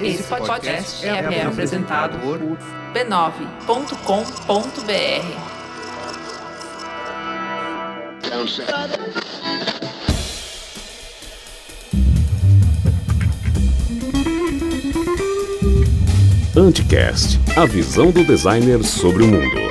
Esse podcast é, é apresentado por b9.com.br. Anticast, a visão do designer sobre o mundo.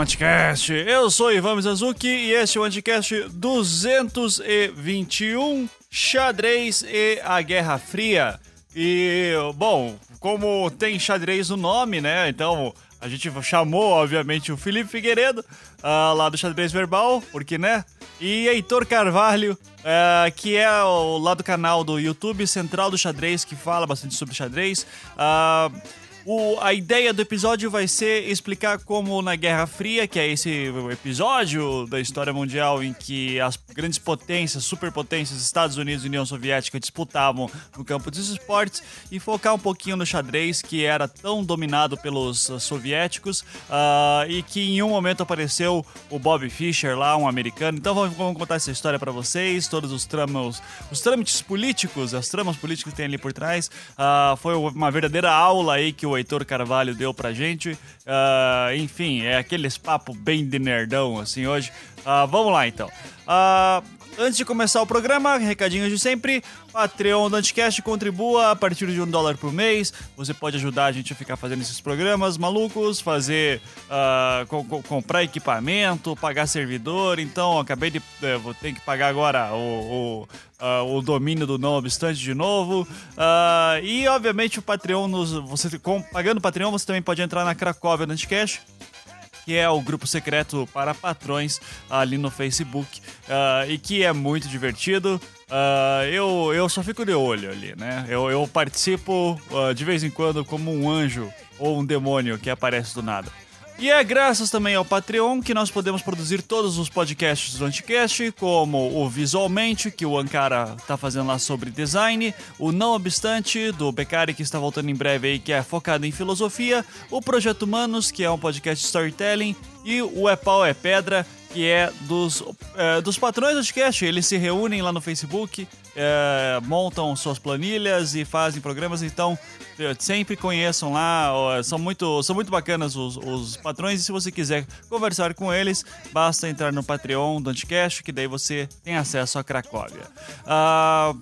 Anticast. Eu sou Ivan Mizazuki e este é o Anticast 221, Xadrez e a Guerra Fria. E, bom, como tem xadrez no nome, né? Então a gente chamou, obviamente, o Felipe Figueiredo, uh, lá do Xadrez Verbal, porque, né? E Heitor Carvalho, uh, que é o, lá do canal do YouTube Central do Xadrez, que fala bastante sobre xadrez. Uh, o, a ideia do episódio vai ser explicar como na Guerra Fria, que é esse episódio da história mundial em que as grandes potências, superpotências, Estados Unidos e União Soviética disputavam no campo dos esportes, e focar um pouquinho no xadrez, que era tão dominado pelos soviéticos, uh, e que em um momento apareceu o Bob Fischer lá, um americano. Então vamos, vamos contar essa história para vocês, todos os tramos, os trâmites políticos, as tramas políticas que tem ali por trás. Uh, foi uma verdadeira aula aí que o Heitor Carvalho deu pra gente. Uh, enfim, é aqueles papo bem de nerdão, assim, hoje. Uh, vamos lá, então. Uh, antes de começar o programa, recadinhos de sempre. Patreon do Anticast contribua a partir de um dólar por mês. Você pode ajudar a gente a ficar fazendo esses programas malucos, fazer uh, co comprar equipamento, pagar servidor. Então, acabei de eh, vou ter que pagar agora o, o, uh, o domínio do não obstante de novo. Uh, e obviamente o Patreon nos, você com, pagando o Patreon você também pode entrar na Cracóvia do Anticast que é o grupo secreto para patrões ali no Facebook uh, e que é muito divertido. Uh, eu, eu só fico de olho ali, né? Eu, eu participo uh, de vez em quando como um anjo ou um demônio que aparece do nada. E é graças também ao Patreon que nós podemos produzir todos os podcasts do Anticast, como o Visualmente, que o Ankara tá fazendo lá sobre design, o Não Obstante, do Beccari, que está voltando em breve aí, que é focado em filosofia, o Projeto Humanos, que é um podcast storytelling, e o É Pau é Pedra, que é dos, é, dos patrões do podcast. Eles se reúnem lá no Facebook, é, montam suas planilhas e fazem programas. Então, sempre conheçam lá. São muito, são muito bacanas os, os patrões. E se você quiser conversar com eles, basta entrar no Patreon do Anticast, que daí você tem acesso a Cracóvia. Uh,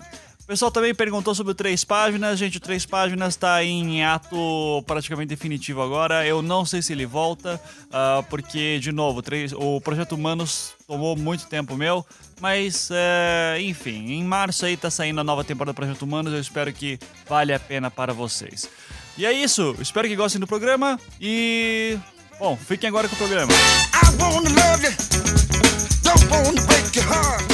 pessoal também perguntou sobre o Três Páginas. Gente, o Três Páginas está em ato praticamente definitivo agora. Eu não sei se ele volta, uh, porque, de novo, o Projeto Humanos tomou muito tempo meu. Mas, uh, enfim, em março aí tá saindo a nova temporada do Projeto Humanos. Eu espero que vale a pena para vocês. E é isso. Espero que gostem do programa e... Bom, fiquem agora com o programa. I wanna love you. Don't wanna break your heart.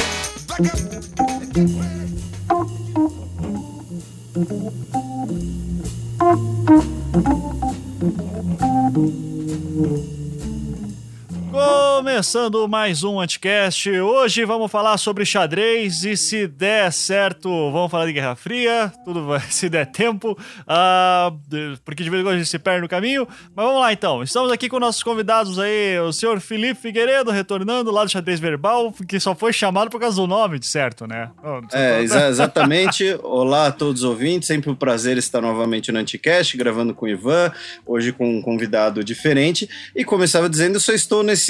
Thank you. Começando mais um Anticast. Hoje vamos falar sobre xadrez e se der certo, vamos falar de Guerra Fria. Tudo vai, se der tempo, uh, porque de vez em quando a gente se perde no caminho. Mas vamos lá então. Estamos aqui com nossos convidados aí, o senhor Felipe Figueiredo, retornando lá do xadrez verbal, que só foi chamado por causa do nome, de certo, né? é, exa exatamente. Olá a todos os ouvintes, sempre um prazer estar novamente no Anticast, gravando com o Ivan, hoje com um convidado diferente. E começava dizendo, eu só estou nesse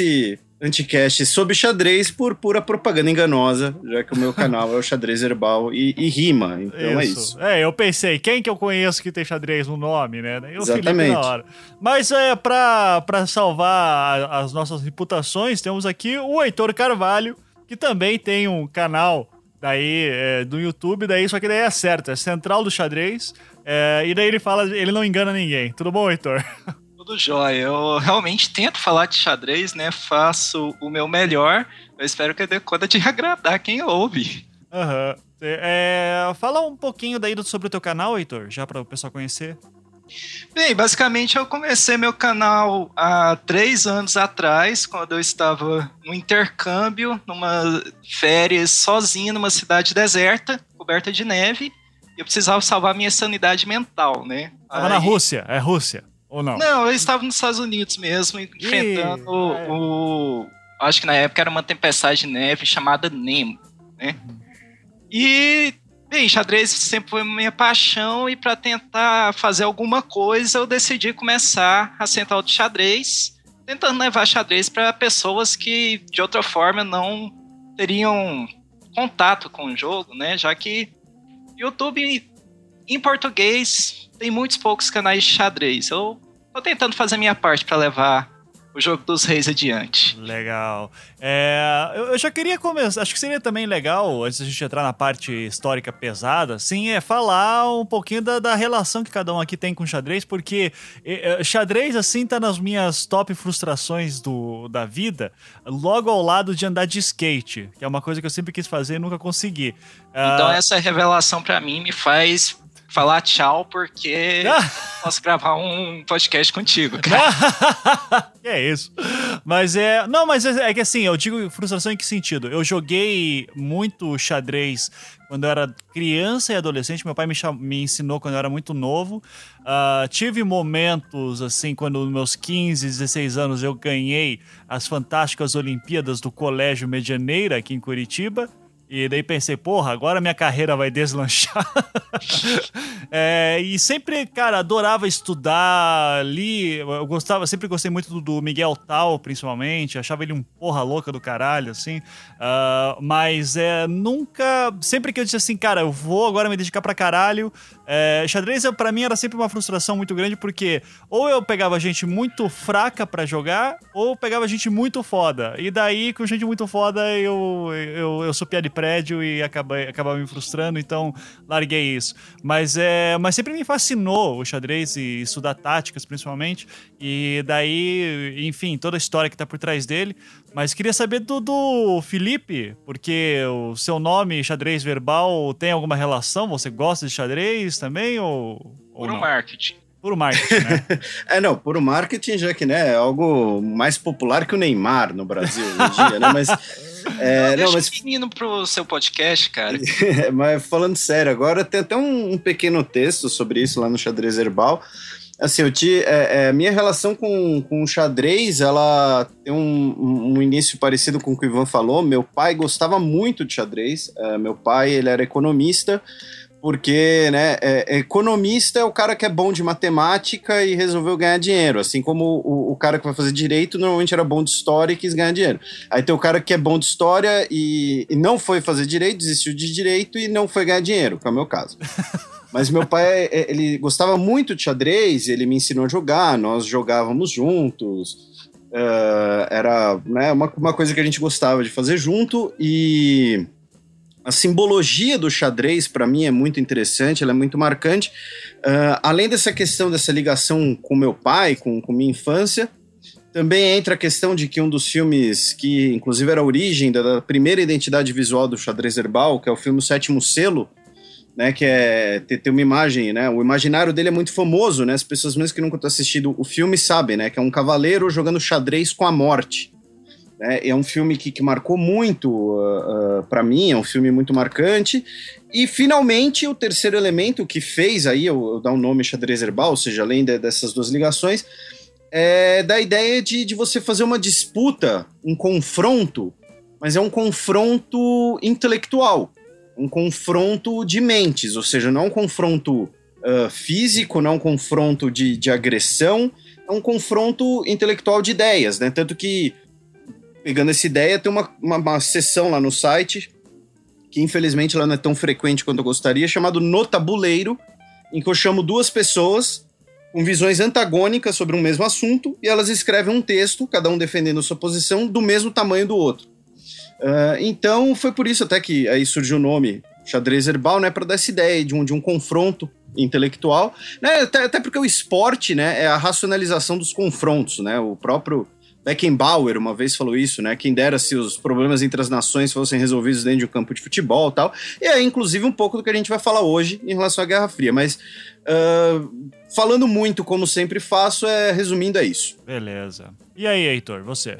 anticast sobre xadrez por pura propaganda enganosa, já que o meu canal é o xadrez herbal e, e rima, então é isso. é isso. É, eu pensei, quem que eu conheço que tem xadrez no nome, né? Eu Exatamente. na hora. Mas é pra, pra salvar as nossas reputações, temos aqui o Heitor Carvalho, que também tem um canal daí é, do YouTube, daí só que daí é certo, é Central do Xadrez, é, e daí ele fala, ele não engana ninguém. Tudo bom, Heitor? Tudo jóia. Eu realmente tento falar de xadrez, né? Faço o meu melhor. Eu espero que dê conta de agradar quem ouve. Aham. Uhum. É, fala um pouquinho daí sobre o teu canal, Heitor, já para o pessoal conhecer. Bem, basicamente eu comecei meu canal há três anos atrás, quando eu estava no intercâmbio, numa férias sozinho numa cidade deserta, coberta de neve. eu precisava salvar minha sanidade mental, né? Tava Aí... na Rússia, é Rússia, ou não? Não, eu estava nos Estados Unidos mesmo, enfrentando é. o. Acho que na época era uma tempestade de neve chamada Nemo, né? E, bem, xadrez sempre foi minha paixão, e para tentar fazer alguma coisa, eu decidi começar a central de xadrez, tentando levar xadrez para pessoas que, de outra forma, não teriam contato com o jogo, né? Já que YouTube em português tem muitos poucos canais de xadrez. Eu tô tentando fazer a minha parte para levar o jogo dos reis adiante. Legal. É, eu já queria começar, acho que seria também legal, antes da gente entrar na parte histórica pesada, sim, é falar um pouquinho da, da relação que cada um aqui tem com xadrez, porque é, xadrez, assim, tá nas minhas top frustrações do, da vida, logo ao lado de andar de skate, que é uma coisa que eu sempre quis fazer e nunca consegui. Então, uh... essa revelação para mim me faz falar tchau porque posso gravar um podcast contigo, cara. é isso. Mas é. Não, mas é, é, que assim, eu digo frustração em que sentido? Eu joguei muito xadrez quando eu era criança e adolescente. Meu pai me, me ensinou quando eu era muito novo. Uh, tive momentos, assim, quando nos meus 15, 16 anos eu ganhei as fantásticas Olimpíadas do Colégio Medianeira aqui em Curitiba. E daí pensei, porra, agora minha carreira vai deslanchar. é, e sempre, cara, adorava estudar, li, eu gostava, sempre gostei muito do Miguel Tal, principalmente, achava ele um porra louca do caralho, assim. Uh, mas é, nunca, sempre que eu disse assim, cara, eu vou agora me dedicar pra caralho, é, xadrez para mim era sempre uma frustração muito grande, porque ou eu pegava gente muito fraca para jogar, ou pegava gente muito foda. E daí, com gente muito foda, eu, eu, eu sou piada de prédio e acabei, acabava me frustrando, então larguei isso. Mas, é, mas sempre me fascinou o xadrez e estudar táticas, principalmente. E daí, enfim, toda a história que tá por trás dele. Mas queria saber do, do Felipe, porque o seu nome, xadrez verbal, tem alguma relação? Você gosta de xadrez também? Ou, ou Puro não? marketing. Puro marketing, né? é, não, puro marketing, já que né, é algo mais popular que o Neymar no Brasil hoje em dia, né? Mas É, não, não mas... menino pro seu podcast, cara. mas falando sério, agora tem até um, um, pequeno texto sobre isso lá no Xadrez Herbal. Assim, eu te, é, é, minha relação com, com o xadrez, ela tem um, um, início parecido com o que o Ivan falou. Meu pai gostava muito de xadrez. É, meu pai, ele era economista porque né, é, economista é o cara que é bom de matemática e resolveu ganhar dinheiro, assim como o, o, cara que vai fazer direito normalmente era bom de história e quis ganhar dinheiro. Aí tem o cara que é bom de história e, e não foi fazer direito, desistiu de direito e não foi ganhar dinheiro, que é o meu caso. Mas meu pai, é, ele gostava muito de xadrez, ele me ensinou a jogar, nós jogávamos juntos. Uh, era né, uma, uma coisa que a gente gostava de fazer junto e a simbologia do xadrez, para mim, é muito interessante, ela é muito marcante. Uh, além dessa questão dessa ligação com meu pai, com, com minha infância, também entra a questão de que um dos filmes que, inclusive, era a origem da, da primeira identidade visual do xadrez herbal, que é o filme O Sétimo Selo, né, que é ter, ter, uma imagem, né, o imaginário dele é muito famoso, né, as pessoas mesmo que nunca estão assistindo o filme sabem, né, que é um cavaleiro jogando xadrez com a morte. Né? É um filme que, que marcou muito uh, uh, para mim, é um filme muito marcante. E finalmente o terceiro elemento que fez aí eu, eu dar um nome xadrez herbal, ou seja, além de, dessas duas ligações, é da ideia de, de você fazer uma disputa, um confronto, mas é um confronto intelectual, um confronto de mentes, ou seja, não é um confronto uh, físico, não é um confronto de, de agressão, é um confronto intelectual de ideias, né? Tanto que pegando essa ideia, tem uma, uma, uma sessão lá no site, que infelizmente ela não é tão frequente quanto eu gostaria, chamado No Tabuleiro, em que eu chamo duas pessoas com visões antagônicas sobre um mesmo assunto e elas escrevem um texto, cada um defendendo sua posição, do mesmo tamanho do outro. Uh, então foi por isso até que aí surgiu o nome xadrez herbal, né, para dar essa ideia de um, de um confronto intelectual, né, até, até porque o esporte, né, é a racionalização dos confrontos, né, o próprio Beckenbauer uma vez falou isso, né? Quem dera se os problemas entre as nações fossem resolvidos dentro de um campo de futebol e tal. E é, inclusive, um pouco do que a gente vai falar hoje em relação à Guerra Fria. Mas, uh, falando muito, como sempre faço, é resumindo, é isso. Beleza. E aí, Heitor, você?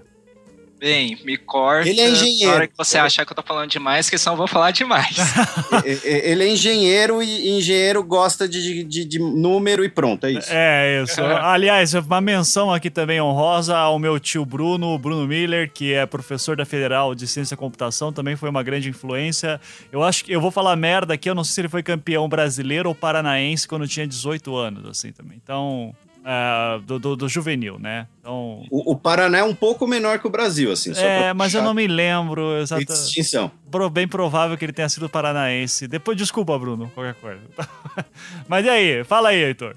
Bem, me corta. Ele é engenheiro. Na hora que você achar que eu tô falando demais, que senão eu vou falar demais. ele é engenheiro e engenheiro gosta de, de, de, número e pronto, é isso. É, isso. Aliás, uma menção aqui também honrosa ao meu tio Bruno, Bruno Miller, que é professor da Federal de Ciência e Computação, também foi uma grande influência. Eu acho que eu vou falar merda aqui, eu não sei se ele foi campeão brasileiro ou paranaense quando tinha 18 anos, assim também. Então, Uh, do, do, do, juvenil, né? Então, o, o, Paraná é um pouco menor que o Brasil, assim. é, mas eu não me lembro exatamente. Distinção. Bem provável que ele tenha sido paranaense. Depois, desculpa, Bruno, qualquer coisa. mas e aí? Fala aí, Heitor.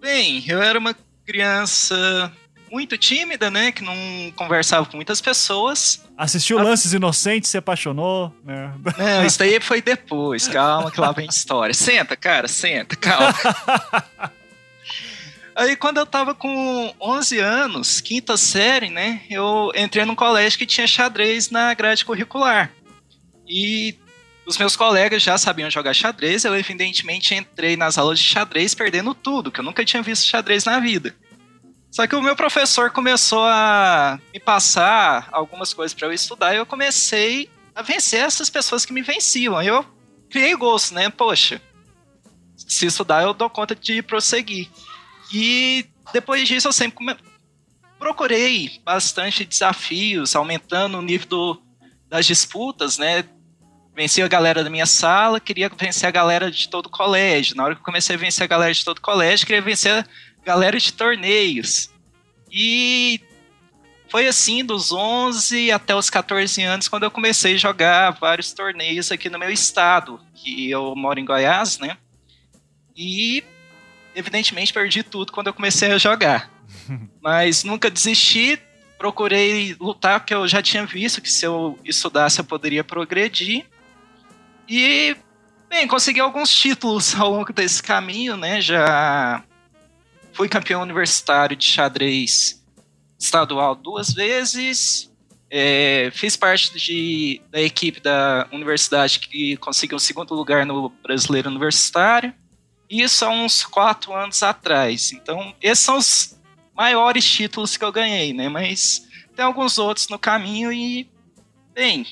Bem, eu era uma criança muito tímida, né? Que não conversava com muitas pessoas. Assistiu A... Lances Inocentes, se apaixonou, né? Não, isso daí foi depois. Calma, que lá vem história. Senta, cara, senta, calma. Aí quando eu tava com 11 anos, quinta série, né, eu entrei num colégio que tinha xadrez na grade curricular. E os meus colegas já sabiam jogar xadrez, eu evidentemente entrei nas aulas de xadrez perdendo tudo, que eu nunca tinha visto xadrez na vida. Só que o meu professor começou a me passar algumas coisas para eu estudar e eu comecei a vencer essas pessoas que me venciam. Eu criei gosto, né? Poxa, se estudar eu dou conta de prosseguir. E depois disso eu sempre procurei bastante desafios, aumentando o nível do, das disputas, né? Venci a galera da minha sala, queria vencer a galera de todo o colégio. Na hora que eu comecei a vencer a galera de todo o colégio, queria vencer a galera de torneios. E foi assim dos 11 até os 14 anos, quando eu comecei a jogar vários torneios aqui no meu estado, que eu moro em Goiás, né? E evidentemente perdi tudo quando eu comecei a jogar. Mas nunca desisti, procurei lutar, porque eu já tinha visto que se eu estudasse eu poderia progredir. E, bem, consegui alguns títulos ao longo desse caminho, né? Já fui campeão universitário de xadrez estadual duas vezes. É, fiz parte de, da equipe da universidade que conseguiu o segundo lugar no Brasileiro Universitário. Isso há uns quatro anos atrás. Então, esses são os maiores títulos que eu ganhei, né? Mas tem alguns outros no caminho e, bem,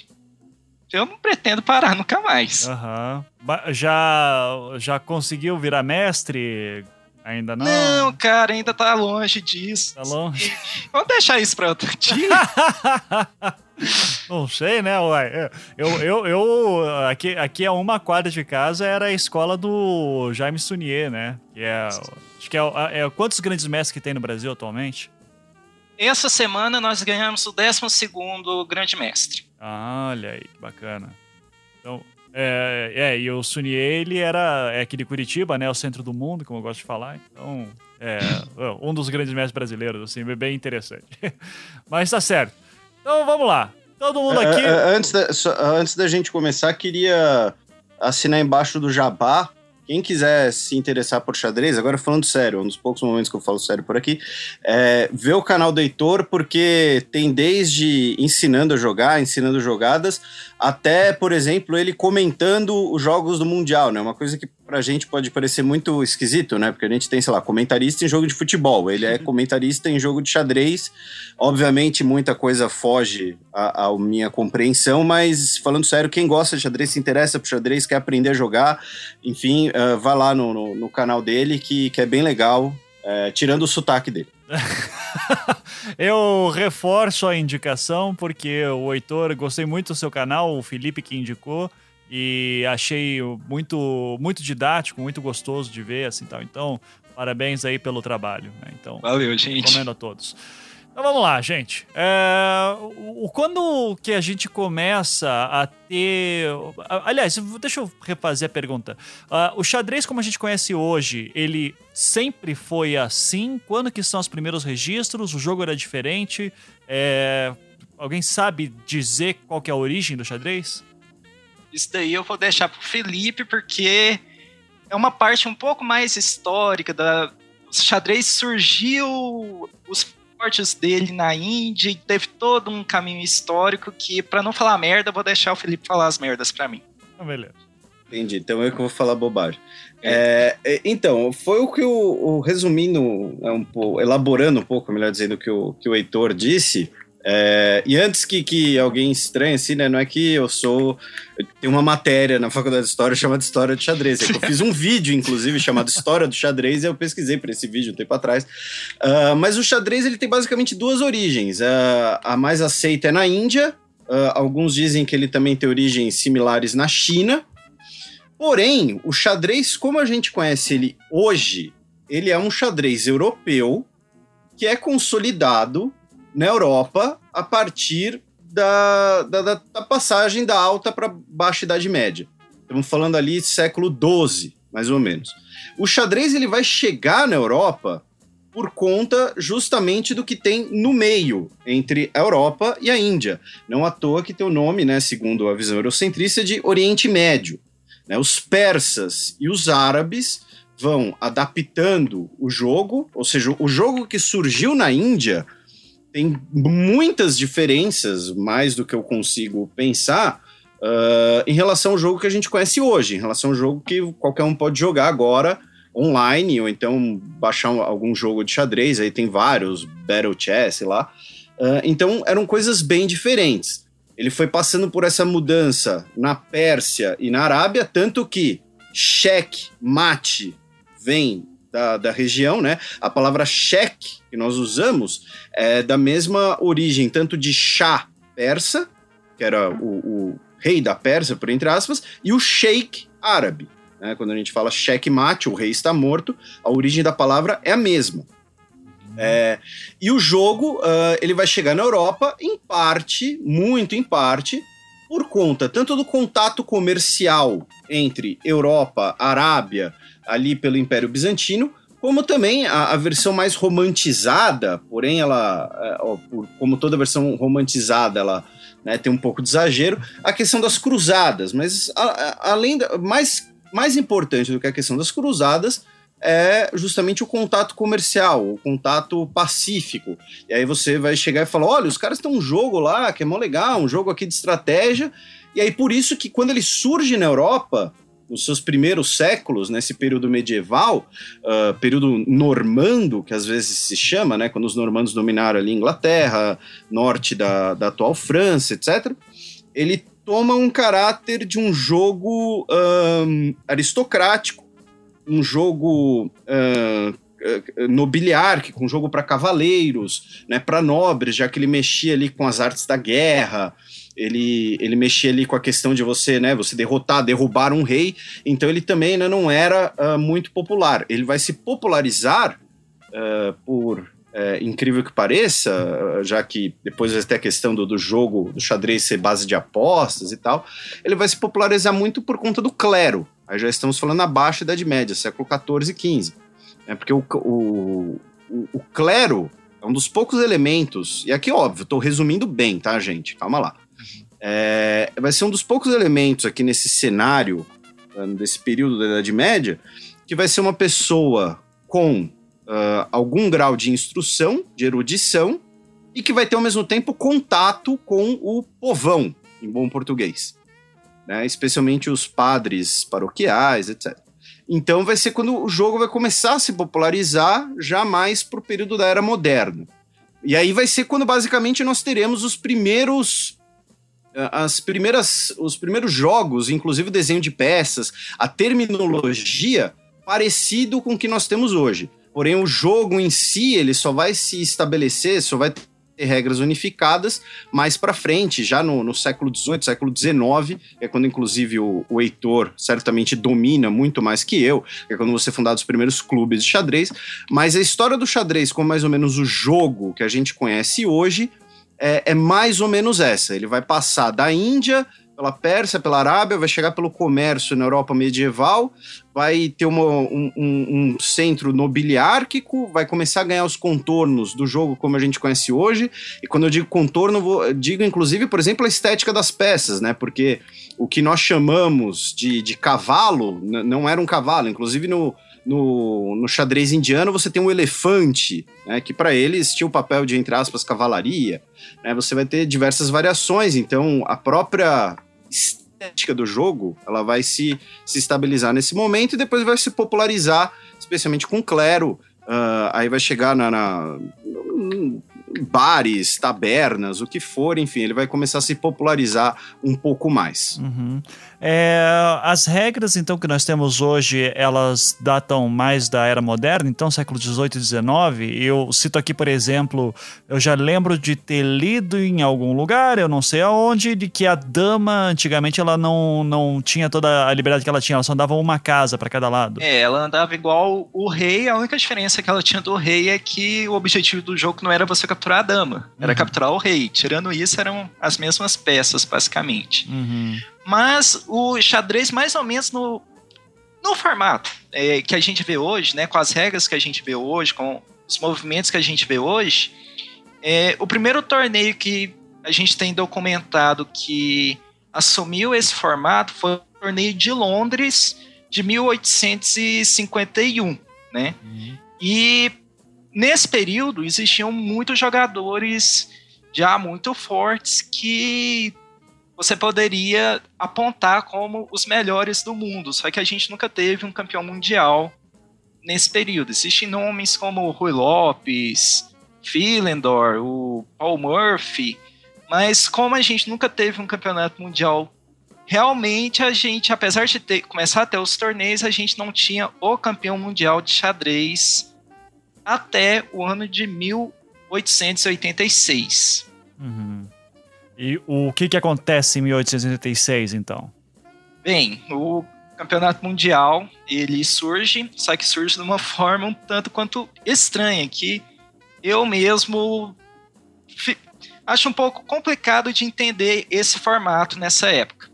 eu não pretendo parar nunca mais. Uhum. Já, já conseguiu virar mestre? Ainda não? Não, cara, ainda tá longe disso. Tá longe? Vamos deixar isso pra outro dia. Não sei, né, uai? É, eu, eu, eu aqui, aqui a uma quadra de casa era a escola do Jaime Sunier, né? Que é, acho que é, é, quantos grandes mestres que tem no Brasil atualmente? Essa semana nós ganhamos o 12 grande mestre. Ah, olha aí, que bacana. Então, é, é, e o Sunier, ele era é aqui de Curitiba, né? O centro do mundo, como eu gosto de falar. Então, é um dos grandes mestres brasileiros, assim, bem interessante. Mas tá certo. Então vamos lá. Todo mundo aqui. Uh, uh, antes, da, antes da gente começar, queria assinar embaixo do Jabá. Quem quiser se interessar por xadrez, agora falando sério, um dos poucos momentos que eu falo sério por aqui, é, vê o canal do Heitor, porque tem desde ensinando a jogar, ensinando jogadas, até, por exemplo, ele comentando os jogos do Mundial, né? Uma coisa que pra gente pode parecer muito esquisito, né? Porque a gente tem, sei lá, comentarista em jogo de futebol, ele é comentarista em jogo de xadrez. Obviamente, muita coisa foge à, à minha compreensão, mas falando sério, quem gosta de xadrez, se interessa por xadrez, quer aprender a jogar, enfim, uh, vá lá no, no, no, canal dele, que, que é bem legal, uh, tirando o sotaque dele. Eu reforço a indicação porque o Heitor, gostei muito do seu canal, o Felipe que indicou e achei muito muito didático, muito gostoso de ver assim tal. Então, parabéns aí pelo trabalho. Né? Então, valeu, gente. Recomendo a todos. Então vamos lá, gente. É, o, quando que a gente começa a ter. Aliás, deixa eu refazer a pergunta. Uh, o xadrez, como a gente conhece hoje, ele sempre foi assim? Quando que são os primeiros registros? O jogo era diferente? É, alguém sabe dizer qual que é a origem do xadrez? Isso daí eu vou deixar pro Felipe, porque é uma parte um pouco mais histórica da. O xadrez surgiu. Os esportes dele na Índia e teve todo um caminho histórico que, para não falar merda, vou deixar o Felipe falar as merdas para mim. Ah, beleza. Entendi, então eu que vou falar bobagem. É. É, então, foi o que o, o resumindo, é um pouco, elaborando um pouco, melhor dizendo, o que o, que o Heitor disse, É, e antes que, que alguém estranhe, assim, né? Não é que eu sou. Tem uma matéria na faculdade de História chamada História do Xadrez. É eu fiz um vídeo, inclusive, chamado História do Xadrez, e eu pesquisei por esse vídeo um tempo atrás. Uh, mas o xadrez ele tem basicamente duas origens. Uh, a mais aceita é na Índia. Uh, alguns dizem que ele também tem origens similares na China. Porém, o xadrez, como a gente conhece ele hoje, ele é um xadrez europeu que é consolidado na Europa a partir da, da, da passagem da alta para baixa Idade Média. Estamos falando ali século XII, mais ou menos. O xadrez ele vai chegar na Europa por conta justamente do que tem no meio entre a Europa e a Índia. Não à toa que tem o nome, né, segundo a visão eurocentrista, de Oriente Médio. Né? Os persas e os árabes vão adaptando o jogo, ou seja, o jogo que surgiu na Índia tem muitas diferenças, mais do que eu consigo pensar, uh, em relação ao jogo que a gente conhece hoje, em relação ao jogo que qualquer um pode jogar agora online, ou então baixar algum jogo de xadrez, aí tem vários, Battle Chess, sei lá. Uh, então eram coisas bem diferentes. Ele foi passando por essa mudança na Pérsia e na Arábia, tanto que cheque, mate, vem da, da região, né? A palavra cheque que nós usamos é da mesma origem, tanto de chá persa, que era o, o rei da Pérsia, por entre aspas, e o sheik árabe. Né? Quando a gente fala cheque-mate, o rei está morto, a origem da palavra é a mesma. É, e o jogo uh, ele vai chegar na Europa em parte, muito em parte, por conta tanto do contato comercial entre Europa, Arábia, ali pelo Império Bizantino, como também a, a versão mais romantizada, porém ela, é, ó, por, como toda versão romantizada, ela né, tem um pouco de exagero, a questão das cruzadas, mas a, a, além da, mais, mais importante do que a questão das cruzadas é justamente o contato comercial, o contato pacífico. E aí você vai chegar e falar: olha, os caras têm um jogo lá que é mó legal, um jogo aqui de estratégia. E aí por isso que quando ele surge na Europa, nos seus primeiros séculos, nesse período medieval, uh, período normando, que às vezes se chama, né, quando os normandos dominaram ali Inglaterra, norte da, da atual França, etc., ele toma um caráter de um jogo um, aristocrático, um jogo uh, nobiliárquico, um jogo para cavaleiros, né, para nobres, já que ele mexia ali com as artes da guerra, ele, ele mexia ali com a questão de você, né, você derrotar, derrubar um rei, então ele também né, não era uh, muito popular. Ele vai se popularizar uh, por é, incrível que pareça, já que depois vai ter a questão do, do, jogo, do xadrez ser base de apostas e tal, ele vai se popularizar muito por conta do clero. Aí já estamos falando na baixa Idade Média, século XIV e XV. É porque o, o, o, o clero é um dos poucos elementos, e aqui, óbvio, estou resumindo bem, tá, gente? Calma lá. É, vai ser um dos poucos elementos aqui nesse cenário, desse período da Idade Média, que vai ser uma pessoa com uh, algum grau de instrução, de erudição, e que vai ter ao mesmo tempo contato com o povão, em bom português. Né? Especialmente os padres paroquiais, etc. Então vai ser quando o jogo vai começar a se popularizar, já mais para o período da Era Moderna. E aí vai ser quando basicamente nós teremos os primeiros as primeiras, os primeiros jogos, inclusive o desenho de peças, a terminologia parecido com o que nós temos hoje. Porém, o jogo em si, ele só vai se estabelecer, só vai ter regras unificadas mais para frente, já no, no, século XVIII, século XIX, é quando inclusive o, o Heitor certamente domina muito mais que eu, é quando você fundar os primeiros clubes de xadrez, mas a história do xadrez, como mais ou menos o jogo que a gente conhece hoje, é, é mais ou menos essa. Ele vai passar da Índia pela Pérsia, pela Arábia, vai chegar pelo comércio na Europa medieval, vai ter uma, um, um, centro nobiliárquico, vai começar a ganhar os contornos do jogo como a gente conhece hoje. E quando eu digo contorno, vou, digo inclusive, por exemplo, a estética das peças, né? Porque o que nós chamamos de, de cavalo não era um cavalo, inclusive no, no, no xadrez indiano você tem um elefante, né, que para eles tinha o papel de, entre aspas, cavalaria. Né, você vai ter diversas variações, então a própria estética do jogo ela vai se, se estabilizar nesse momento e depois vai se popularizar, especialmente com o clero. Uh, aí vai chegar na, na bares, tabernas, o que for, enfim, ele vai começar a se popularizar um pouco mais. Uhum. É, as regras, então, que nós temos hoje, elas datam mais da era moderna, então, século XVIII e XIX. Eu cito aqui, por exemplo, eu já lembro de ter lido em algum lugar, eu não sei aonde, de que a dama, antigamente, ela não, não tinha toda a liberdade que ela tinha, ela só andava uma casa para cada lado. É, ela andava igual o rei, a única diferença que ela tinha do rei é que o objetivo do jogo não era você capturar a dama, era uhum. capturar o rei. Tirando isso, eram as mesmas peças, basicamente. Uhum. Mas o xadrez, mais ou menos no, no formato é, que a gente vê hoje, né, com as regras que a gente vê hoje, com os movimentos que a gente vê hoje, é, o primeiro torneio que a gente tem documentado que assumiu esse formato foi o torneio de Londres de 1851, né? Uhum. E nesse período existiam muitos jogadores já muito fortes que você poderia apontar como os melhores do mundo. Só que a gente nunca teve um campeão mundial nesse período. Existem nomes como Rui Lopes, Philendor, o Paul Murphy, mas como a gente nunca teve um campeonato mundial, realmente a gente, apesar de ter, começar a ter os torneios, a gente não tinha o campeão mundial de xadrez até o ano de 1886. Uhum. E o que, que acontece em 1886, então? Bem, o campeonato mundial, ele surge, só que surge de uma forma um tanto quanto estranha, que eu mesmo acho um pouco complicado de entender esse formato nessa época.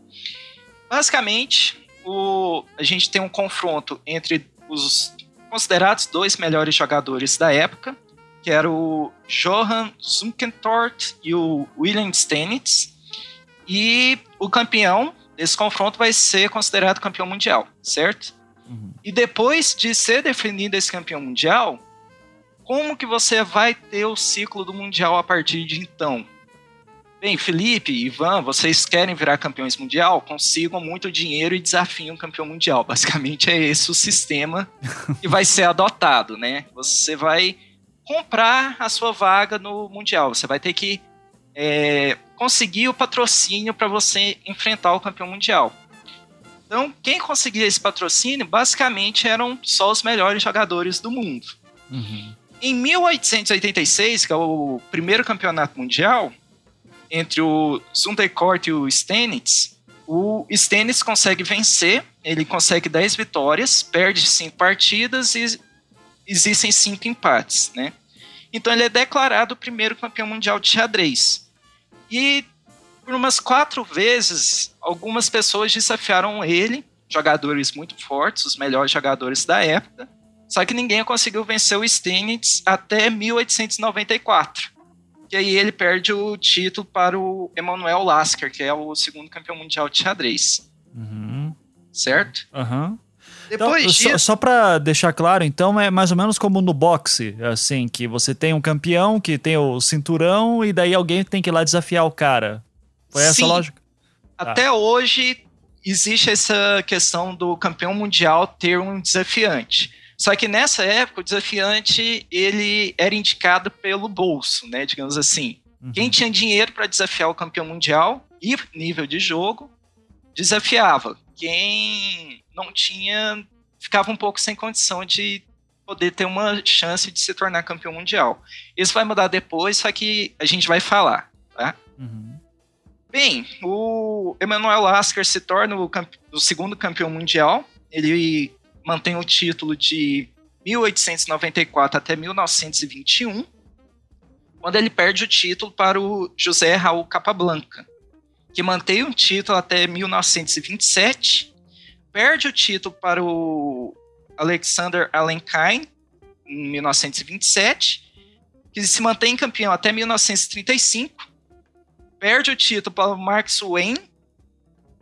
Basicamente, o, a gente tem um confronto entre os considerados dois melhores jogadores da época, que era o Johann Zunkentort e o William Stanitz. E o campeão desse confronto vai ser considerado campeão mundial, certo? Uhum. E depois de ser definido esse campeão mundial, como que você vai ter o ciclo do mundial a partir de então? Bem, Felipe, Ivan, vocês querem virar campeões mundial? Consigam muito dinheiro e desafiem um campeão mundial. Basicamente é esse o sistema que vai ser adotado, né? Você vai comprar a sua vaga no Mundial. Você vai ter que é, conseguir o patrocínio para você enfrentar o campeão mundial. Então, quem conseguia esse patrocínio, basicamente, eram só os melhores jogadores do mundo. Uhum. Em 1886, que é o primeiro campeonato mundial, entre o Sundercourt e o Stenitz, o Stenitz consegue vencer, ele consegue 10 vitórias, perde 5 partidas e existem cinco empates, né? Então ele é declarado o primeiro campeão mundial de xadrez. E por umas quatro vezes, algumas pessoas desafiaram ele, jogadores muito fortes, os melhores jogadores da época, só que ninguém conseguiu vencer o Stenitz até 1894. E aí ele perde o título para o Emanuel Lasker, que é o segundo campeão mundial de xadrez. Uhum. Certo? Aham. Uhum. Depois então, disso... Só, só para deixar claro, então, é mais ou menos como no boxe, assim, que você tem um campeão que tem o cinturão e daí alguém tem que ir lá desafiar o cara. Foi essa a lógica? Até ah. hoje existe essa questão do campeão mundial ter um desafiante. Só que nessa época o desafiante ele era indicado pelo bolso, né, digamos assim. Uhum. Quem tinha dinheiro para desafiar o campeão mundial e nível de jogo desafiava. Quem não tinha, ficava um pouco sem condição de poder ter uma chance de se tornar campeão mundial. Isso vai mudar depois, só que a gente vai falar, tá? Uhum. Bem, o Emmanuel Lasker se torna o, o, segundo campeão mundial. Ele mantém o título de 1894 até 1921, quando ele perde o título para o José Raul Capablanca, que mantém o título até 1927 perde o título para o Alexander Alenkine em 1927, que se mantém campeão até 1935, perde o título para o Mark Swain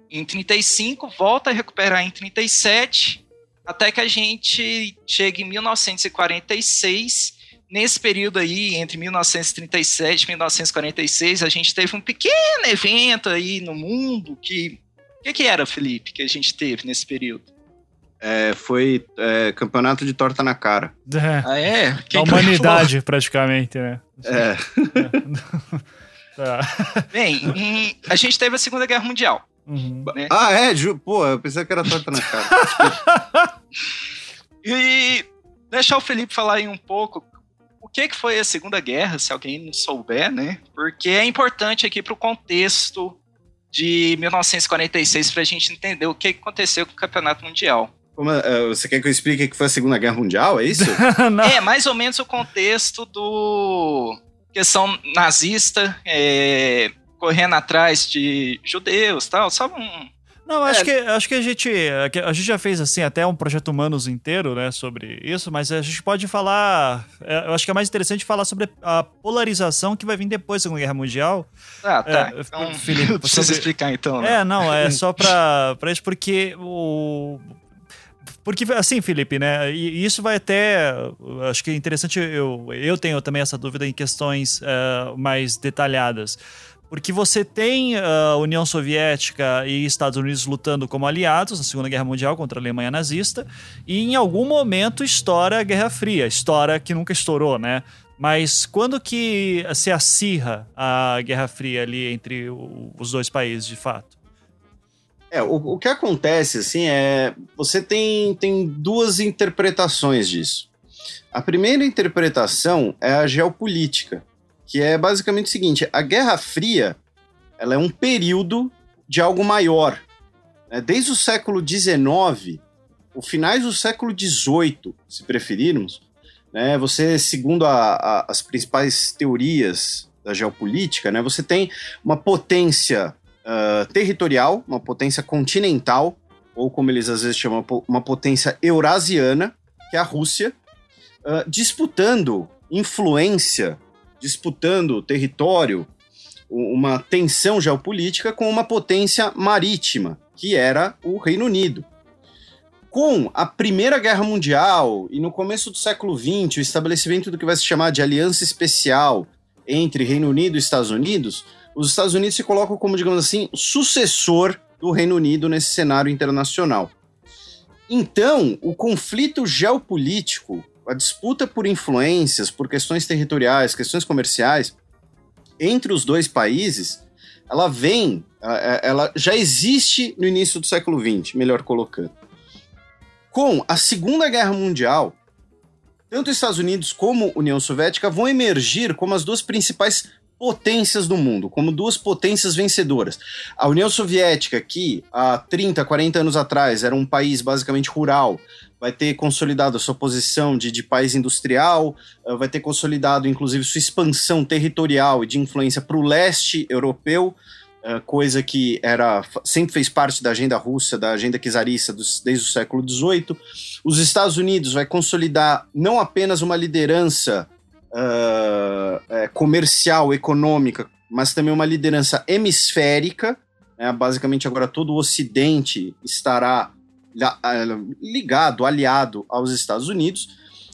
em 35, volta a recuperar em 37, até que a gente chega em 1946. Nesse período aí, entre 1937 e 1946, a gente teve um pequeno evento aí no mundo que o que, que, era, Felipe, que a gente teve nesse período? É, foi é, campeonato de torta na cara. É. Ah, é? Quem a humanidade, praticamente, né? É. tá. Bem, em, a gente teve a Segunda Guerra Mundial. Uhum. Né? Ah, é? Ju, pô, eu pensei que era torta na cara. e deixar o Felipe falar aí um pouco o que, que foi a Segunda Guerra, se alguém não souber, né? Porque é importante aqui para o contexto de 1946 para a gente entender o que aconteceu com o Campeonato Mundial. Como, uh, você quer que eu explique o que foi a Segunda Guerra Mundial, é isso? é, mais ou menos o contexto do questão nazista, é, correndo atrás de judeus tal, só um, não, acho, é. que, acho que a gente. A gente já fez assim até um projeto humanos inteiro, né, sobre isso, mas a gente pode falar. É, eu acho que é mais interessante falar sobre a polarização que vai vir depois da Segunda Guerra Mundial. Ah, tá. É, então, Felipe, você explicar então. Né? É, não, é só pra, pra isso, porque o. Porque, assim, Felipe, né? E isso vai até. Acho que é interessante. Eu, eu tenho também essa dúvida em questões uh, mais detalhadas. Porque você tem a uh, União Soviética e Estados Unidos lutando como aliados na Segunda Guerra Mundial contra a Alemanha nazista, e em algum momento estoura a Guerra Fria, história que nunca estourou, né? Mas quando que se acirra a Guerra Fria ali entre os dois países, de fato? É, o, o que acontece, assim, é... Você tem, tem duas interpretações disso. A primeira interpretação é a geopolítica que é basicamente o seguinte: a Guerra Fria ela é um período de algo maior. Né? Desde o século XIX, o finais do século XVIII, se preferirmos, né? você, segundo a, a, as principais teorias da geopolítica, né? você tem uma potência uh, territorial, uma potência continental, ou como eles às vezes chamam, uma potência eurasiana, que é a Rússia, uh, disputando influência disputando território, uma tensão geopolítica com uma potência marítima, que era o Reino Unido. Com a Primeira Guerra Mundial e no começo do século XX, o estabelecimento do que vai se chamar de aliança especial entre Reino Unido e Estados Unidos, os Estados Unidos se colocam como, digamos assim, sucessor do Reino Unido nesse cenário internacional. Então, o conflito geopolítico a disputa por influências, por questões territoriais, questões comerciais entre os dois países, ela vem, ela já existe no início do século XX, melhor colocando. Com a Segunda Guerra Mundial, tanto os Estados Unidos como a União Soviética vão emergir como as duas principais potências do mundo, como duas potências vencedoras. A União Soviética, que há 30, 40 anos atrás era um país basicamente rural, vai ter consolidado a sua posição de, de país industrial, uh, vai ter consolidado, inclusive, sua expansão territorial e de influência para o leste europeu, uh, coisa que era sempre fez parte da agenda russa, da agenda czarista desde o século XVIII. Os Estados Unidos vai consolidar não apenas uma liderança uh, comercial, econômica, mas também uma liderança hemisférica. Né? Basicamente, agora todo o Ocidente estará ligado, aliado aos Estados Unidos.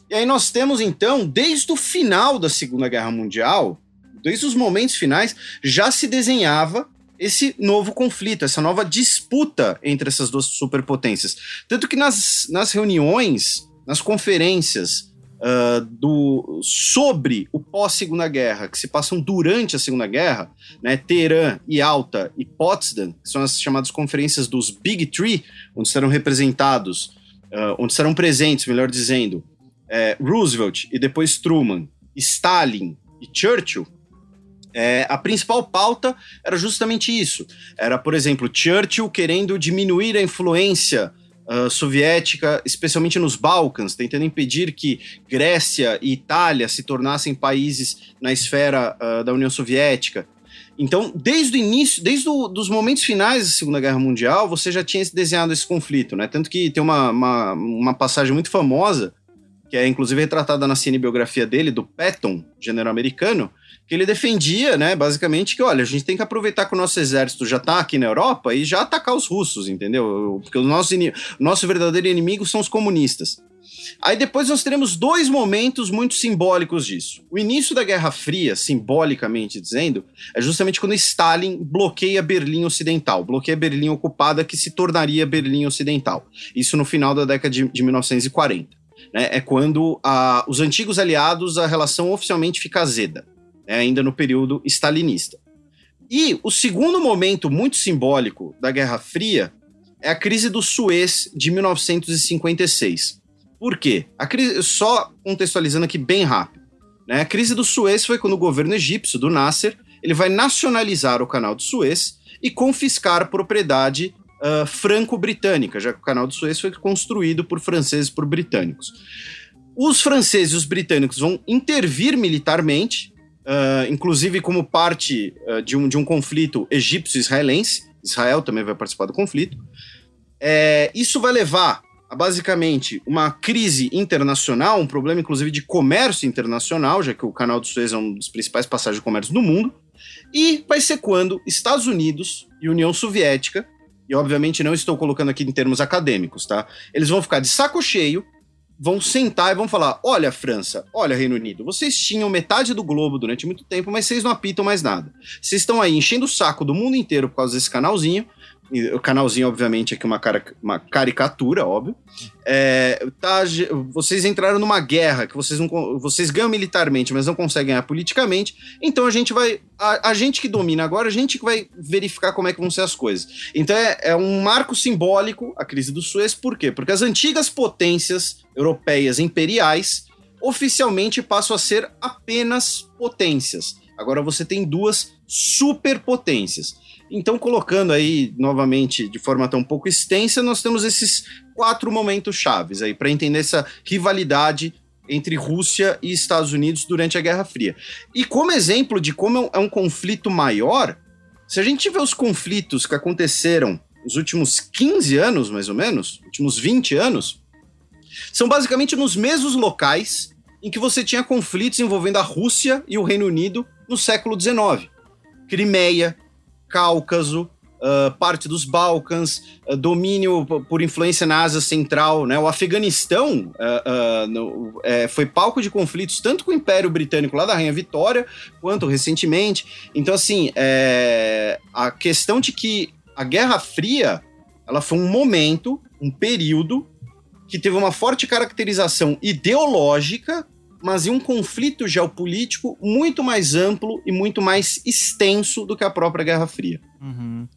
E aí nós temos então, desde o final da Segunda Guerra Mundial, desde os momentos finais, já se desenhava esse novo conflito, essa nova disputa entre essas duas superpotências. Tanto que nas, nas reuniões, nas conferências uh, do, sobre o pós-Segunda Guerra, que se passam durante a Segunda Guerra, né, Teherã, Yalta e Potsdam, que são as chamadas conferências dos Big Three, onde serão representados, uh, onde serão presentes, melhor dizendo, é, Roosevelt e depois Truman, Stalin e Churchill, é, a principal pauta era justamente isso. Era, por exemplo, Churchill querendo diminuir a influência uh, soviética, especialmente nos Balcãs, tentando impedir que Grécia e Itália se tornassem países na esfera uh, da União Soviética. Então, desde o início, desde os momentos finais da Segunda Guerra Mundial, você já tinha desenhado esse conflito, né? Tanto que tem uma, uma, uma passagem muito famosa, que é inclusive retratada na cinebiografia dele, do Patton, general americano, que ele defendia, né, basicamente, que olha, a gente tem que aproveitar que o nosso exército já está aqui na Europa e já atacar os russos, entendeu? Porque o nosso, nosso verdadeiro inimigo são os comunistas. Aí depois nós teremos dois momentos muito simbólicos disso. O início da Guerra Fria, simbolicamente dizendo, é justamente quando Stalin bloqueia Berlim Ocidental, bloqueia Berlim ocupada que se tornaria Berlim Ocidental. Isso no final da década de, de 1940. Né? É quando a, os antigos aliados, a relação oficialmente fica azeda. né, ainda no período stalinista. E o segundo momento muito simbólico da Guerra Fria é a crise do Suez de 1956. Por quê? A crise, só contextualizando aqui bem rápido. Né? A crise do Suez foi quando o governo egípcio, do Nasser, ele vai nacionalizar o canal do Suez e confiscar propriedade uh, franco-britânica, já que o canal do Suez foi construído por franceses e por britânicos. Os franceses e os britânicos vão intervir militarmente, uh, inclusive como parte uh, de, um, de um conflito egípcio-israelense. Israel também vai participar do conflito. É, isso vai levar a basicamente uma crise internacional, um problema inclusive de comércio internacional, já que o canal do Suez é um dos principais passagens de comércio do mundo. E vai ser quando Estados Unidos e União Soviética, e obviamente não estou colocando aqui em termos acadêmicos, tá? Eles vão ficar de saco cheio, vão sentar e vão falar: olha, França, olha, Reino Unido, vocês tinham metade do globo durante muito tempo, mas vocês não apitam mais nada. Vocês estão aí enchendo o saco do mundo inteiro por causa desse canalzinho o canalzinho, obviamente, aqui uma, cara, uma caricatura, óbvio. É, tá, vocês entraram numa guerra que vocês não vocês ganham militarmente, mas não conseguem ganhar politicamente. Então a gente vai. A, a, gente que domina agora, a gente que vai verificar como é que vão ser as coisas. Então é, é um marco simbólico a crise do Suez, por quê? Porque as antigas potências europeias imperiais oficialmente passam a ser apenas potências. Agora você tem duas superpotências. Então, colocando aí novamente de forma tão pouco extensa, nós temos esses quatro momentos chaves aí para entender essa rivalidade entre Rússia e Estados Unidos durante a Guerra Fria. E como exemplo de como é um conflito maior, se a gente tiver os conflitos que aconteceram nos últimos 15 anos, mais ou menos, últimos 20 anos, são basicamente nos mesmos locais em que você tinha conflitos envolvendo a Rússia e o Reino Unido no século XIX. Crimeia, Cáucaso, Uh, parte dos Balcãs, uh, domínio por influência na Ásia Central, né? O Afeganistão uh, no, é, foi palco de conflitos tanto com o Império Britânico lá da Rainha Vitória, quanto recentemente. Então, assim, é, a questão de que a Guerra Fria ela foi um momento, um período que teve uma forte caracterização ideológica mas em um conflito geopolítico muito mais amplo e muito mais extenso do que a própria Guerra Fria. Uhum.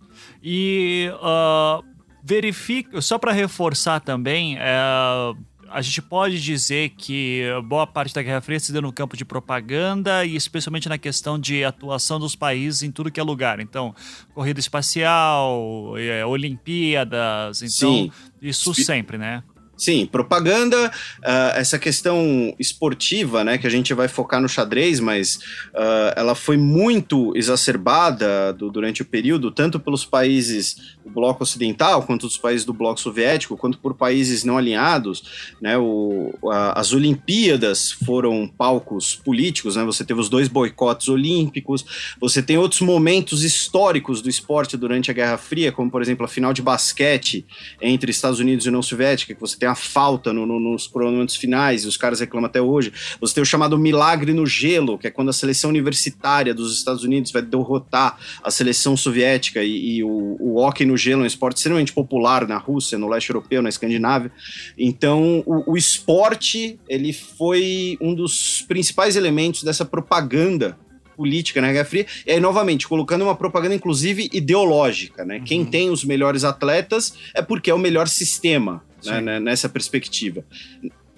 E uh, verifica, só para reforçar também, uh, a gente pode dizer que boa parte da Guerra Fria se deu no campo de propaganda e especialmente na questão de atuação dos países em tudo que é lugar. Então, corrida espacial, é, Olimpíadas, então Sim. isso sempre, né? Sim, propaganda, uh, essa questão esportiva, né, que a gente vai focar no xadrez, mas uh, ela foi muito exacerbada do, durante o período, tanto pelos países do bloco ocidental, quanto dos países do bloco soviético, quanto por países não alinhados, né, o, a, as Olimpíadas foram palcos políticos, né, você teve os dois boicotes olímpicos, você tem outros momentos históricos do esporte durante a Guerra Fria, como, por exemplo, a final de basquete entre Estados Unidos e União Soviética, que você tem a falta no, no, nos cronômetros finais, e os caras reclamam até hoje. Você tem o chamado milagre no gelo, que é quando a seleção universitária dos Estados Unidos vai derrotar a seleção soviética, e, e o, o hockey no gelo é um esporte extremamente popular na Rússia, no leste europeu, na Escandinávia. Então, o, o esporte, ele foi um dos principais elementos dessa propaganda política na Guerra Fria, e aí, novamente, colocando uma propaganda, inclusive, ideológica, né? Uhum. Quem tem os melhores atletas é porque é o melhor sistema né, né, nessa perspectiva.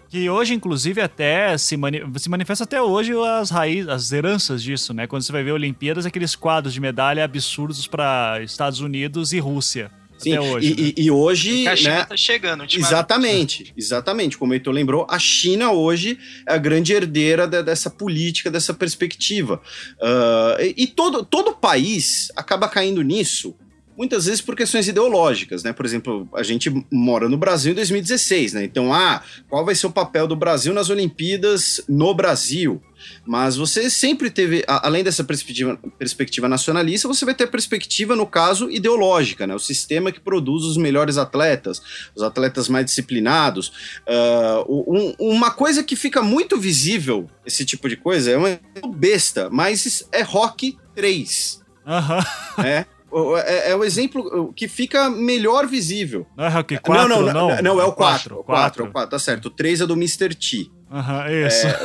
Que hoje, inclusive, até se, mani se manifesta até hoje as raízes, as heranças disso, né? Quando você vai ver Olimpíadas, aqueles quadros de medalha absurdos para Estados Unidos e Rússia. Sim, hoje, e, né? e, e, hoje. a China né, tá chegando, Exatamente, exatamente. Como o Heitor lembrou, a China hoje é a grande herdeira de, dessa política, dessa perspectiva. Uh, e, e todo, todo país acaba caindo nisso muitas vezes por questões ideológicas, né? Por exemplo, a gente mora no Brasil em 2016, né? Então, ah, qual vai ser o papel do Brasil nas Olimpíadas no Brasil? Mas você sempre teve, além dessa perspectiva, perspectiva nacionalista, você vai ter perspectiva, no caso, ideológica, né? O sistema que produz os melhores atletas, os atletas mais disciplinados. Uh, um, uma coisa que fica muito visível, esse tipo de coisa, é uma besta, mas é Rock 3. Aham. Uhum. É. É, é, o exemplo que fica melhor visível. Não é Rock 4? Não, não, não, não, não é o 4. 4, 4. 4, 4 tá certo. O 3 é do Mr. T. Uhum, isso. É,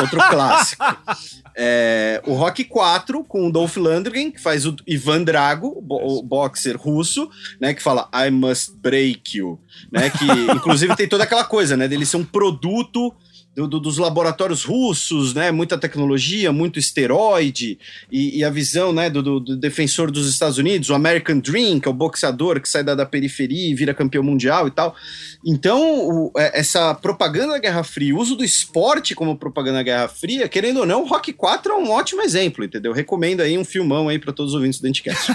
outro clássico. É, o Rock 4, com o Dolph Lundgren, que faz o Ivan Drago, o boxer russo, né? Que fala I must break you. Né, que inclusive tem toda aquela coisa, né? Dele ser um produto do, do, dos laboratórios russos, né? Muita tecnologia, muito esteroide, e, e a visão né, do, do, defensor dos Estados Unidos, o American Dream, que é o boxeador que sai da, da periferia e vira campeão mundial e tal. Então, o, é, essa propaganda da Guerra Fria, o uso do esporte como propaganda da Guerra Fria, querendo ou não, o Rock 4 é um ótimo exemplo, entendeu? Recomendo aí um filmão aí para todos os ouvintes do Dentcast.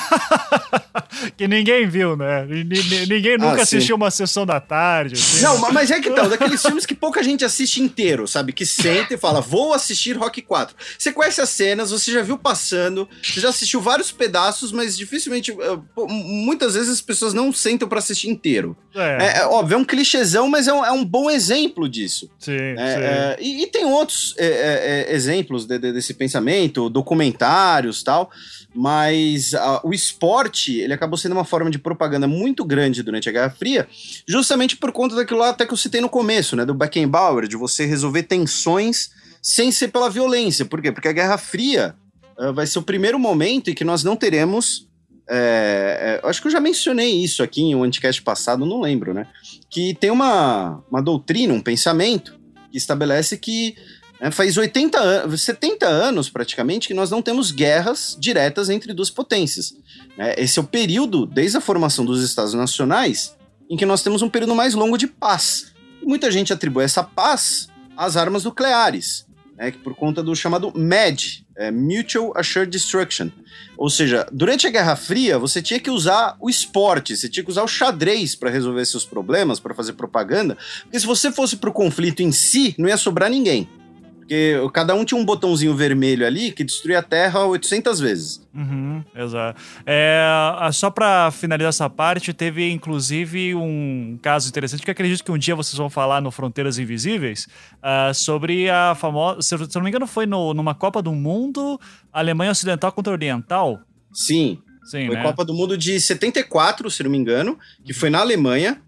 que ninguém viu, né? Ninguém nunca ah, assistiu uma sessão da tarde. Assim. Não, mas é que tal, daqueles filmes que pouca gente assiste inteiro inteiro, sabe? Que senta e fala, vou assistir Rock 4. Você conhece as cenas, você já viu passando, você já assistiu vários pedaços, mas dificilmente, eh, muitas vezes as pessoas não sentam para assistir inteiro. É. É, é. óbvio, é um clichêzão, mas é um, é um bom exemplo disso. Sim, é, sim. É, e, e, tem outros é, exemplos de, de, desse pensamento, documentários tal, mas uh, o esporte, ele acabou sendo uma forma de propaganda muito grande durante a Guerra Fria, justamente por conta daquilo lá até que eu citei no começo, né, do Beckenbauer, de você resolver tensões sem ser pela violência. Por quê? Porque a Guerra Fria uh, vai ser o primeiro momento em que nós não teremos. É, acho que eu já mencionei isso aqui em um anticast passado, não lembro, né? Que tem uma, uma doutrina, um pensamento que estabelece que é, faz 80 anos, 70 anos praticamente que nós não temos guerras diretas entre duas potências. É, esse é o período, desde a formação dos Estados Nacionais, em que nós temos um período mais longo de paz. Muita gente atribui essa paz as armas nucleares, né, por conta do chamado MAD, é, Mutual Assured Destruction. Ou seja, durante a Guerra Fria, você tinha que usar o esporte, você tinha que usar o xadrez para resolver seus problemas, para fazer propaganda, porque se você fosse para o conflito em si, não ia sobrar ninguém. Porque cada um tinha um botãozinho vermelho ali que destruía a Terra 800 vezes. Uhum, exato. É, só para finalizar essa parte, teve inclusive um caso interessante que acredito que um dia vocês vão falar no Fronteiras Invisíveis uh, sobre a famosa. Se, eu não me engano, foi no, numa Copa do Mundo, Alemanha Ocidental contra Oriental. Sim. Sim foi né? Copa do Mundo de 74, se não me engano, que foi na Alemanha.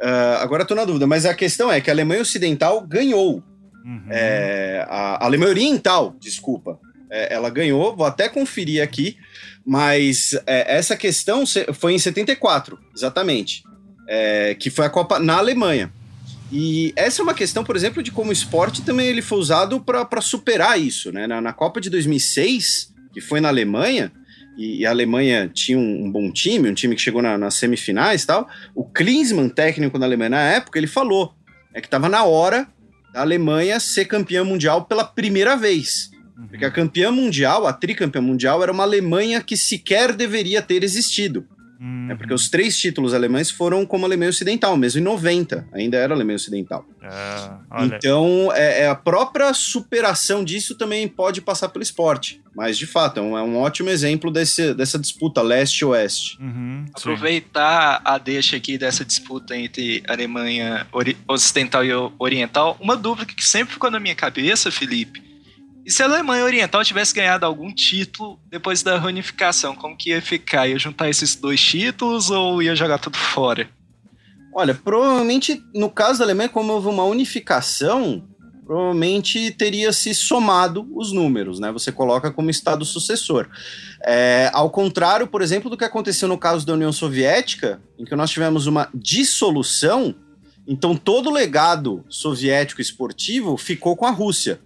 Uh, agora tô na dúvida, mas a questão é que a Alemanha Ocidental ganhou. Uhum. É, a Alemanha Oriental, desculpa, é, ela ganhou, vou até conferir aqui, mas é, essa questão foi em 74, exatamente, é, que foi a Copa na Alemanha. E essa é uma questão, por exemplo, de como o esporte também ele foi usado para superar isso. Né? Na, na, Copa de 2006, que foi na Alemanha, e, e a Alemanha tinha um, um, bom time, um time que chegou na, nas semifinais tal, o Klinsmann, técnico da Alemanha na época, ele falou é que estava na hora a Alemanha ser campeã mundial pela primeira vez. Uhum. Porque a campeã mundial, a tricampeã mundial, era uma Alemanha que sequer deveria ter existido. Uhum. É porque os três títulos alemães foram como Alemanha Ocidental, mesmo em 90, ainda era Alemanha Ocidental. É, então, é, é, a própria superação disso também pode passar pelo esporte. Mas, de fato, é um, é um ótimo exemplo desse, dessa disputa leste-oeste. Uhum, Aproveitar a deixa aqui dessa disputa entre Alemanha Ocidental e Oriental, uma dúvida que sempre ficou na minha cabeça, Felipe, e se a Alemanha Oriental tivesse ganhado algum título depois da reunificação, como que ia ficar? Ia juntar esses dois títulos ou ia jogar tudo fora? Olha, provavelmente, no caso da Alemanha, como houve uma unificação, provavelmente teria se somado os números, né? Você coloca como estado sucessor. É, ao contrário, por exemplo, do que aconteceu no caso da União Soviética, em que nós tivemos uma dissolução, então todo o legado soviético esportivo ficou com a Rússia.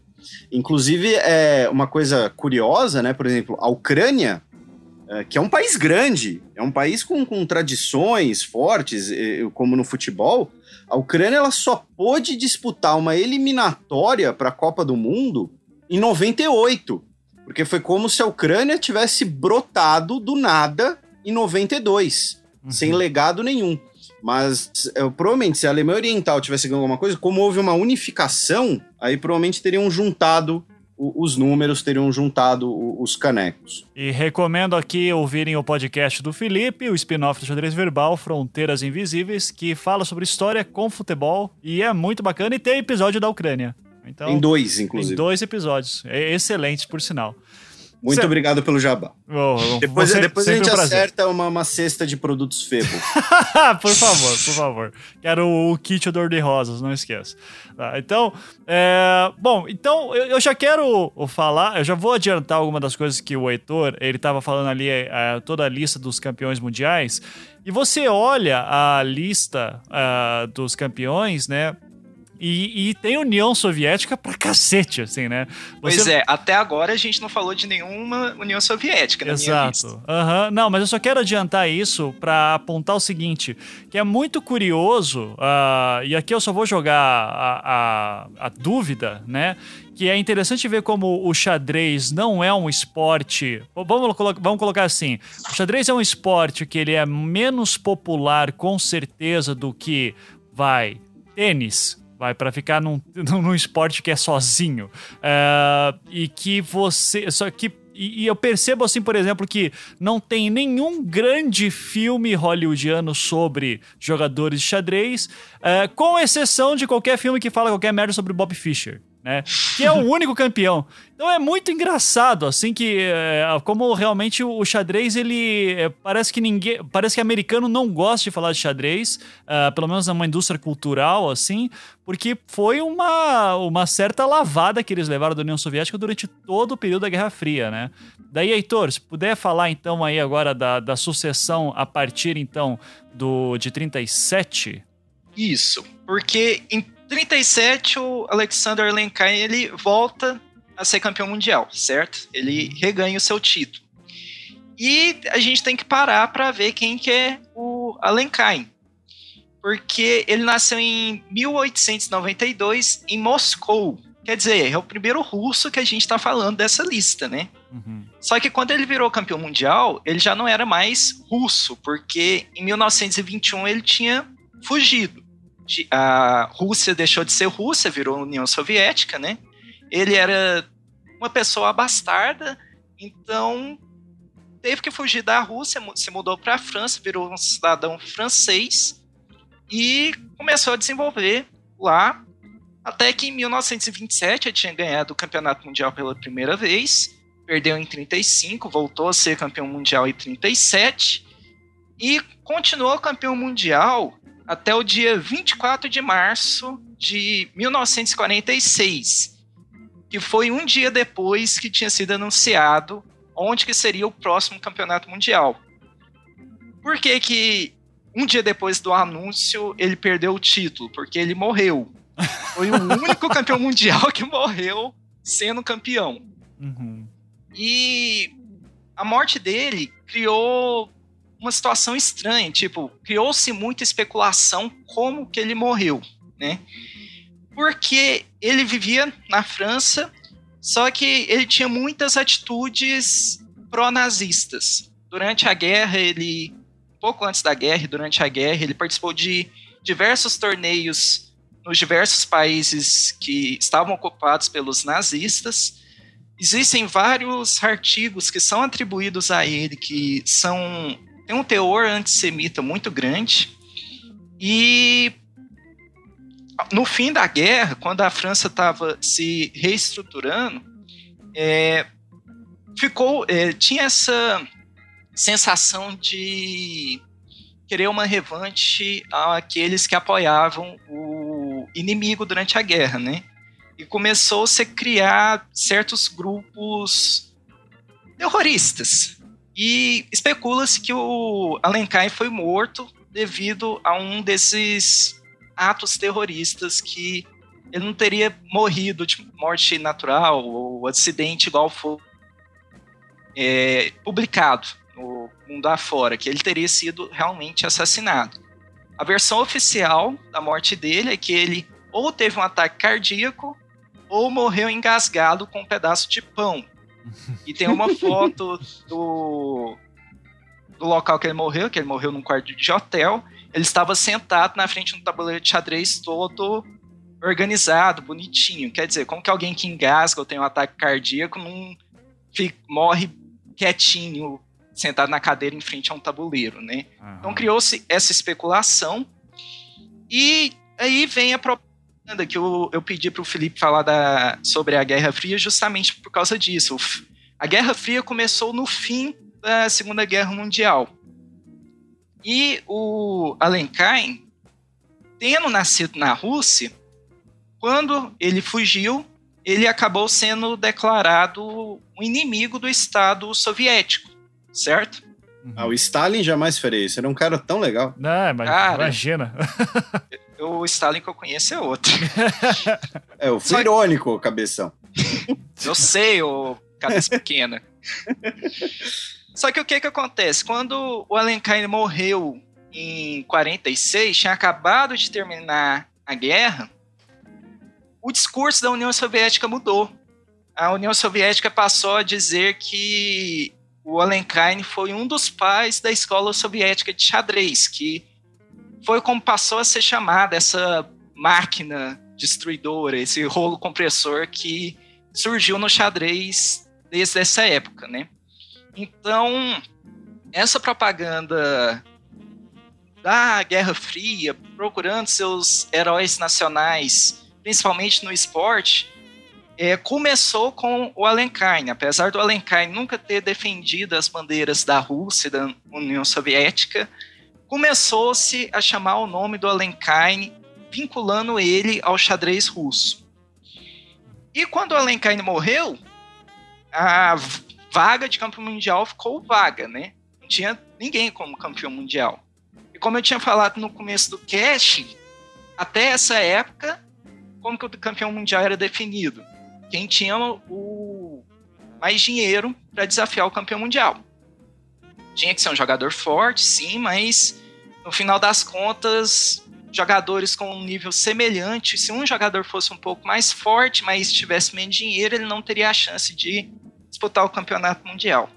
Inclusive, é uma coisa curiosa, né? Por exemplo, a Ucrânia, é, que é um país grande, é um país com, com tradições fortes, como no futebol, a Ucrânia ela só pôde disputar uma eliminatória para a Copa do Mundo em 98, porque foi como se a Ucrânia tivesse brotado do nada em 92, uhum. sem legado nenhum. Mas eu, provavelmente, se a Alemanha Oriental tivesse ganho alguma coisa, como houve uma unificação, aí provavelmente teriam juntado os números, teriam juntado os canecos. E recomendo aqui ouvirem o podcast do Felipe, o spin-off do xadrez verbal, Fronteiras Invisíveis, que fala sobre história com futebol e é muito bacana. E tem episódio da Ucrânia. Então, em dois, inclusive. Em dois episódios. É excelente, por sinal. Muito obrigado pelo jabá. Oh, depois você, depois a gente um acerta uma, uma cesta de produtos Febo. por favor, por favor. Quero o, o kit Odor de Rosas, não esqueça. Tá, então, é, bom, então eu, eu, já quero falar, eu já vou adiantar alguma das coisas que o Heitor, ele estava falando ali, é, toda a lista dos campeões mundiais, e você olha a lista uh, dos campeões, né? E, e, tem União Soviética pra cacete, assim, né? Você... Pois é, até agora a gente não falou de nenhuma União Soviética na Exato. Uhum. Não, mas eu só quero adiantar isso para apontar o seguinte, que é muito curioso, uh, e aqui eu só vou jogar a, a, a dúvida, né? que é interessante ver como o xadrez não é um esporte. Vamos, vamos colocar assim: o xadrez é um esporte que ele é menos popular, com certeza, do que vai tênis, vai para ficar num, num esporte que é sozinho. Uh, e que você só que e, e, eu percebo assim, por exemplo, que não tem nenhum grande filme hollywoodiano sobre jogadores de xadrez, uh, com exceção de qualquer filme que fala qualquer merda sobre Bob Fischer né? Que é o único campeão. Então é muito engraçado, assim, que é, como realmente o xadrez, ele é, parece que ninguém, parece que americano não gosta de falar de xadrez, uh, pelo menos numa indústria cultural, assim, porque foi uma, uma certa lavada que eles levaram da União Soviética durante todo o período da Guerra Fria, né? Daí, Heitor, se puder falar então aí agora da, da sucessão a partir então do de 37. Isso, porque em 37, o Alexander Lenkai ele volta a ser campeão mundial, certo? Ele reganha o seu título. E a gente tem que parar para ver quem que é o Alenkain. Porque ele nasceu em 1892 em Moscou. Quer dizer, é o primeiro russo que a gente está falando dessa lista, né? Uhum. Só que quando ele virou campeão mundial, ele já não era mais russo, porque em 1921 ele tinha fugido a Rússia deixou de ser Rússia, virou União Soviética, né? Ele era uma pessoa bastarda, então teve que fugir da Rússia, se mudou para a França, virou um cidadão francês e começou a desenvolver lá, até que em 1927 ele tinha ganhado o Campeonato Mundial pela primeira vez, perdeu em 35, voltou a ser campeão mundial em 37 e continuou campeão mundial até o dia 24 de março de 1946, que foi um dia depois que tinha sido anunciado onde que seria o próximo campeonato mundial. Por que que um dia depois do anúncio ele perdeu o título? Porque ele morreu. Foi o único campeão mundial que morreu sendo campeão. Uhum. E a morte dele criou uma situação estranha, tipo, criou-se muita especulação como que ele morreu, né? Porque ele vivia na França, só que ele tinha muitas atitudes pró-nazistas. Durante a guerra, ele pouco antes da guerra e durante a guerra, ele participou de diversos torneios nos diversos países que estavam ocupados pelos nazistas. Existem vários artigos que são atribuídos a ele que são tem um teor antissemita muito grande. E no fim da guerra, quando a França estava se reestruturando, é, ficou é, tinha essa sensação de querer uma revanche àqueles que apoiavam o inimigo durante a guerra, né? E começou-se a criar certos grupos terroristas, e especula-se que o Alencar foi morto devido a um desses atos terroristas que ele não teria morrido de morte natural ou acidente igual foi é, publicado no mundo afora, que ele teria sido realmente assassinado. A versão oficial da morte dele é que ele ou teve um ataque cardíaco ou morreu engasgado com um pedaço de pão, e tem uma foto do, do local que ele morreu, que ele morreu num quarto de hotel. Ele estava sentado na frente de um tabuleiro de xadrez todo organizado, bonitinho. Quer dizer, como que alguém que engasga ou tem um ataque cardíaco não fica, morre quietinho, sentado na cadeira em frente a um tabuleiro, né? Uhum. Então criou-se essa especulação e aí vem a proposta que eu, eu pedi para o Felipe falar da, sobre a Guerra Fria justamente por causa disso. a Guerra Fria começou no fim da Segunda Guerra Mundial. E o Alenkine, tendo nascido na Rússia, quando ele fugiu, ele acabou sendo declarado um inimigo do Estado soviético, certo? Ah, o Stalin jamais faria isso. Era um cara tão legal. Não, mas Cara, imagina. o Stalin que eu conheço é outro. É, fui Só... irônico, cabeção. Eu sei, ô cabeça pequena. Só que o que que acontece? Quando o Alenkine morreu em 46, tinha acabado de terminar a guerra, o discurso da União Soviética mudou. A União Soviética passou a dizer que o Alenkine foi um dos pais da escola soviética de xadrez, que foi como passou a ser chamada essa máquina destruidora, esse rolo compressor que surgiu no xadrez desde essa época, né? Então, essa propaganda da Guerra Fria, procurando seus heróis nacionais, principalmente no esporte, é, começou com o Alenkine. Apesar do Alenkine nunca ter defendido as bandeiras da Rússia e da União Soviética, começou-se a chamar o nome do Alenkine, vinculando ele ao xadrez russo. E quando o Alenkine morreu, a vaga de campeão mundial ficou vaga, né? Não tinha ninguém como campeão mundial. E como eu tinha falado no começo do cast, até essa época, como que o campeão mundial era definido? quem tinha o mais dinheiro para desafiar o campeão mundial. Tinha que ser um jogador forte, sim, mas no final das contas, jogadores com um nível semelhante, se um jogador fosse um pouco mais forte, mas tivesse menos dinheiro, ele não teria a chance de disputar o campeonato mundial.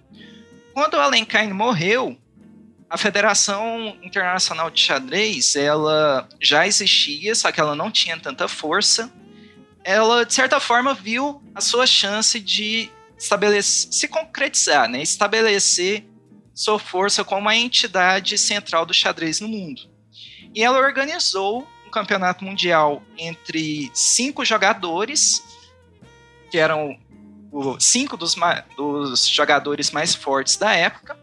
Quando o Alenkine morreu, a Federação Internacional de Xadrez, ela já existia, só que ela não tinha tanta força ela, de certa forma, viu a sua chance de estabelecer, se concretizar, né? estabelecer sua força como a entidade central do xadrez no mundo. E ela organizou um campeonato mundial entre cinco jogadores, que eram cinco dos, dos jogadores mais fortes da época,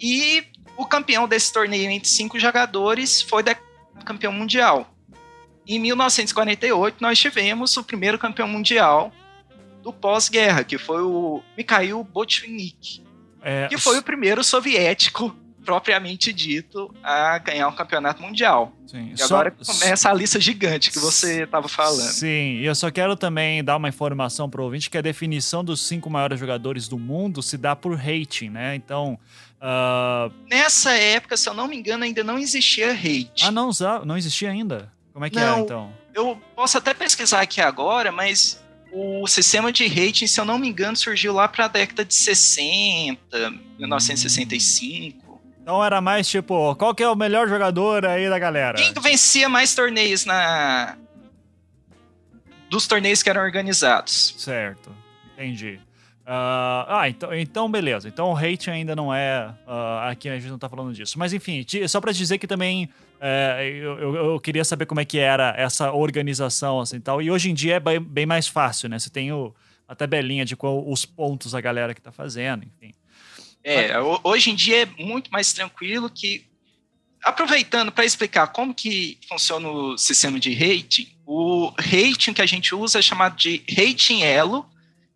e o campeão desse torneio entre cinco jogadores foi da campeão mundial. Em 1948, nós tivemos o primeiro campeão mundial do pós-guerra, que foi o Mikhail Botvinnik, é, que foi o primeiro soviético propriamente dito a ganhar um campeonato mundial. Sim, e agora só, começa a lista gigante que você estava falando. Sim, e eu só quero também dar uma informação para o ouvinte que a definição dos cinco maiores jogadores do mundo se dá por rating, né? Então, Uh... Nessa época, se eu não me engano, ainda não existia hate. Ah, não, não existia ainda? Como é que é, não, é, então? Eu posso até pesquisar aqui agora, mas o sistema de rating, se eu não me engano, surgiu lá para a década de 60, 1965. Então era mais tipo, qual que é o melhor jogador aí da galera? Quem vencia mais torneios na dos torneios que eram organizados. Certo. Entendi. Uh, ah, então, então beleza. Então o hate ainda não é. Uh, aqui a gente não tá falando disso. Mas enfim, só para dizer que também é, eu, eu, queria saber como é que era essa organização assim tal. E hoje em dia é bem, bem mais fácil, né? Você tem o, a tabelinha de qual os pontos da galera que tá fazendo, enfim. É, hoje em dia é muito mais tranquilo que. Aproveitando para explicar como que funciona o sistema de rating, o rating que a gente usa é chamado de rating elo,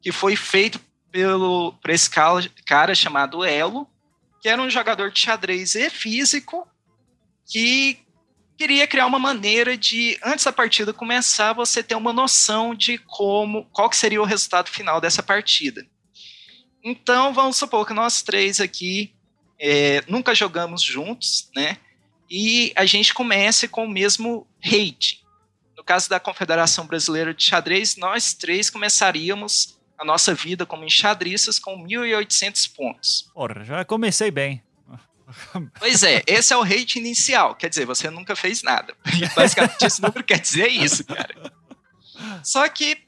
que foi feito pelo por esse cara chamado Elo, que era um jogador de xadrez e físico que queria criar uma maneira de antes da partida começar você ter uma noção de como qual que seria o resultado final dessa partida. Então vamos supor que nós três aqui é, nunca jogamos juntos, né? E a gente comece com o mesmo rate. No caso da Confederação Brasileira de Xadrez, nós três começaríamos a nossa vida como enxadristas com 1.800 pontos. Porra, já comecei bem. Pois é, esse é o rate inicial. Quer dizer, você nunca fez nada. Basicamente, esse número quer dizer isso, cara. Só que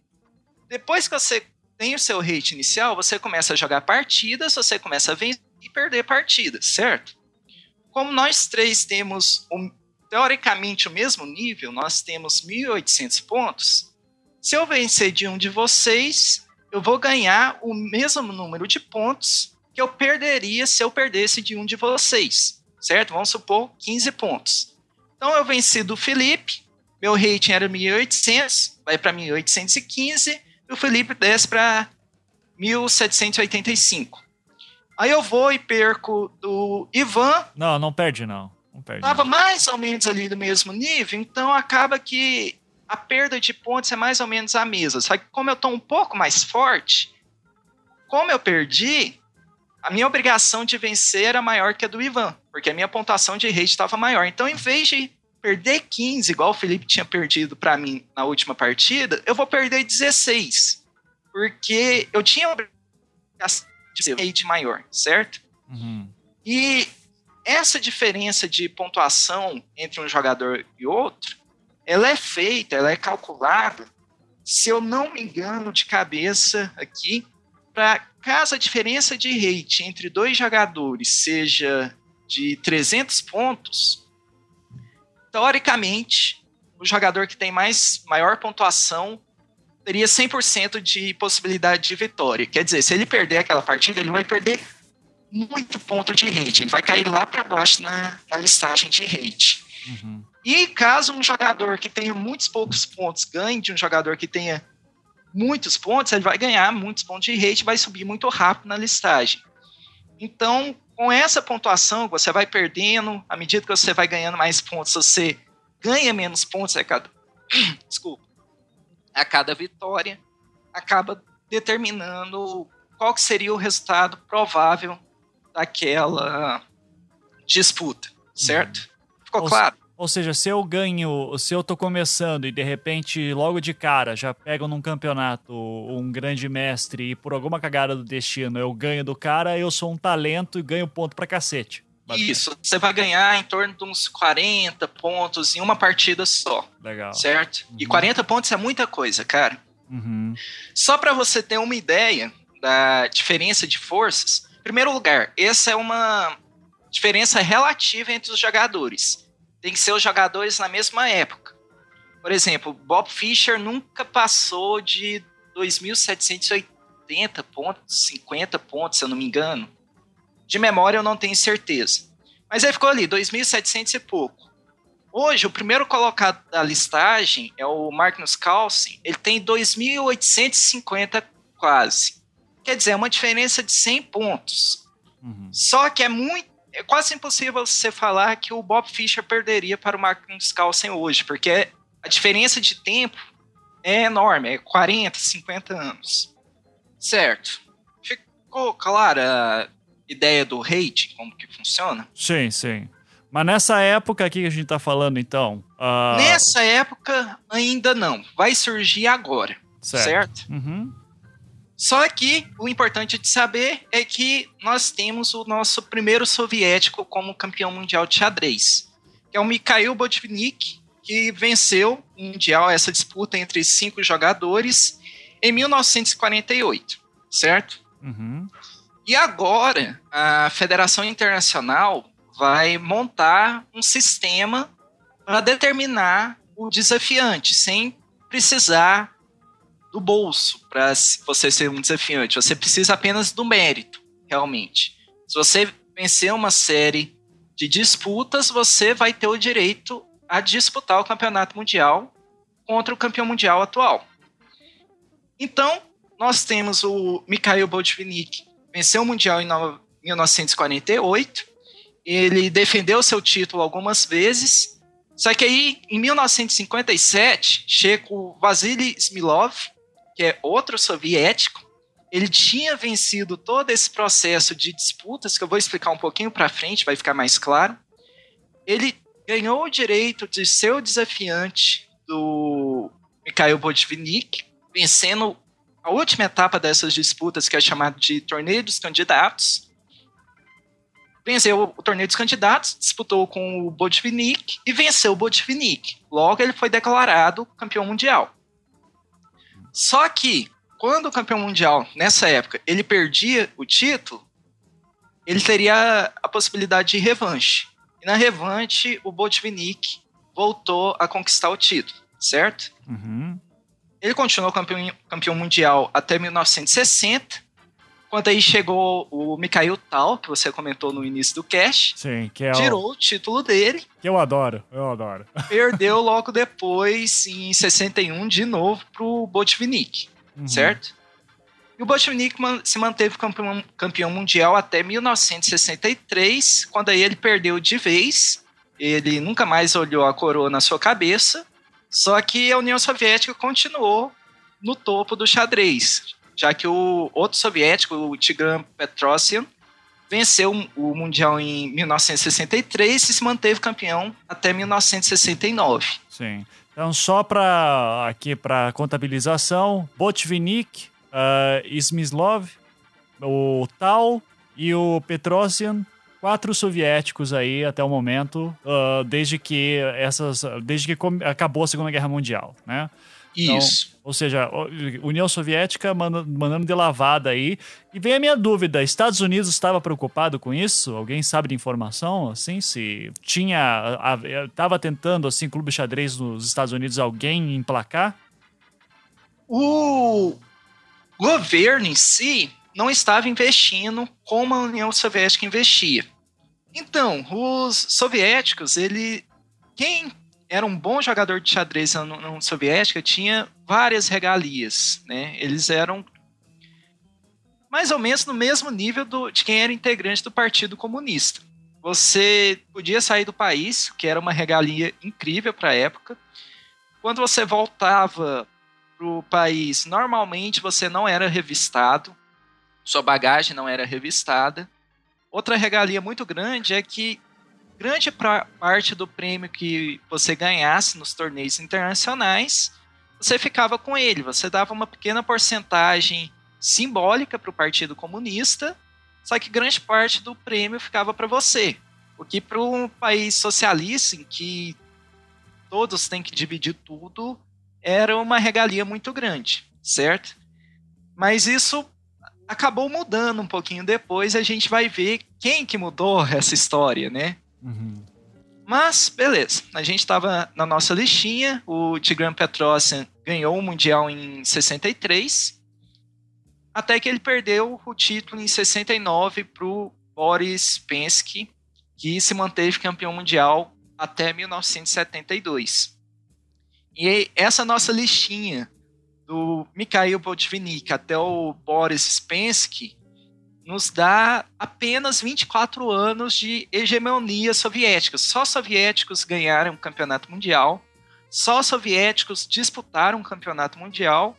depois que você tem o seu rate inicial, você começa a jogar partidas, você começa a vencer e perder partidas, certo? Como nós três temos um, teoricamente o mesmo nível, nós temos 1.800 pontos. Se eu vencer de um de vocês, eu vou ganhar o mesmo número de pontos que eu perderia se eu perdesse de um de vocês, certo? Vamos supor 15 pontos. Então eu venci do Felipe, meu rating era 1800, vai para 1815, e o Felipe desce para 1785. Aí eu vou e perco do Ivan. Não, não perde não. Não perde. Tava não. mais ou menos ali do mesmo nível, então acaba que a perda de pontos é mais ou menos a mesma. Só que como eu tô um pouco mais forte, como eu perdi, a minha obrigação de vencer era maior que a do Ivan, porque a minha pontuação de rate estava maior. Então, em vez de perder 15, igual o Felipe tinha perdido para mim na última partida, eu vou perder 16. Porque eu tinha obrigação de ser rate maior, certo? Uhum. E essa diferença de pontuação entre um jogador e outro, ela é feita, ela é calculada, se eu não me engano de cabeça aqui, para caso a diferença de rate entre dois jogadores seja de 300 pontos, teoricamente, o jogador que tem mais maior pontuação teria 100% de possibilidade de vitória. Quer dizer, se ele perder aquela partida, ele vai perder muito ponto de rate. Ele vai cair lá para baixo na, na, listagem de rate. Uhum. E caso um jogador que tenha muitos poucos pontos ganhe de um jogador que tenha muitos pontos, ele vai ganhar muitos pontos de rate, vai subir muito rápido na listagem. Então, com essa pontuação, você vai perdendo, à medida que você vai ganhando mais pontos, você ganha menos pontos a cada, desculpa, a cada vitória, acaba determinando qual que seria o resultado provável daquela disputa, certo? Ficou Ou claro? Ou seja, se eu ganho, se eu tô começando e de repente, logo de cara, já pego num campeonato um grande mestre e por alguma cagada do destino eu ganho do cara, eu sou um talento e ganho ponto pra cacete. Isso, você vai ganhar em torno de uns 40 pontos em uma partida só. Legal. Certo? Uhum. E 40 pontos é muita coisa, cara. Uhum. Só para você ter uma ideia da diferença de forças, em primeiro lugar, essa é uma diferença relativa entre os jogadores tem que ser os jogadores na mesma época. Por exemplo, Bob Fischer nunca passou de 2.780 pontos, 50 pontos, se eu não me engano. De memória eu não tenho certeza. Mas ele ficou ali, 2.700 e pouco. Hoje, o primeiro colocado da listagem é o Magnus Carlsen. Ele tem 2.850 quase. Quer dizer, é uma diferença de 100 pontos. Uhum. Só que é muito é quase impossível você falar que o Bob Fischer perderia para o Magnus Carlsen hoje, porque a diferença de tempo é enorme, é 40, 50 anos. Certo. Ficou clara a ideia do hate, como que funciona? Sim, sim. Mas nessa época aqui que a gente está falando, então. Uh... Nessa época, ainda não. Vai surgir agora. Certo. certo? Uhum. Só que o importante de saber é que nós temos o nosso primeiro soviético como campeão mundial de xadrez, que é o Mikhail Botvinnik, que venceu o mundial, essa disputa entre cinco jogadores, em 1948, certo? Uhum. E agora a Federação Internacional vai montar um sistema para determinar o desafiante, sem precisar do bolso para você ser um desafiante. Você precisa apenas do mérito, realmente. Se você vencer uma série de disputas, você vai ter o direito a disputar o campeonato mundial contra o campeão mundial atual. Então, nós temos o Mikhail Bolshevik, venceu o mundial em 1948. Ele defendeu seu título algumas vezes. Só que aí, em 1957, chega o Vasily Smilov, que é outro soviético, ele tinha vencido todo esse processo de disputas, que eu vou explicar um pouquinho para frente, vai ficar mais claro. Ele ganhou o direito de ser o desafiante do Mikhail Botvinnik, vencendo a última etapa dessas disputas, que é chamada de Torneio dos Candidatos. Venceu o Torneio dos Candidatos, disputou com o Botvinnik e venceu o Botvinnik. Logo, ele foi declarado campeão mundial. Só que, quando o campeão mundial, nessa época, ele perdia o título, ele teria a possibilidade de revanche. E na revanche, o Botvinnik voltou a conquistar o título, certo? Uhum. ele continuou campeão, campeão mundial até 1960, quando aí chegou o Mikhail Tal, que você comentou no início do cast. Sim, que é tirou o... o título dele. Que eu adoro, eu adoro. Perdeu logo depois, em 61, de novo, pro Botvinnik, uhum. certo? E o Botvinnik se manteve campeão, campeão mundial até 1963, quando aí ele perdeu de vez. Ele nunca mais olhou a coroa na sua cabeça só que a União Soviética continuou no topo do xadrez, já que o outro soviético, o Tigran Petrosian, venceu o Mundial em 1963 e se manteve campeão até 1969. Sim. Então, só para aqui para contabilização, Botvinnik, uh, Smyslov, o Tal e o Petrosian quatro soviéticos aí até o momento, uh, desde que essas, desde que acabou a Segunda Guerra Mundial, né? Então, Isso. Ou seja, União Soviética mandando de lavada aí. E vem a minha dúvida: Estados Unidos estava preocupado com isso? Alguém sabe de informação? Assim, se tinha. Estava tentando, assim, clube xadrez nos Estados Unidos, alguém emplacar? O governo em si não estava investindo como a União Soviética investia. Então, os soviéticos, ele quem era um bom jogador de xadrez na União Soviética tinha várias regalias, né? Eles eram mais ou menos no mesmo nível do, de quem era integrante do Partido Comunista. Você podia sair do país, que era uma regalia incrível para a época. Quando você voltava para o país, normalmente você não era revistado sua bagagem não era revistada. Outra regalia muito grande é que grande parte do prêmio que você ganhasse nos torneios internacionais, você ficava com ele. Você dava uma pequena porcentagem simbólica para o Partido Comunista, só que grande parte do prêmio ficava para você. O que para um país socialista em que todos têm que dividir tudo, era uma regalia muito grande, certo? Mas isso acabou mudando um pouquinho depois, a gente vai ver quem que mudou essa história, né? Uhum. Mas, beleza, a gente estava na nossa listinha, o Tigran Petrosian ganhou o Mundial em 63, até que ele perdeu o título em 69 para o Boris Penske, que se manteve campeão mundial até 1972. E essa nossa listinha do Mikhail Botvinnik até o Boris Spensky nos dá apenas 24 anos de hegemonia soviética. Só soviéticos ganharam o campeonato mundial, só soviéticos disputaram o campeonato mundial.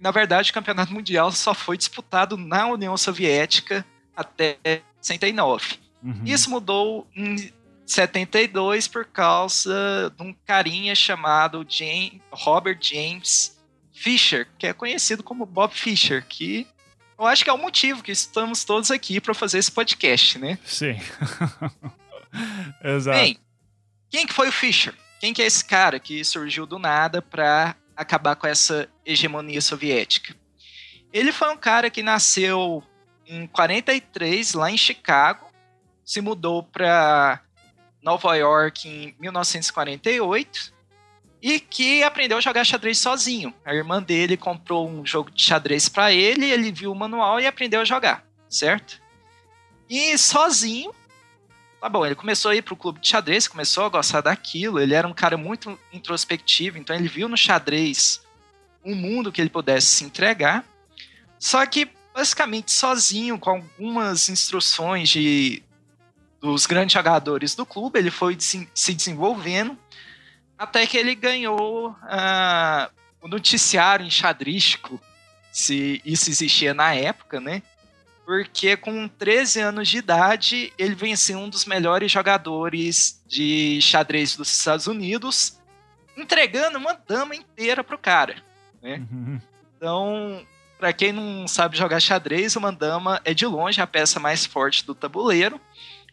Na verdade, o campeonato mundial só foi disputado na União Soviética até 69. Uhum. Isso mudou em 72 por causa de um carinha chamado James, Robert James Fischer, que é conhecido como Bob Fischer, que eu acho que é o motivo que estamos todos aqui para fazer esse podcast, né? Sim. Exato. Bem, quem que foi o Fischer? Quem que é esse cara que surgiu do nada para acabar com essa hegemonia soviética? Ele foi um cara que nasceu em 43 lá em Chicago, se mudou para Nova York em 1948 e que aprendeu a jogar xadrez sozinho. A irmã dele comprou um jogo de xadrez para ele, ele viu o manual e aprendeu a jogar, certo? E sozinho, tá bom, ele começou a ir pro clube de xadrez, começou a gostar daquilo, ele era um cara muito introspectivo, então ele viu no xadrez um mundo que ele pudesse se entregar. Só que basicamente sozinho, com algumas instruções de dos grandes jogadores do clube, ele foi se desenvolvendo até que ele ganhou uh, o noticiário enxadrístico, se isso existia na época, né? Porque com 13 anos de idade, ele venceu um dos melhores jogadores de xadrez dos Estados Unidos, entregando uma dama inteira pro cara, né? Uhum. Então, para quem não sabe jogar xadrez, uma dama é de longe a peça mais forte do tabuleiro.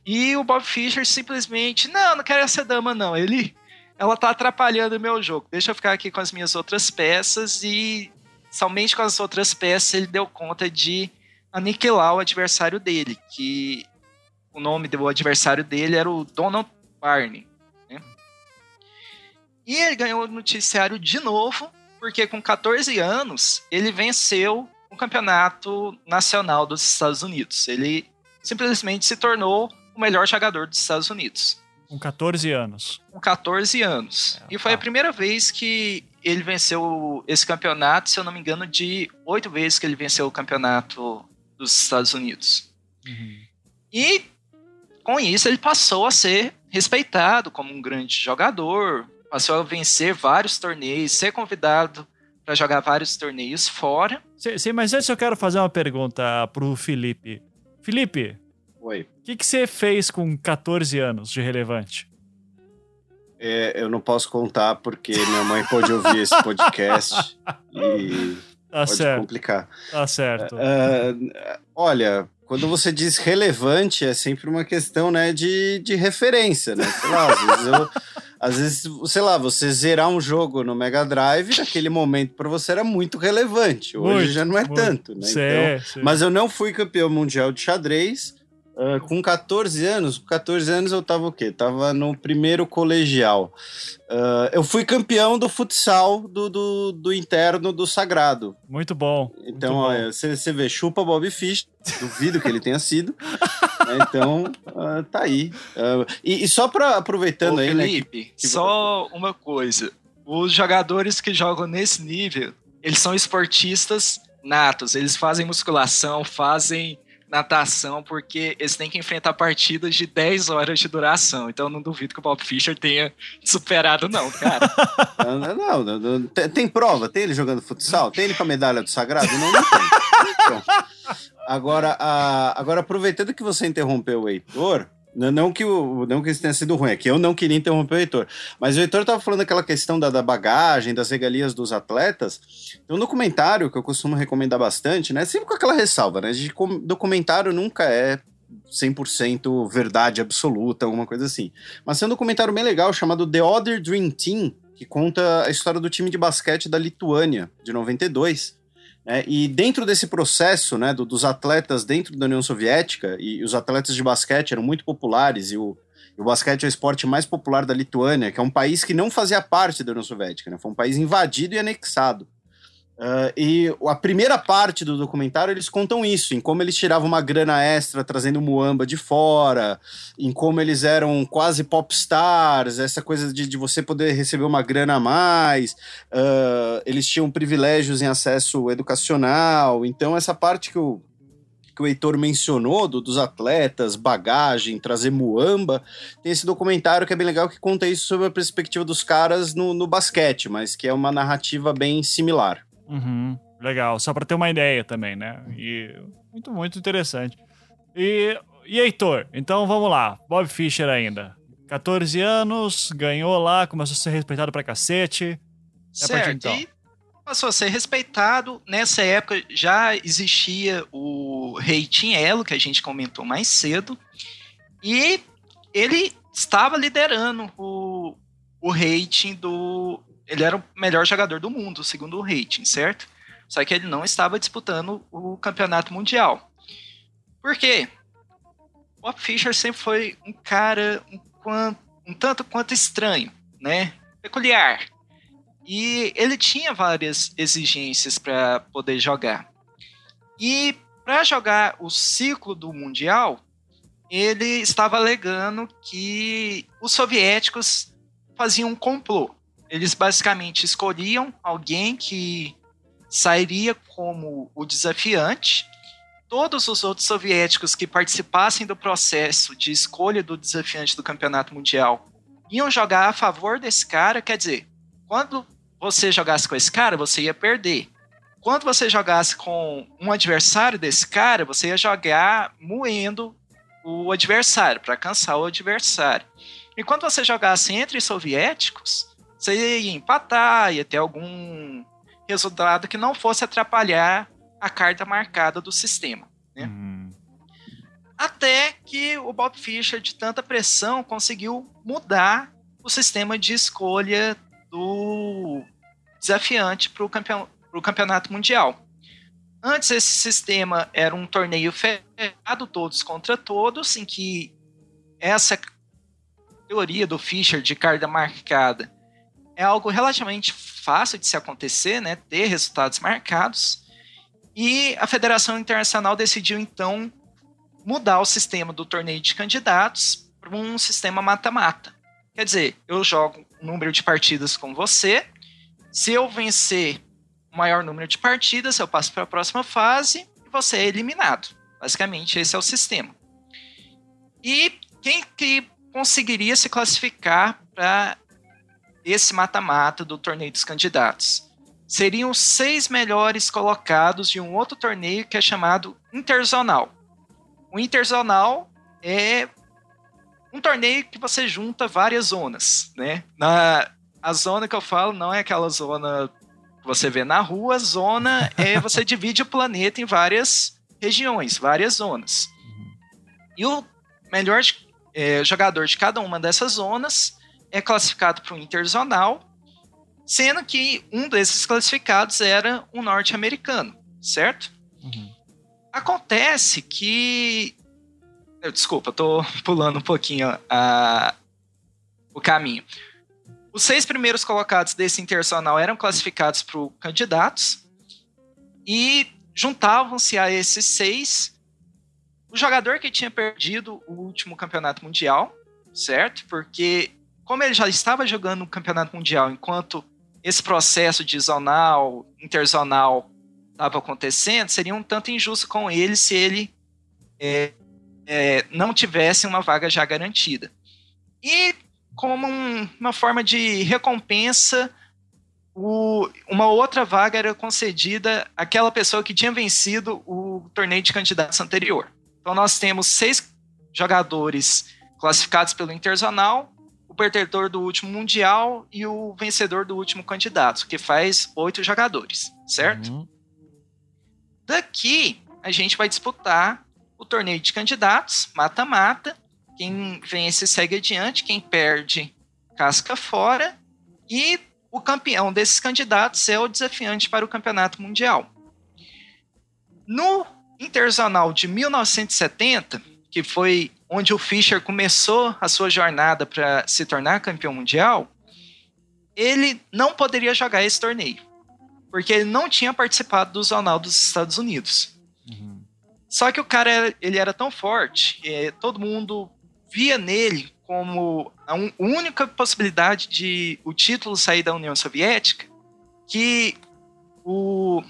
E o Bob Fischer simplesmente, não, não quero essa dama não. Ele ela tá atrapalhando o meu jogo. Deixa eu ficar aqui com as minhas outras peças e somente com as outras peças ele deu conta de aniquilar o adversário dele, que o nome do adversário dele era o Donald Barney. Né? E ele ganhou o noticiário de novo, porque com 14 anos ele venceu o campeonato nacional dos Estados Unidos. Ele simplesmente se tornou o melhor jogador dos Estados Unidos. Com 14 anos. Com 14 anos. É, e foi tá. a primeira vez que ele venceu esse campeonato, se eu não me engano, de oito vezes que ele venceu o campeonato dos Estados Unidos. Uhum. E com isso ele passou a ser respeitado como um grande jogador, passou a vencer vários torneios, ser convidado para jogar vários torneios fora. Sim, sim, mas antes eu quero fazer uma pergunta pro Felipe. Felipe. Oi. O que, que você fez com 14 anos de relevante? É, eu não posso contar porque minha mãe pode ouvir esse podcast e tá pode certo. complicar. Tá certo. Uh, olha, quando você diz relevante, é sempre uma questão né, de, de referência, né? Sei lá, às vezes, eu, às vezes, sei lá, você zerar um jogo no Mega Drive, naquele momento para você era muito relevante. Hoje muito, já não é muito. tanto, né? então, Mas eu não fui campeão mundial de xadrez. Uh, com 14 anos, com 14 anos eu tava o quê? Tava no primeiro colegial. Uh, eu fui campeão do futsal do, do, do interno do Sagrado. Muito bom. Então, olha, você vê, chupa Bob Fish, duvido que ele tenha sido. então, uh, tá aí. E, e, só pra, aproveitando Ô, aí, né, Felipe, né? Que, só uma coisa. Os jogadores que jogam nesse nível, eles são esportistas natos. Eles fazem musculação, fazem natação, porque eles têm que enfrentar partidas de 10 horas de duração. Então não duvido que o Bob Fischer tenha superado, não, cara. não, não, não, não, tem, tem, prova? Tem ele jogando futsal? Tem ele com a medalha do sagrado? Não, não tem. Então, agora, a, agora, aproveitando que você interrompeu o Heitor, não que, não que isso tenha sido ruim, é que eu não queria interromper o Heitor. Mas o Heitor estava falando daquela questão da, da, bagagem, das regalias dos atletas. Tem um documentário que eu costumo recomendar bastante, né? Sempre com aquela ressalva, né? De documentário nunca é 100% verdade absoluta, alguma coisa assim. Mas tem um documentário bem legal chamado The Other Dream Team, que conta a história do time de basquete da Lituânia, de 92 é, e dentro desse processo né, do, dos atletas dentro da União Soviética, e os atletas de basquete eram muito populares, e o, e o basquete é o esporte mais popular da Lituânia, que é um país que não fazia parte da União Soviética, né, foi um país invadido e anexado. Uh, e a primeira parte do documentário eles contam isso, em como eles tiravam uma grana extra trazendo Muamba de fora, em como eles eram quase popstars, essa coisa de, de você poder receber uma grana a mais, uh, eles tinham privilégios em acesso educacional, então essa parte que o, que o Heitor mencionou, do, dos atletas, bagagem, trazer muamba. Tem esse documentário que é bem legal que conta isso sobre a perspectiva dos caras no, no basquete, mas que é uma narrativa bem similar. Uhum, legal, só para ter uma ideia também, né? E muito, muito interessante. E, e Heitor, então vamos lá. Bob Fischer ainda. 14 anos, ganhou lá, começou a ser respeitado pra cacete. Certo, então. e passou a ser respeitado. Nessa época já existia o rating Elo, que a gente comentou mais cedo. E ele estava liderando o, o rating do, ele era o melhor jogador do mundo, segundo o rating, certo? Só que ele não estava disputando o campeonato mundial. Por quê? Bob Fischer sempre foi um cara um, um tanto quanto estranho, né? Peculiar. E ele tinha várias exigências para poder jogar. E para jogar o ciclo do Mundial, ele estava alegando que os soviéticos faziam um complô eles basicamente escolhiam alguém que sairia como o desafiante. Todos os outros soviéticos que participassem do processo de escolha do desafiante do campeonato mundial iam jogar a favor desse cara. Quer dizer, quando você jogasse com esse cara, você ia perder. Quando você jogasse com um adversário desse cara, você ia jogar moendo o adversário, para cansar o adversário. E quando você jogasse entre soviéticos, você ia empatar, ia ter algum resultado que não fosse atrapalhar a carta marcada do sistema. Né? Uhum. Até que o Bob Fischer, de tanta pressão, conseguiu mudar o sistema de escolha do desafiante para o campeon campeonato mundial. Antes, esse sistema era um torneio fechado, todos contra todos, em que essa teoria do Fischer de carta marcada é algo relativamente fácil de se acontecer, né, ter resultados marcados. E a Federação Internacional decidiu então mudar o sistema do torneio de candidatos para um sistema mata-mata. Quer dizer, eu jogo um número de partidas com você. Se eu vencer o maior número de partidas, eu passo para a próxima fase e você é eliminado. Basicamente, esse é o sistema. E quem que conseguiria se classificar para esse mata-mata do torneio dos candidatos? Seriam os seis melhores colocados de um outro torneio que é chamado Interzonal. O Interzonal é um torneio que você junta várias zonas, né? Na, a zona que eu falo não é aquela zona que você vê na rua, a zona é você divide o planeta em várias regiões, várias zonas. E o melhor é, jogador de cada uma dessas zonas é classificado para o interzonal, sendo que um desses classificados era um norte-americano, certo? Uhum. Acontece que. Desculpa, estou pulando um pouquinho a, o caminho. Os seis primeiros colocados desse internacional eram classificados para candidatos e juntavam-se a esses seis o jogador que tinha perdido o último campeonato mundial, certo? Porque como ele já estava jogando o campeonato mundial enquanto esse processo de zonal, interzonal estava acontecendo, seria um tanto injusto com ele se ele é, é, não tivesse uma vaga já garantida. E como um, uma forma de recompensa, o, uma outra vaga era concedida àquela pessoa que tinha vencido o torneio de candidatos anterior. Então nós temos seis jogadores classificados pelo Interzonal, o perdedor do último Mundial e o vencedor do último candidato, que faz oito jogadores, certo? Uhum. Daqui a gente vai disputar o torneio de candidatos, mata-mata. Quem vence segue adiante, quem perde casca fora. E o campeão desses candidatos é o desafiante para o campeonato mundial. No Interzonal de 1970, que foi onde o Fischer começou a sua jornada para se tornar campeão mundial, ele não poderia jogar esse torneio porque ele não tinha participado do Zonal dos Estados Unidos. Uhum. Só que o cara ele era tão forte, todo mundo via nele como a un, única possibilidade de o título sair da União Soviética, que o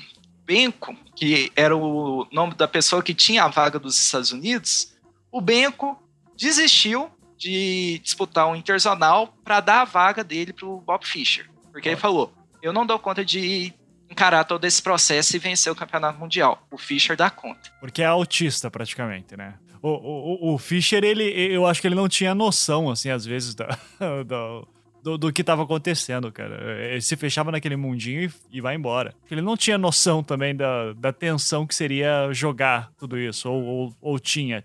Benko, que era o nome da pessoa que tinha a vaga dos Estados Unidos, o Benko desistiu de disputar um interzonal para dar a vaga dele para o Bob Fischer, porque ele falou: eu não dou conta de encarar todo esse processo e vencer o campeonato mundial. O Fischer dá conta. Porque é autista, praticamente, né? O, o, o Fischer, ele, eu acho que ele não tinha noção, assim, às vezes, da, da do, do, que estava acontecendo, cara. Ele se fechava naquele mundinho e, e, vai embora. Ele não tinha noção também da, da tensão que seria jogar tudo isso, ou, ou, ou tinha.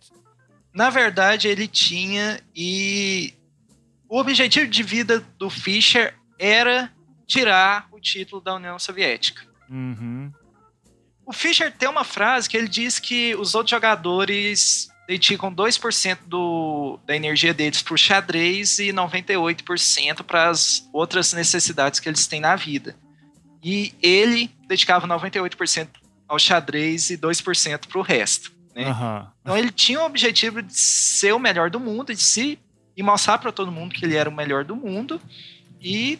Na verdade, ele tinha, e o objetivo de vida do Fischer era tirar o título da União Soviética. Uhum. O Fischer tem uma frase que ele diz que os outros jogadores dedicam 2% do, da energia deles para o xadrez e 98% para as outras necessidades que eles têm na vida. E ele dedicava 98% ao xadrez e 2% para o resto. Né? Uhum. Então ele tinha o objetivo de ser o melhor do mundo, de se e mostrar para todo mundo que ele era o melhor do mundo. E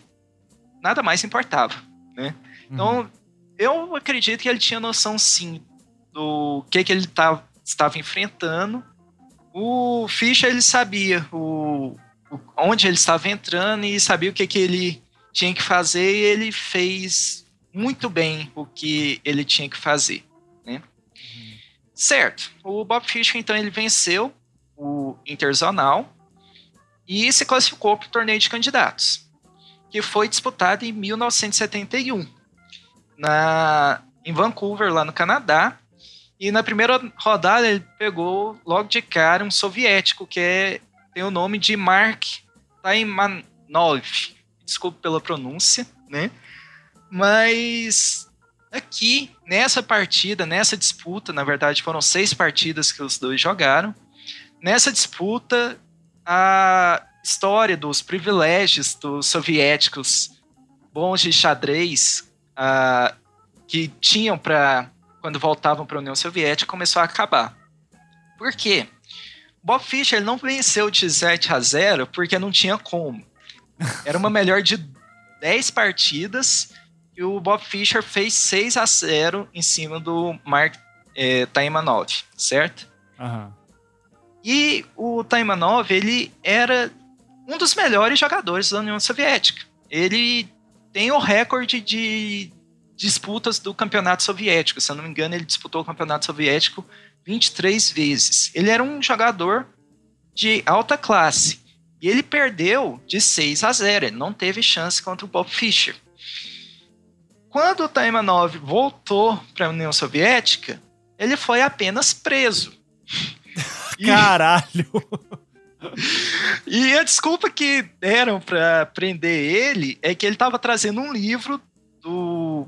nada mais importava, né? Então, uhum. eu acredito que ele tinha noção, sim, do que, que ele tá, estava enfrentando. O Fischer, ele sabia o, o, onde ele estava entrando e sabia o que, que ele tinha que fazer e ele fez muito bem o que ele tinha que fazer, né? Certo. O Bob Fischer, então, ele venceu o Interzonal e se classificou para o torneio de candidatos que foi disputado em 1971, na, em Vancouver, lá no Canadá. E na primeira rodada ele pegou logo de cara um soviético que é, tem o nome de Mark Taimanov. Desculpe pela pronúncia, né? Mas aqui, nessa partida, nessa disputa, na verdade foram seis partidas que os dois jogaram. Nessa disputa, a história dos privilégios dos soviéticos bons de xadrez uh, que tinham para quando voltavam para a União Soviética começou a acabar. Por quê? Bob Fischer não venceu de 7 a 0 porque não tinha como. Era uma melhor de 10 partidas e o Bob Fischer fez 6 a 0 em cima do Mark é, Taimanov, certo? Uhum. E o Taimanov, ele era um dos melhores jogadores da União Soviética. Ele tem o recorde de disputas do campeonato soviético. Se eu não me engano, ele disputou o campeonato soviético 23 vezes. Ele era um jogador de alta classe. E ele perdeu de 6 a 0. Ele não teve chance contra o Bob Fischer. Quando o Taimanov voltou para a União Soviética, ele foi apenas preso. Caralho! E a desculpa que deram para prender ele é que ele estava trazendo um livro do.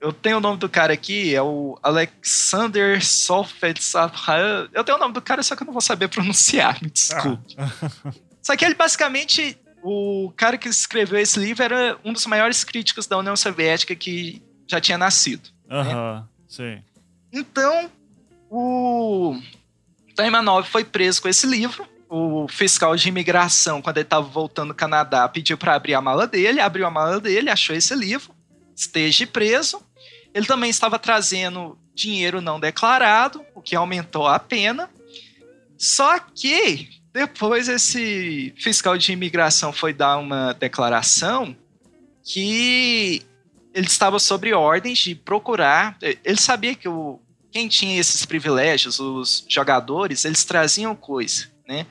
Eu tenho o nome do cara aqui, é o Alexander Solfetsav. Eu tenho o nome do cara, só que eu não vou saber pronunciar, me desculpe. Ah. Só que ele basicamente. O cara que escreveu esse livro era um dos maiores críticos da União Soviética que já tinha nascido. Aham, né? sim. Então, o Taimanov foi preso com esse livro. O fiscal de imigração, quando ele estava voltando do Canadá, pediu para abrir a mala dele, abriu a mala dele, achou esse livro, esteja preso. Ele também estava trazendo dinheiro não declarado, o que aumentou a pena. Só que depois esse fiscal de imigração foi dar uma declaração que ele estava sob ordens de procurar. Ele sabia que o, quem tinha esses privilégios, os jogadores, eles traziam coisa, né?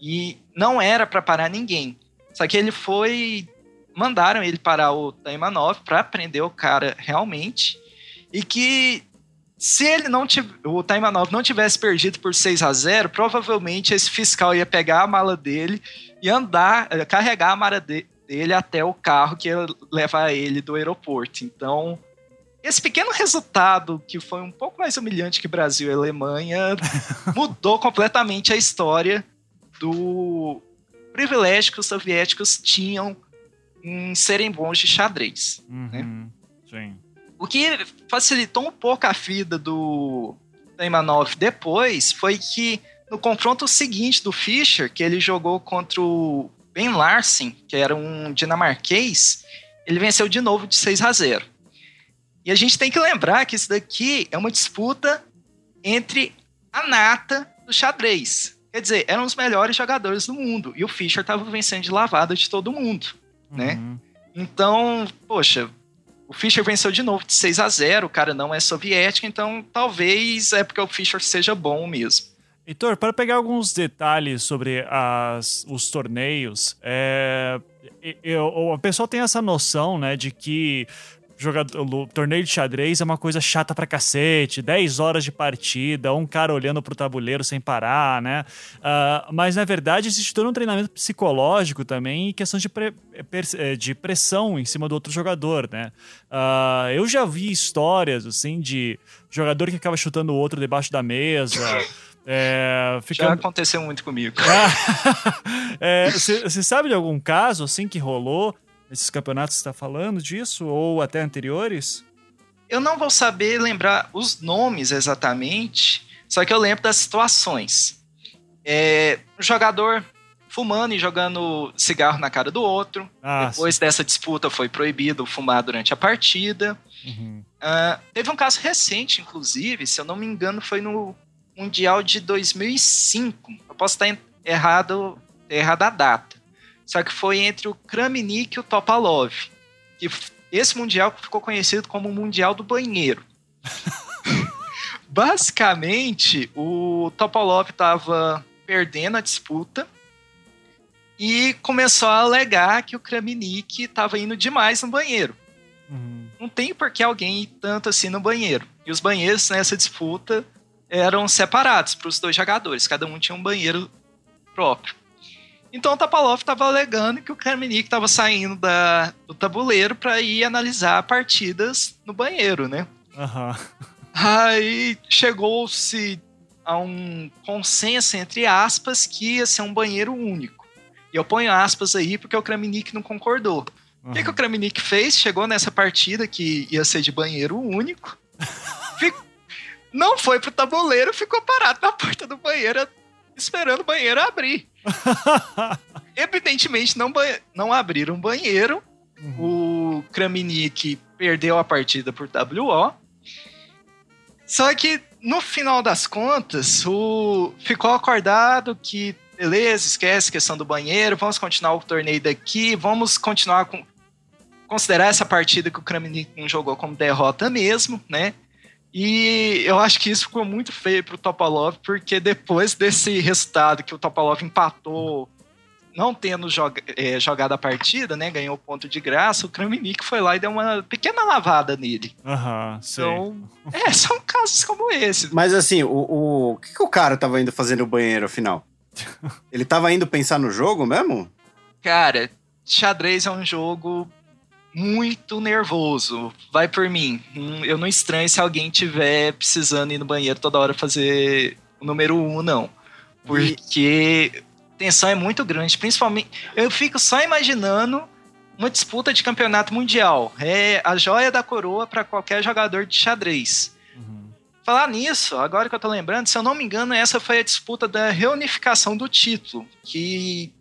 E não era para parar ninguém. Só que ele foi. Mandaram ele parar o Taimanov para prender o cara realmente. E que se ele não tivesse, o Taimanov não tivesse perdido por 6 a 0 provavelmente esse fiscal ia pegar a mala dele e andar, carregar a mala dele até o carro que ia levar ele do aeroporto. Então, esse pequeno resultado, que foi um pouco mais humilhante que Brasil e Alemanha, mudou completamente a história do privilégio que os soviéticos tinham em serem bons de xadrez. Uhum, né? Sim. O que facilitou um pouco a vida do Taimanov depois foi que no confronto seguinte do Fischer, que ele jogou contra o Ben Larsen, que era um dinamarquês, ele venceu de novo de 6 a 0. E a gente tem que lembrar que isso daqui é uma disputa entre a nata do xadrez. Quer dizer, eram os melhores jogadores do mundo. E o Fischer estava vencendo de lavada de todo mundo, né? Uhum. Então, poxa, o Fischer venceu de novo de 6 a 0 o cara não é soviético, então talvez é porque o Fischer seja bom mesmo. Heitor, para pegar alguns detalhes sobre as, os torneios, é, eu, a pessoa tem essa noção né, de que jogador, o torneio de xadrez é uma coisa chata pra cacete, 10 horas de partida, um cara olhando pro tabuleiro sem parar, né? Uh, mas na verdade existe todo um treinamento psicológico também e questão de, pre, eh, de pressão em cima do outro jogador, né? Uh, eu já vi histórias, assim, de jogador que acaba chutando o outro debaixo da mesa. É, fica... Já aconteceu muito comigo. Você é, sabe de algum caso assim que rolou nesses campeonatos que você está falando disso, ou até anteriores? Eu não vou saber lembrar os nomes exatamente, só que eu lembro das situações. É, um jogador fumando e jogando cigarro na cara do outro. Ah, Depois sim. dessa disputa foi proibido fumar durante a partida. Uhum. Uh, teve um caso recente, inclusive, se eu não me engano, foi no Mundial de 2005. Eu posso estar errado, errado a data. Só que foi entre o Kramnik e o Topalov. Que esse mundial ficou conhecido como o Mundial do Banheiro. Basicamente, o Topalov estava perdendo a disputa e começou a alegar que o Kramnik estava indo demais no banheiro. Uhum. Não tem por que alguém ir tanto assim no banheiro. E os banheiros nessa disputa eram separados para os dois jogadores, cada um tinha um banheiro próprio. Então o Topalov estava alegando que o Kramnik estava saindo da, do tabuleiro para ir analisar partidas no banheiro, né? Uhum. Aí chegou-se a um consenso entre aspas que ia ser um banheiro único. E eu ponho aspas aí porque o Kramnik não concordou. O uhum. que, que o Kramnik fez? Chegou nessa partida que ia ser de banheiro único. não foi pro tabuleiro, ficou parado na porta do banheiro, esperando o banheiro abrir. Evidentemente, não, não abriram o banheiro. Uhum. O Kramnik perdeu a partida por WO. Só que, no final das contas, o... ficou acordado que beleza, esquece a questão do banheiro, vamos continuar o torneio daqui, vamos continuar com. Considerar essa partida que o Kramnik jogou como derrota mesmo, né? E eu acho que isso ficou muito feio pro Topalov, porque depois desse resultado que o Topalov empatou, não tendo joga, é, jogado a partida, né? Ganhou ponto de graça, o Kramnik foi lá e deu uma pequena lavada nele. Aham, uhum, Então, é, são casos como esse. Mas assim, o, o, o que, que o cara tava indo fazer no banheiro, afinal? Ele tava indo pensar no jogo mesmo? Cara, xadrez é um jogo muito nervoso. Vai por mim. Hum, eu não estranho se alguém tiver precisando ir no banheiro toda hora fazer o número um, não. Porque a tensão é muito grande. Principalmente, eu fico só imaginando uma disputa de campeonato mundial. É a joia da coroa para qualquer jogador de xadrez. Falar nisso, agora que eu tô lembrando, se eu não me engano, essa foi a disputa da reunificação do título, que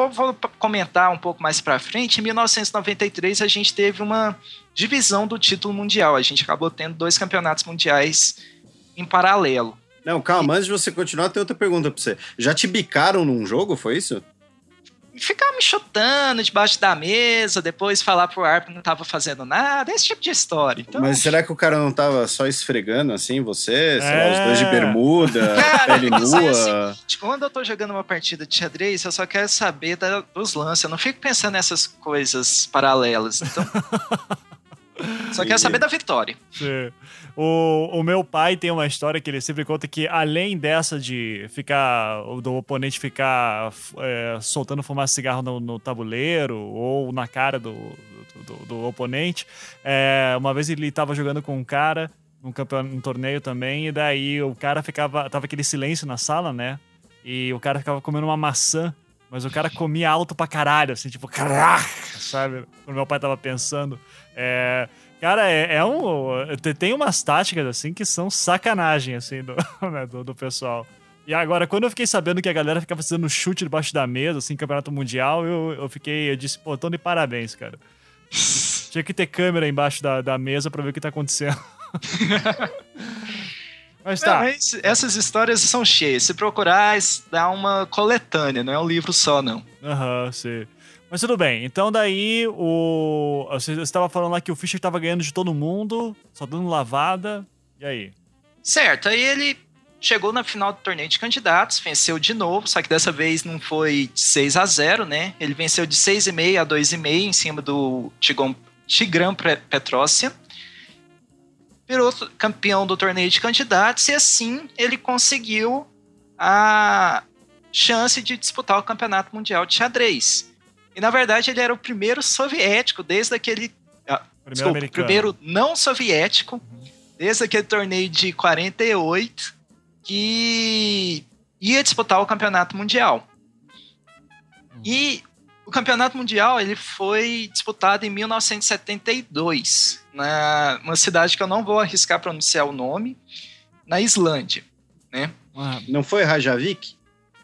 eu vou comentar um pouco mais para frente. Em 1993 a gente teve uma divisão do título mundial. A gente acabou tendo dois campeonatos mundiais em paralelo. Não, calma, e... antes de você continuar, tem outra pergunta pra você. Já te bicaram num jogo, foi isso? Ficar me chutando debaixo da mesa, depois falar pro árbitro que não tava fazendo nada, esse tipo de história. Então... Mas será que o cara não tava só esfregando assim, você? Sei é... lá, os dois de é. bermuda, cara, pele nua? Assim, quando eu tô jogando uma partida de xadrez, eu só quero saber da, dos lances, eu não fico pensando nessas coisas paralelas. Então... Só quero saber da vitória. Sim. O, o meu pai tem uma história que ele sempre conta que, além dessa de ficar, do oponente ficar é, soltando fumaça de cigarro no, no, tabuleiro ou na cara do, do, do oponente, é, uma vez ele estava jogando com um cara num, campeonato, num torneio também, e daí o cara ficava. Tava aquele silêncio na sala, né? E o cara ficava comendo uma maçã. Mas o cara comia alto pra caralho, assim, tipo, caraca, sabe? Quando meu pai tava pensando. É, Cara, é, é, um. Tem umas táticas, assim, que são sacanagem, assim, do, né, do, do, pessoal. E agora, quando eu fiquei sabendo que a galera ficava fazendo chute debaixo da mesa, assim, campeonato mundial, eu, eu fiquei. Eu disse, pô, tô de parabéns, cara. Tinha que ter câmera embaixo da, da mesa pra ver o que tá acontecendo. mas tá. Não, mas essas histórias são cheias. Se procurar, dá uma coletânea, não é um livro só, não. Aham, uhum, sim. Mas tudo bem. Então daí o. Você estava falando lá que o Fischer estava ganhando de todo mundo, só dando lavada. E aí? Certo, aí ele chegou na final do torneio de candidatos, venceu de novo, só que dessa vez não foi de 6 a 0 né? Ele venceu de 6,5 a 2,5 em cima do Tigran, Tigran Petrossia. Virou campeão do torneio de candidatos e assim ele conseguiu a chance de disputar o campeonato mundial de xadrez. E na verdade ele era o primeiro soviético desde aquele. Ah, primeiro, desculpa, primeiro não soviético, uhum. desde aquele torneio de 48, que ia disputar o campeonato mundial. Uhum. E o campeonato mundial ele foi disputado em 1972, na uma cidade que eu não vou arriscar pronunciar o nome, na Islândia, né? Não foi Rajavik?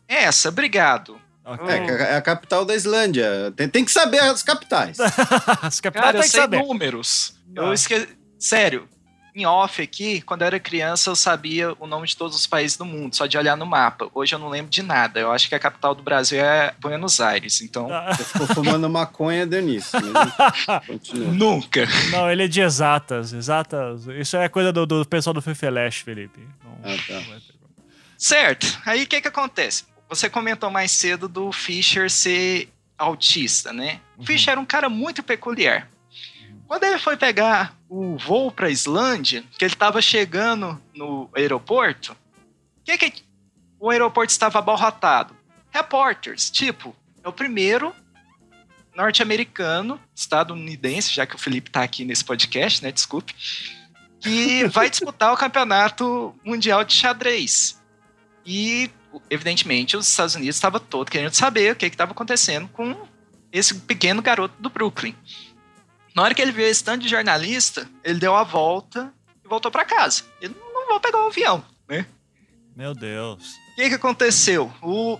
Essa, obrigado. Okay. É, é a capital da Islândia. Tem, tem que saber as capitais. as capitais Cara, eu sei saber. números. Ah. Eu esqueci. Sério, em off aqui, quando eu era criança, eu sabia o nome de todos os países do mundo, só de olhar no mapa. Hoje eu não lembro de nada. Eu acho que a capital do Brasil é Buenos Aires, então. Ah. Você ficou fumando maconha, Denise. Nunca. Não, ele é de exatas. Exatas. Isso é coisa do, do pessoal do Fefeleche, Felipe. Não, ah, tá. Certo. Aí o que que acontece? Você comentou mais cedo do Fischer ser autista, né? O uhum. Fischer era um cara muito peculiar. Quando ele foi pegar o voo para a Islândia, que ele estava chegando no aeroporto, que que o aeroporto estava abarrotado? Repórteres, tipo, é o primeiro norte-americano, estadunidense, já que o Felipe está aqui nesse podcast, né? Desculpe, que vai disputar o campeonato mundial de xadrez. E evidentemente, os Estados Unidos estava todo querendo saber o que estava acontecendo com esse pequeno garoto do Brooklyn. Na hora que ele viu esse tanto de jornalista, ele deu a volta e voltou para casa. Ele não vou pegar o avião, né? Meu Deus. O que, que aconteceu? O...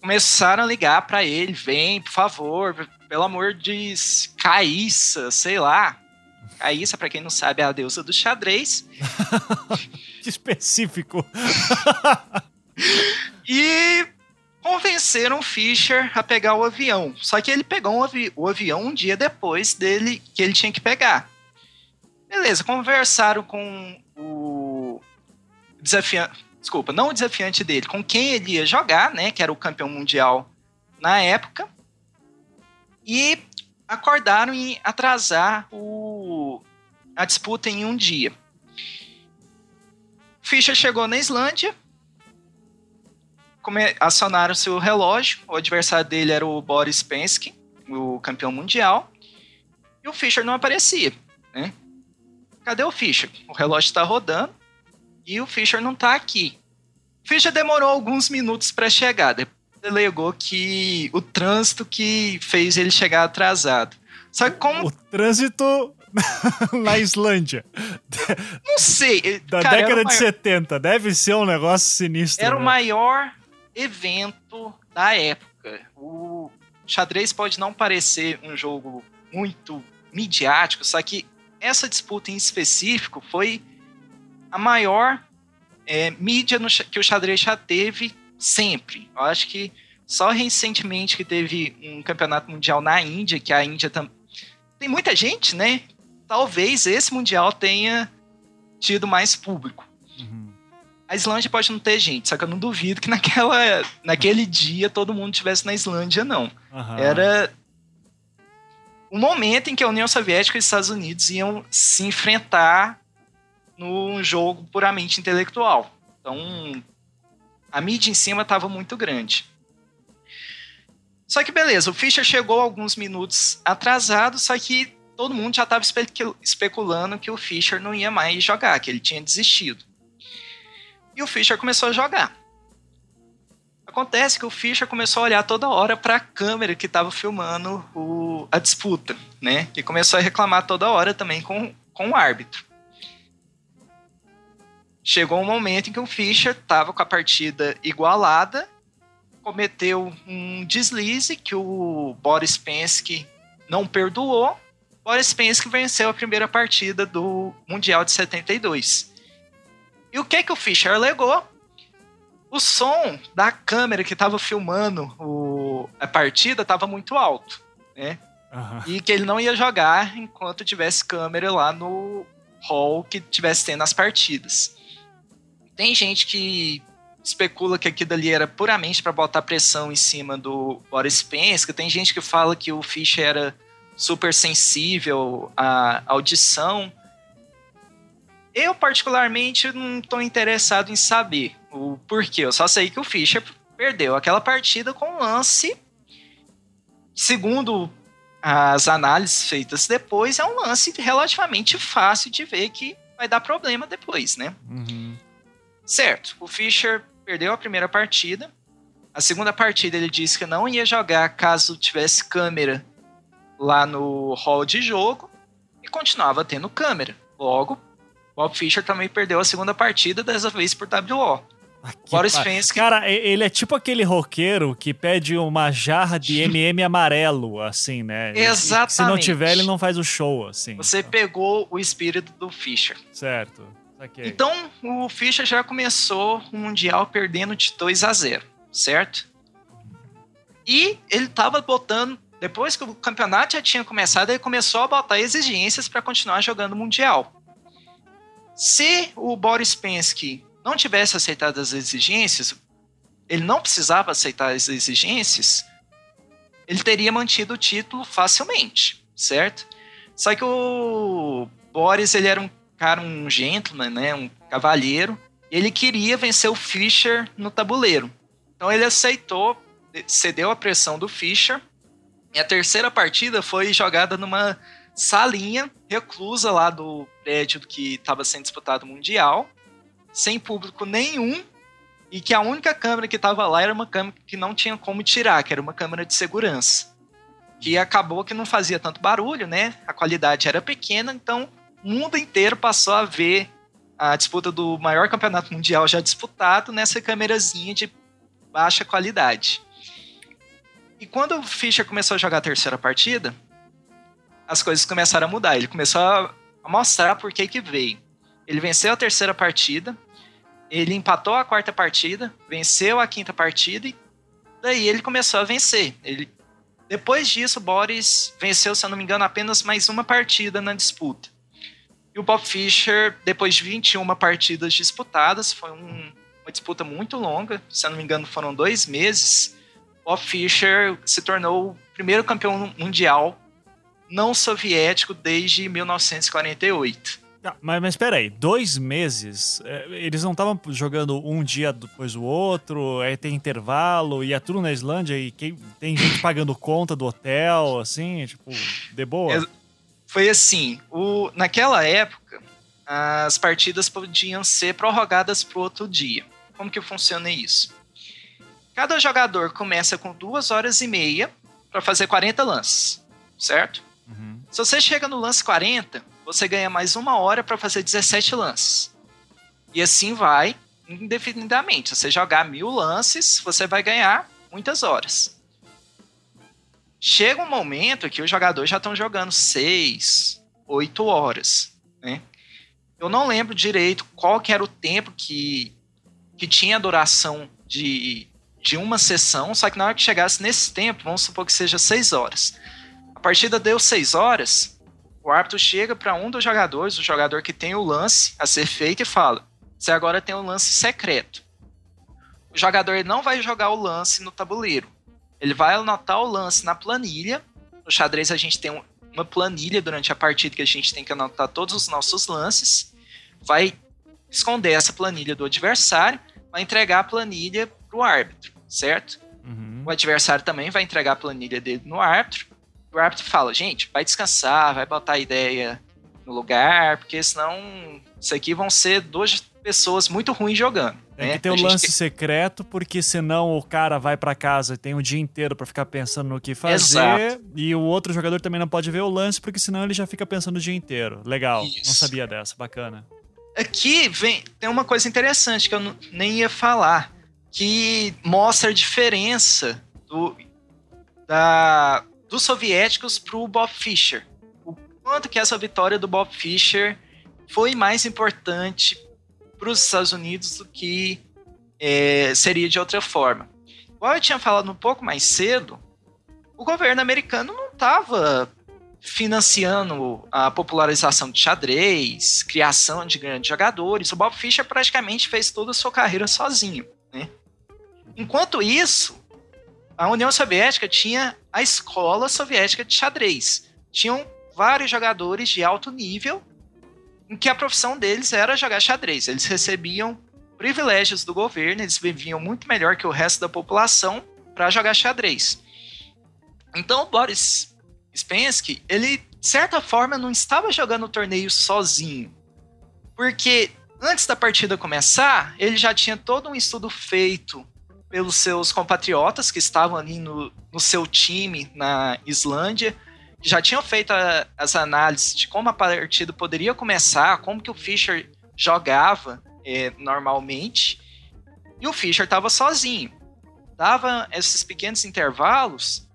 Começaram a ligar para ele, vem, por favor, pelo amor de Caíssa, sei lá. Caíssa, para quem não sabe, é a deusa do xadrez. Específico. e convenceram Fischer a pegar o avião. Só que ele pegou um avi o avião um dia depois dele que ele tinha que pegar. Beleza, conversaram com o desafiante, desculpa, não o desafiante dele, com quem ele ia jogar, né, que era o campeão mundial na época. E acordaram em atrasar o, a disputa em um dia. Fischer chegou na Islândia, acionaram seu relógio. O adversário dele era o Boris Penske, o campeão mundial. E o Fischer não aparecia. Né? Cadê o Fischer? O relógio está rodando e o Fischer não está aqui. O Fischer demorou alguns minutos para chegar. Alegou que o trânsito que fez ele chegar atrasado. Só que como... O trânsito na Islândia. Não sei. Da Cara, década de maior... 70. Deve ser um negócio sinistro. Era né? o maior evento da época. O xadrez pode não parecer um jogo muito midiático, só que essa disputa em específico foi a maior é, mídia no, que o xadrez já teve sempre. Eu acho que só recentemente que teve um campeonato mundial na Índia, que a Índia tam... tem muita gente, né? Talvez esse mundial tenha tido mais público. A Islândia pode não ter gente, só que eu não duvido que naquela, naquele dia todo mundo estivesse na Islândia, não. Uhum. Era o momento em que a União Soviética e os Estados Unidos iam se enfrentar num jogo puramente intelectual. Então, a mídia em cima estava muito grande. Só que beleza, o Fischer chegou alguns minutos atrasado, só que todo mundo já estava especulando que o Fischer não ia mais jogar, que ele tinha desistido. E o Fischer começou a jogar. Acontece que o Fischer começou a olhar toda hora para a câmera que estava filmando o, a disputa, né? E começou a reclamar toda hora também com, com o árbitro. Chegou um momento em que o Fischer estava com a partida igualada, cometeu um deslize que o Boris Penske não perdoou. Boris Penske venceu a primeira partida do Mundial de 72. E o que que o Fischer alegou? O som da câmera que estava filmando o, a partida estava muito alto, né? Uhum. E que ele não ia jogar enquanto tivesse câmera lá no hall que tivesse tendo as partidas. Tem gente que especula que aquilo ali era puramente para botar pressão em cima do Boris Penska. Tem gente que fala que o Fischer era super sensível à audição. Eu, particularmente, não estou interessado em saber o porquê. Eu só sei que o Fischer perdeu aquela partida com um lance, segundo as análises feitas depois, é um lance relativamente fácil de ver que vai dar problema depois, né? Uhum. Certo, o Fischer perdeu a primeira partida. A segunda partida ele disse que não ia jogar caso tivesse câmera lá no hall de jogo e continuava tendo câmera. Logo, Bob Fischer também perdeu a segunda partida, dessa vez por WO. Boris Fensky. Cara, ele é tipo aquele roqueiro que pede uma jarra de MM amarelo, assim, né? Exatamente. se não tiver, ele não faz o show, assim. Você pegou o espírito do Fischer. Certo. Okay. Então, o Fischer já começou o Mundial perdendo de 2 a 0, certo? E ele tava botando, depois que o campeonato já tinha começado, ele começou a botar exigências para continuar jogando o Mundial. Se o Boris Penske não tivesse aceitado as exigências, ele não precisava aceitar as exigências, ele teria mantido o título facilmente, certo? Só que o Boris, ele era um cara, um gentleman, né, um cavalheiro, e ele queria vencer o Fischer no tabuleiro. Então ele aceitou, cedeu a pressão do Fischer, e a terceira partida foi jogada numa salinha reclusa lá do prédio que estava sendo disputado Mundial, sem público nenhum, e que a única câmera que estava lá era uma câmera que não tinha como tirar, que era uma câmera de segurança. que acabou que não fazia tanto barulho, né? A qualidade era pequena, então o mundo inteiro passou a ver a disputa do maior campeonato mundial já disputado nessa câmerazinha de baixa qualidade. E quando o Fischer começou a jogar a terceira partida, as coisas começaram a mudar. Ele começou a mostrar por que que veio. Ele venceu a terceira partida, ele empatou a quarta partida, venceu a quinta partida e daí ele começou a vencer. Ele, depois disso, Boris venceu, se eu não me engano, apenas mais uma partida na disputa. E o Bob Fischer, depois de 21 partidas disputadas, foi um, uma disputa muito longa, se eu não me engano, foram dois meses. Bob Fischer se tornou o primeiro campeão mundial não soviético desde 1948. Ah, mas, mas peraí, dois meses? É, eles não estavam jogando um dia depois do outro, aí tem intervalo, e é tudo na Islândia, e quem, tem gente pagando conta do hotel, assim, tipo, de boa? É, foi assim, o, naquela época, as partidas podiam ser prorrogadas para outro dia. Como que funciona isso? Cada jogador começa com duas horas e meia para fazer 40 lances, certo? Se você chega no lance 40, você ganha mais uma hora para fazer 17 lances. E assim vai indefinidamente. Se você jogar mil lances, você vai ganhar muitas horas. Chega um momento que os jogadores já estão jogando 6, 8 horas. Né? Eu não lembro direito qual que era o tempo que, que tinha a duração de, de uma sessão, só que na hora que chegasse nesse tempo, vamos supor que seja 6 horas. A partida deu 6 horas, o árbitro chega para um dos jogadores, o jogador que tem o lance a ser feito, e fala: Você agora tem um lance secreto. O jogador não vai jogar o lance no tabuleiro. Ele vai anotar o lance na planilha. No xadrez a gente tem uma planilha durante a partida que a gente tem que anotar todos os nossos lances. Vai esconder essa planilha do adversário, vai entregar a planilha para o árbitro, certo? Uhum. O adversário também vai entregar a planilha dele no árbitro o árbitro fala, gente, vai descansar, vai botar a ideia no lugar, porque senão isso aqui vão ser duas pessoas muito ruins jogando. Tem né? que ter o lance tem... secreto, porque senão o cara vai para casa e tem o dia inteiro para ficar pensando no que fazer. Exato. E o outro jogador também não pode ver o lance, porque senão ele já fica pensando o dia inteiro. Legal, Isso. não sabia dessa, bacana. Aqui vem, tem uma coisa interessante que eu nem ia falar, que mostra a diferença do, da, dos soviéticos para o Bob Fischer. O quanto que essa vitória do Bob Fischer foi mais importante para os Estados Unidos do que é, seria de outra forma. Como eu tinha falado um pouco mais cedo, o governo americano não estava financiando a popularização de xadrez, criação de grandes jogadores. O Bob Fischer praticamente fez toda a sua carreira sozinho. Né? Enquanto isso, a União Soviética tinha a escola soviética de xadrez. Tinham vários jogadores de alto nível em que a profissão deles era jogar xadrez. Eles recebiam privilégios do governo, eles viviam muito melhor que o resto da população para jogar xadrez. Então, Boris Spensky, ele, de certa forma, não estava jogando o torneio sozinho. Porque antes da partida começar, ele já tinha todo um estudo feito pelos seus compatriotas que estavam ali no, no seu time na Islândia, já tinham feito a, as análises de como a partida poderia começar, como que o Fischer jogava é, normalmente, e o Fischer estava sozinho. Dava esses pequenos intervalos,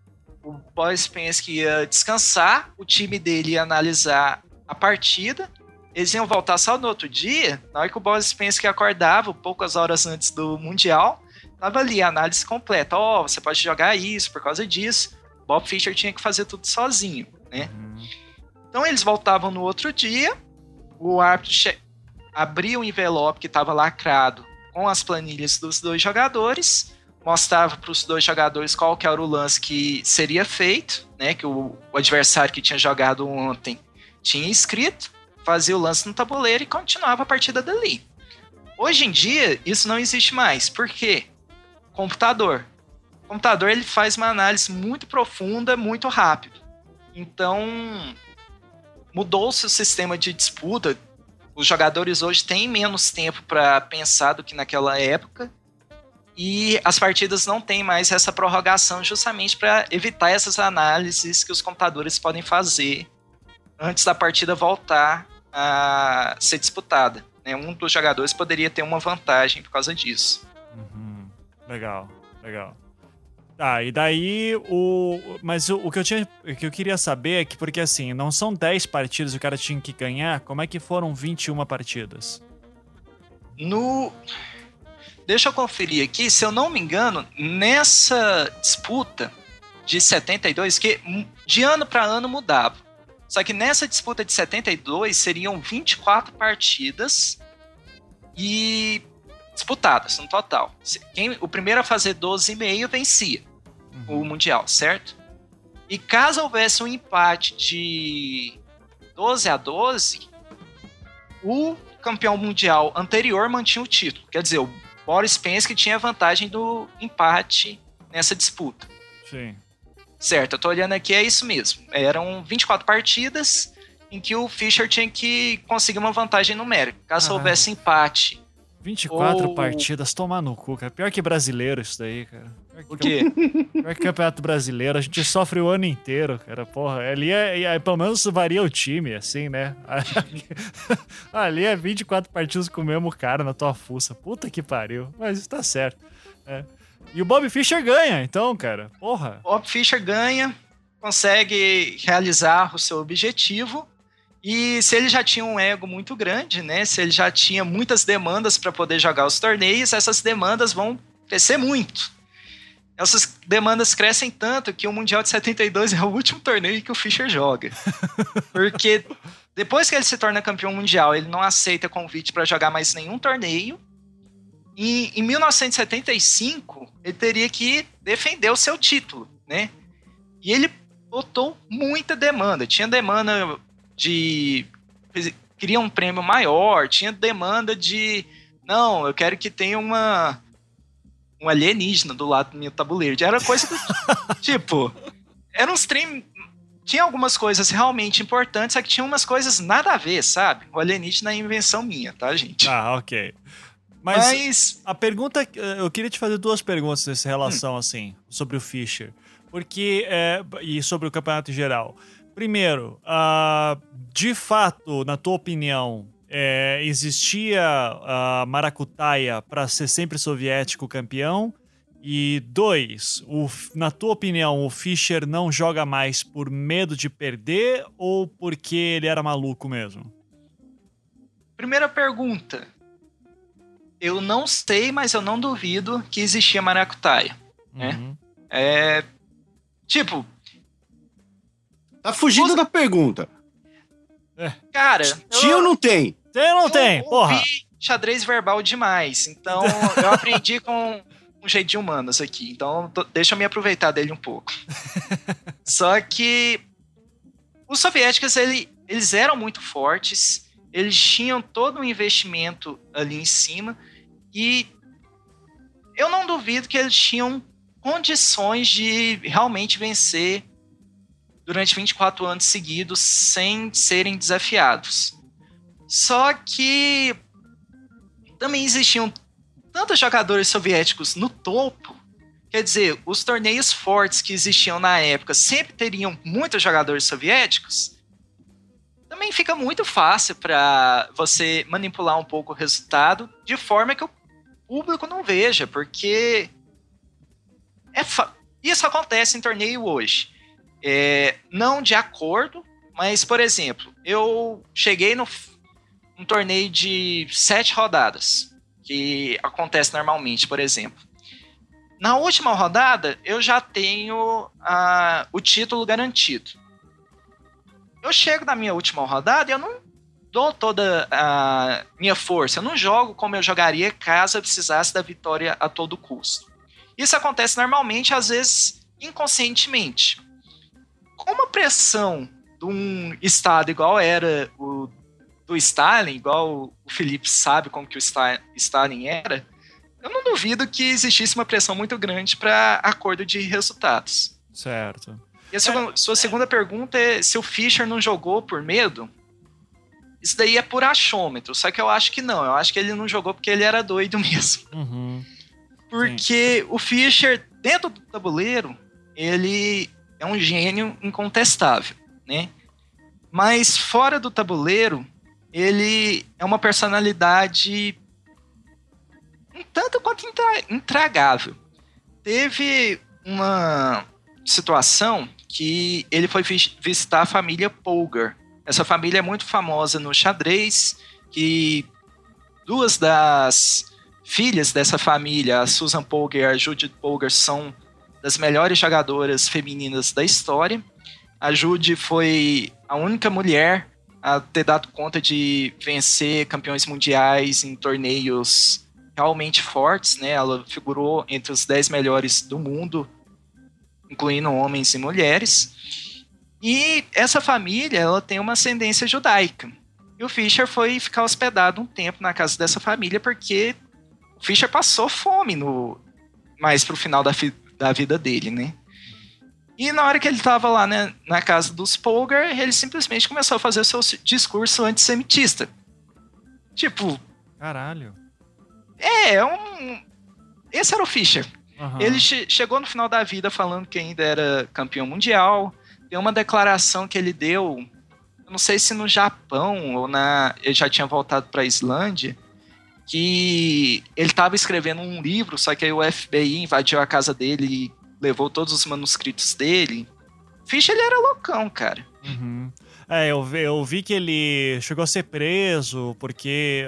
o Boris que ia descansar, o time dele ia analisar a partida, eles iam voltar só no outro dia, na hora que o Boris que acordava, poucas horas antes do Mundial, Tava ali a análise completa. Ó, oh, você pode jogar isso por causa disso. Bob Fischer tinha que fazer tudo sozinho, né? Uhum. Então eles voltavam no outro dia, o árbitro abria o envelope que estava lacrado com as planilhas dos dois jogadores, mostrava para os dois jogadores qual que era o lance que seria feito, né? Que o, o adversário que tinha jogado ontem tinha escrito, fazia o lance no tabuleiro e continuava a partida dali. Hoje em dia, isso não existe mais. Por quê? Computador. O computador ele faz uma análise muito profunda, muito rápido. Então, mudou-se o sistema de disputa. Os jogadores hoje têm menos tempo para pensar do que naquela época. e as partidas não têm mais essa prorrogação justamente para evitar essas análises que os computadores podem fazer antes da partida voltar a ser disputada. Né? Um dos jogadores poderia ter uma vantagem por causa disso. Legal, legal. Tá, e daí o. Mas o, o, que eu tinha. O que eu queria saber é que, porque assim, não são 10 partidas o cara tinha que ganhar, como é que foram 21 partidas? No. Deixa eu conferir aqui, se eu não me engano, nessa disputa de 72, que de ano para ano mudava. Só que nessa disputa de 72 seriam 24 partidas e disputadas no total. Quem, o primeiro a fazer 12,5 vencia uhum. o Mundial, certo? E caso houvesse um empate de 12 a 12, o campeão mundial anterior mantinha o título. Quer dizer, o Boris Penske tinha vantagem do empate nessa disputa. Sim. Certo, eu tô olhando aqui, é isso mesmo. Eram 24 partidas em que o Fischer tinha que conseguir uma vantagem numérica. Caso ah. houvesse empate 24 Ou... partidas, tomar no cu, cara. Pior que brasileiro isso daí, cara. o quê? Pior que campeonato brasileiro. A gente sofre o ano inteiro, cara. Porra, ali é, é pelo menos varia o time, assim, né? ali é 24 partidas com o mesmo cara na tua fuça. Puta que pariu. Mas isso tá certo. É. E o Bob Fischer ganha, então, cara. Porra. Bob Fischer ganha, consegue realizar o seu objetivo e se ele já tinha um ego muito grande, né? Se ele já tinha muitas demandas para poder jogar os torneios, essas demandas vão crescer muito. Essas demandas crescem tanto que o Mundial de 72 é o último torneio que o Fischer joga. Porque depois que ele se torna campeão mundial, ele não aceita convite para jogar mais nenhum torneio. E em 1975, ele teria que defender o seu título, né? E ele botou muita demanda. Tinha demanda de queria um prêmio maior, tinha demanda de não, eu quero que tenha uma um alienígena do lado do meu tabuleiro. Era coisa do, tipo, era um stream tinha algumas coisas realmente importantes, só que tinha umas coisas nada a ver, sabe? O alienígena é invenção minha, tá, gente? Ah, ok. Mas, Mas, a pergunta. Eu queria te fazer duas perguntas nessa relação, hum. assim, sobre o Fischer. Porque. É, e sobre o campeonato em geral. Primeiro, uh, de fato, na tua opinião, é, existia a maracutaia para ser sempre soviético campeão? E dois, o, na tua opinião, o Fischer não joga mais por medo de perder ou porque ele era maluco mesmo? Primeira pergunta. Eu não sei, mas eu não duvido que existia maracutaia. Né? Uhum. É, tipo, Tá fugindo Você... da pergunta. É. Cara. Tinha eu... ou não tem? Tem ou não tem? Porra. xadrez verbal demais. Então, eu aprendi com um jeito de humanos aqui. Então, tô... deixa eu me aproveitar dele um pouco. Só que os soviéticos, ele, eles eram muito fortes. Eles tinham todo um investimento ali em cima. E eu não duvido que eles tinham condições de realmente vencer durante 24 anos seguidos sem serem desafiados. Só que também existiam tantos jogadores soviéticos no topo. Quer dizer, os torneios fortes que existiam na época sempre teriam muitos jogadores soviéticos. Também fica muito fácil para você manipular um pouco o resultado de forma que o público não veja, porque é isso acontece em torneio hoje. É, não de acordo, mas, por exemplo, eu cheguei no um torneio de sete rodadas, que acontece normalmente, por exemplo. Na última rodada, eu já tenho o título garantido. Eu chego na minha última rodada e eu não dou toda a minha força. Eu não jogo como eu jogaria caso eu precisasse da vitória a todo custo. Isso acontece normalmente, às vezes, inconscientemente como a pressão de um Estado igual era o do Stalin, igual o Felipe sabe como que o Stalin era, eu não duvido que existisse uma pressão muito grande para acordo de resultados. Certo. E a sua, é, sua segunda pergunta é se o Fischer não jogou por medo? Isso daí é por achômetro, só que eu acho que não. Eu acho que ele não jogou porque ele era doido mesmo. Uhum. Porque Sim. o Fischer, dentro do tabuleiro, ele é um gênio incontestável, né? Mas fora do tabuleiro, ele é uma personalidade um tanto quanto intragável. Teve uma situação que ele foi visitar a família Polgar. Essa família é muito famosa no xadrez, que duas das filhas dessa família, a Susan Polgar e a Judith Polgar, são das melhores jogadoras femininas da história. A Judy foi a única mulher a ter dado conta de vencer campeões mundiais em torneios realmente fortes, né? Ela figurou entre os 10 melhores do mundo, incluindo homens e mulheres. E essa família, ela tem uma ascendência judaica. E o Fischer foi ficar hospedado um tempo na casa dessa família porque o Fischer passou fome no mais pro final da, da vida dele, né? E na hora que ele estava lá né, na casa dos Polgar, ele simplesmente começou a fazer o seu discurso antissemitista. Tipo. Caralho. É, é um. Esse era o Fischer. Uhum. Ele che chegou no final da vida falando que ainda era campeão mundial. Tem uma declaração que ele deu, não sei se no Japão ou na. Ele já tinha voltado para a Islândia, que ele estava escrevendo um livro, só que aí o FBI invadiu a casa dele e levou todos os manuscritos dele. Fischer, ele era loucão, cara. Uhum. É, eu vi, eu vi que ele chegou a ser preso porque.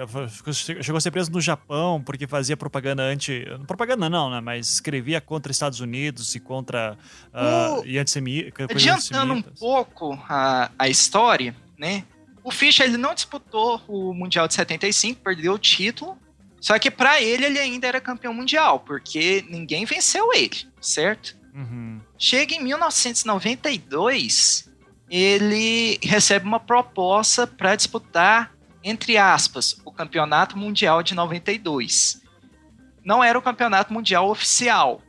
Chegou a ser preso no Japão porque fazia propaganda anti. Propaganda não, né? Mas escrevia contra Estados Unidos e contra. Uh, e antissemita. Adiantando um pouco a, a história, né? O Fischer ele não disputou o Mundial de 75, perdeu o título. Só que para ele ele ainda era campeão mundial, porque ninguém venceu ele, certo? Uhum. Chega em 1992, ele recebe uma proposta para disputar, entre aspas, o Campeonato Mundial de 92. Não era o Campeonato Mundial oficial,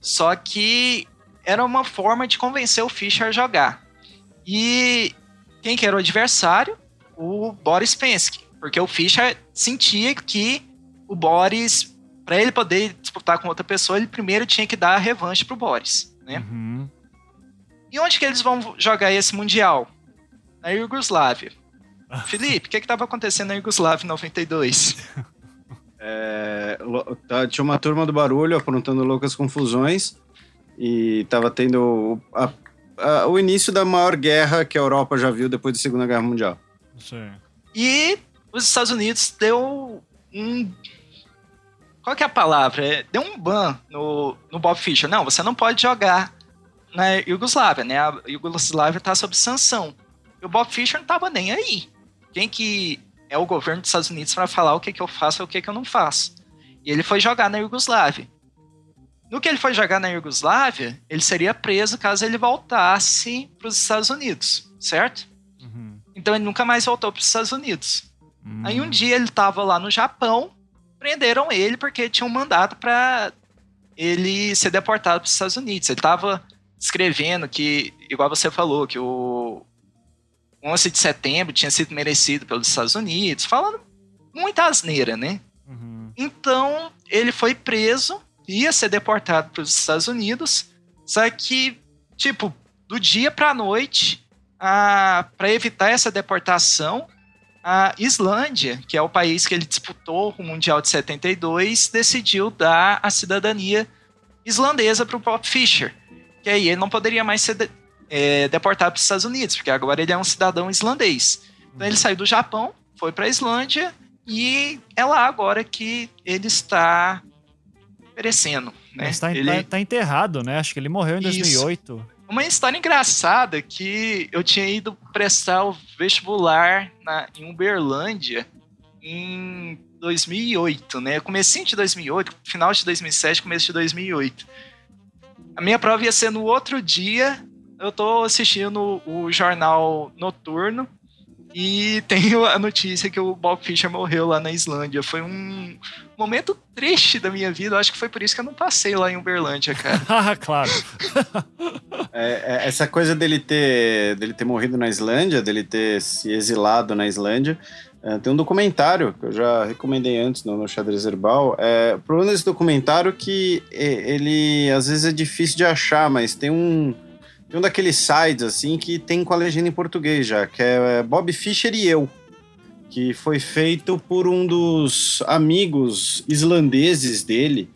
só que era uma forma de convencer o Fischer a jogar. E quem que era o adversário? O Boris Penske, porque o Fischer sentia que o Boris, para ele poder disputar com outra pessoa, ele primeiro tinha que dar a revanche pro Boris, né? Uhum. E onde que eles vão jogar esse Mundial? Na Iugoslávia. Felipe, o que estava acontecendo na Iugoslávia em 92? É, tá, tinha uma turma do barulho aprontando loucas confusões e estava tendo a, a, o início da maior guerra que a Europa já viu depois da Segunda Guerra Mundial. Sim. E os Estados Unidos deu um. Qual que é a palavra? É, deu um ban no, no Bob Fischer. Não, você não pode jogar na Iugoslávia, né? A Iugoslávia está sob sanção. E o Bob Fischer não estava nem aí. Quem que é o governo dos Estados Unidos para falar o que, que eu faço e o que, que eu não faço? E ele foi jogar na Iugoslávia. No que ele foi jogar na Iugoslávia, ele seria preso caso ele voltasse para os Estados Unidos, certo? Então ele nunca mais voltou para os Estados Unidos. Uhum. Aí um dia ele estava lá no Japão, prenderam ele porque tinha um mandato para ele ser deportado para os Estados Unidos. Ele estava escrevendo que, igual você falou, que o 11 de setembro tinha sido merecido pelos Estados Unidos, falando muita asneira, né? Uhum. Então, ele foi preso, ia ser deportado para os Estados Unidos, só que, tipo, do dia para a noite, para evitar essa deportação, a Islândia, que é o país que ele disputou o Mundial de 72, decidiu dar a cidadania islandesa para o Bob Fischer que aí ele não poderia mais ser de, é, deportado para os Estados Unidos, porque agora ele é um cidadão islandês. Então ele saiu do Japão, foi para a Islândia e é lá agora que ele está perecendo. Né? Está, ele... tá, tá enterrado, né? Acho que ele morreu em 2008. Isso. Uma história engraçada que eu tinha ido prestar o vestibular na, em Uberlândia em 2008, né? Comecinho de 2008, final de 2007, começo de 2008. A minha prova ia ser no outro dia. Eu tô assistindo o jornal noturno e tenho a notícia que o Bob Fischer morreu lá na Islândia. Foi um momento triste da minha vida. Eu acho que foi por isso que eu não passei lá em Uberlândia, cara. ah, claro. é, é, essa coisa dele ter, dele ter morrido na Islândia, dele ter se exilado na Islândia, É, tem um documentário que eu já recomendei antes no, no Xadrez Herbal. É, o problema desse documentário é que ele às vezes é difícil de achar, mas tem um, tem um daqueles sites assim que tem com a legenda em português já, que é, é Bob Fischer e eu, que foi feito por um dos amigos islandeses dele,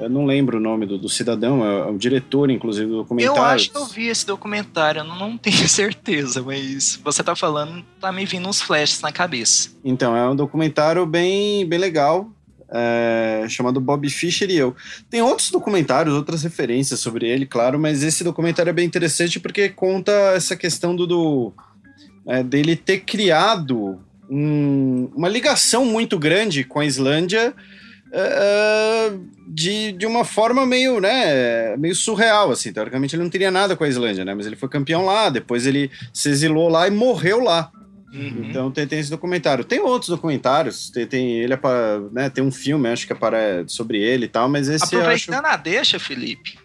eu não lembro o nome do, do cidadão, é, é, o diretor, inclusive, do documentário. Eu acho que eu vi esse documentário, eu não tenho certeza, mas você tá falando, tá me vindo uns flashes na cabeça. Então, é um documentário bem, bem legal, é, chamado Bob Fischer e eu. Tem outros documentários, outras referências sobre ele, claro, mas esse documentário é bem interessante porque conta essa questão do, do é, dele ter criado um, uma ligação muito grande com a Islândia uh, de, de uma forma meio, né, meio surreal, assim. Teoricamente ele não teria nada com a Islândia, né? Mas ele foi campeão lá, depois ele se exilou lá e morreu lá. Uhum. Então tem, tem, esse documentário. Tem outros documentários, tem, tem ele é para, né, tem um filme, acho que é para sobre ele e tal, mas esse Aproveitando acho... a deixa, Felipe,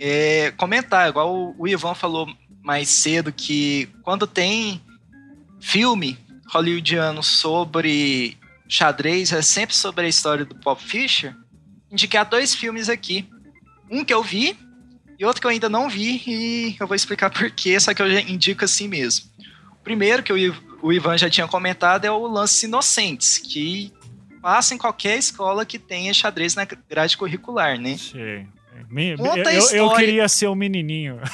é, comentar, igual o, o Ivan falou mais cedo, que quando tem filme hollywoodiano sobre xadrez é sempre sobre a história do Bob Fischer, indicar dois filmes aqui. Um que eu vi e outro que eu ainda não vi e eu vou explicar por quê, só que eu já indico assim mesmo. O primeiro que o Ivan já tinha comentado é o Lances Inocentes, que passa em qualquer escola que tenha xadrez na grade curricular, né? Sim. Me, eu, eu, eu, queria ser o um menininho.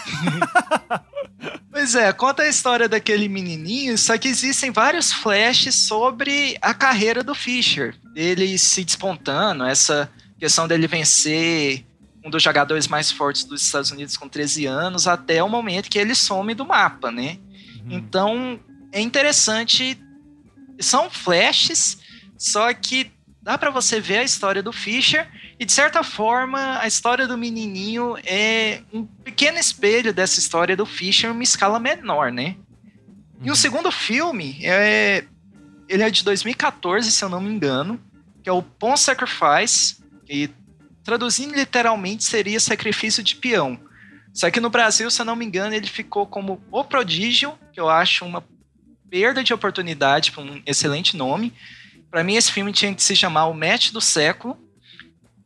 Pois é, conta a história daquele menininho, só que existem vários flashes sobre a carreira do Fischer. Ele se despontando, essa questão dele vencer um dos jogadores mais fortes dos Estados Unidos com 13 anos, até o momento que ele some do mapa, né? Uhum. Então, é interessante. São flashes, só que dá para você ver a história do Fischer e de certa forma a história do menininho é um pequeno espelho dessa história do Fischer em uma escala menor, né? E o uhum. segundo filme é ele é de 2014, se eu não me engano, que é o Pawn Sacrifice, que traduzindo literalmente seria sacrifício de peão. Só que no Brasil, se eu não me engano, ele ficou como O Prodígio, que eu acho uma perda de oportunidade para um excelente nome. Para mim, esse filme tinha que se chamar O Match do Século,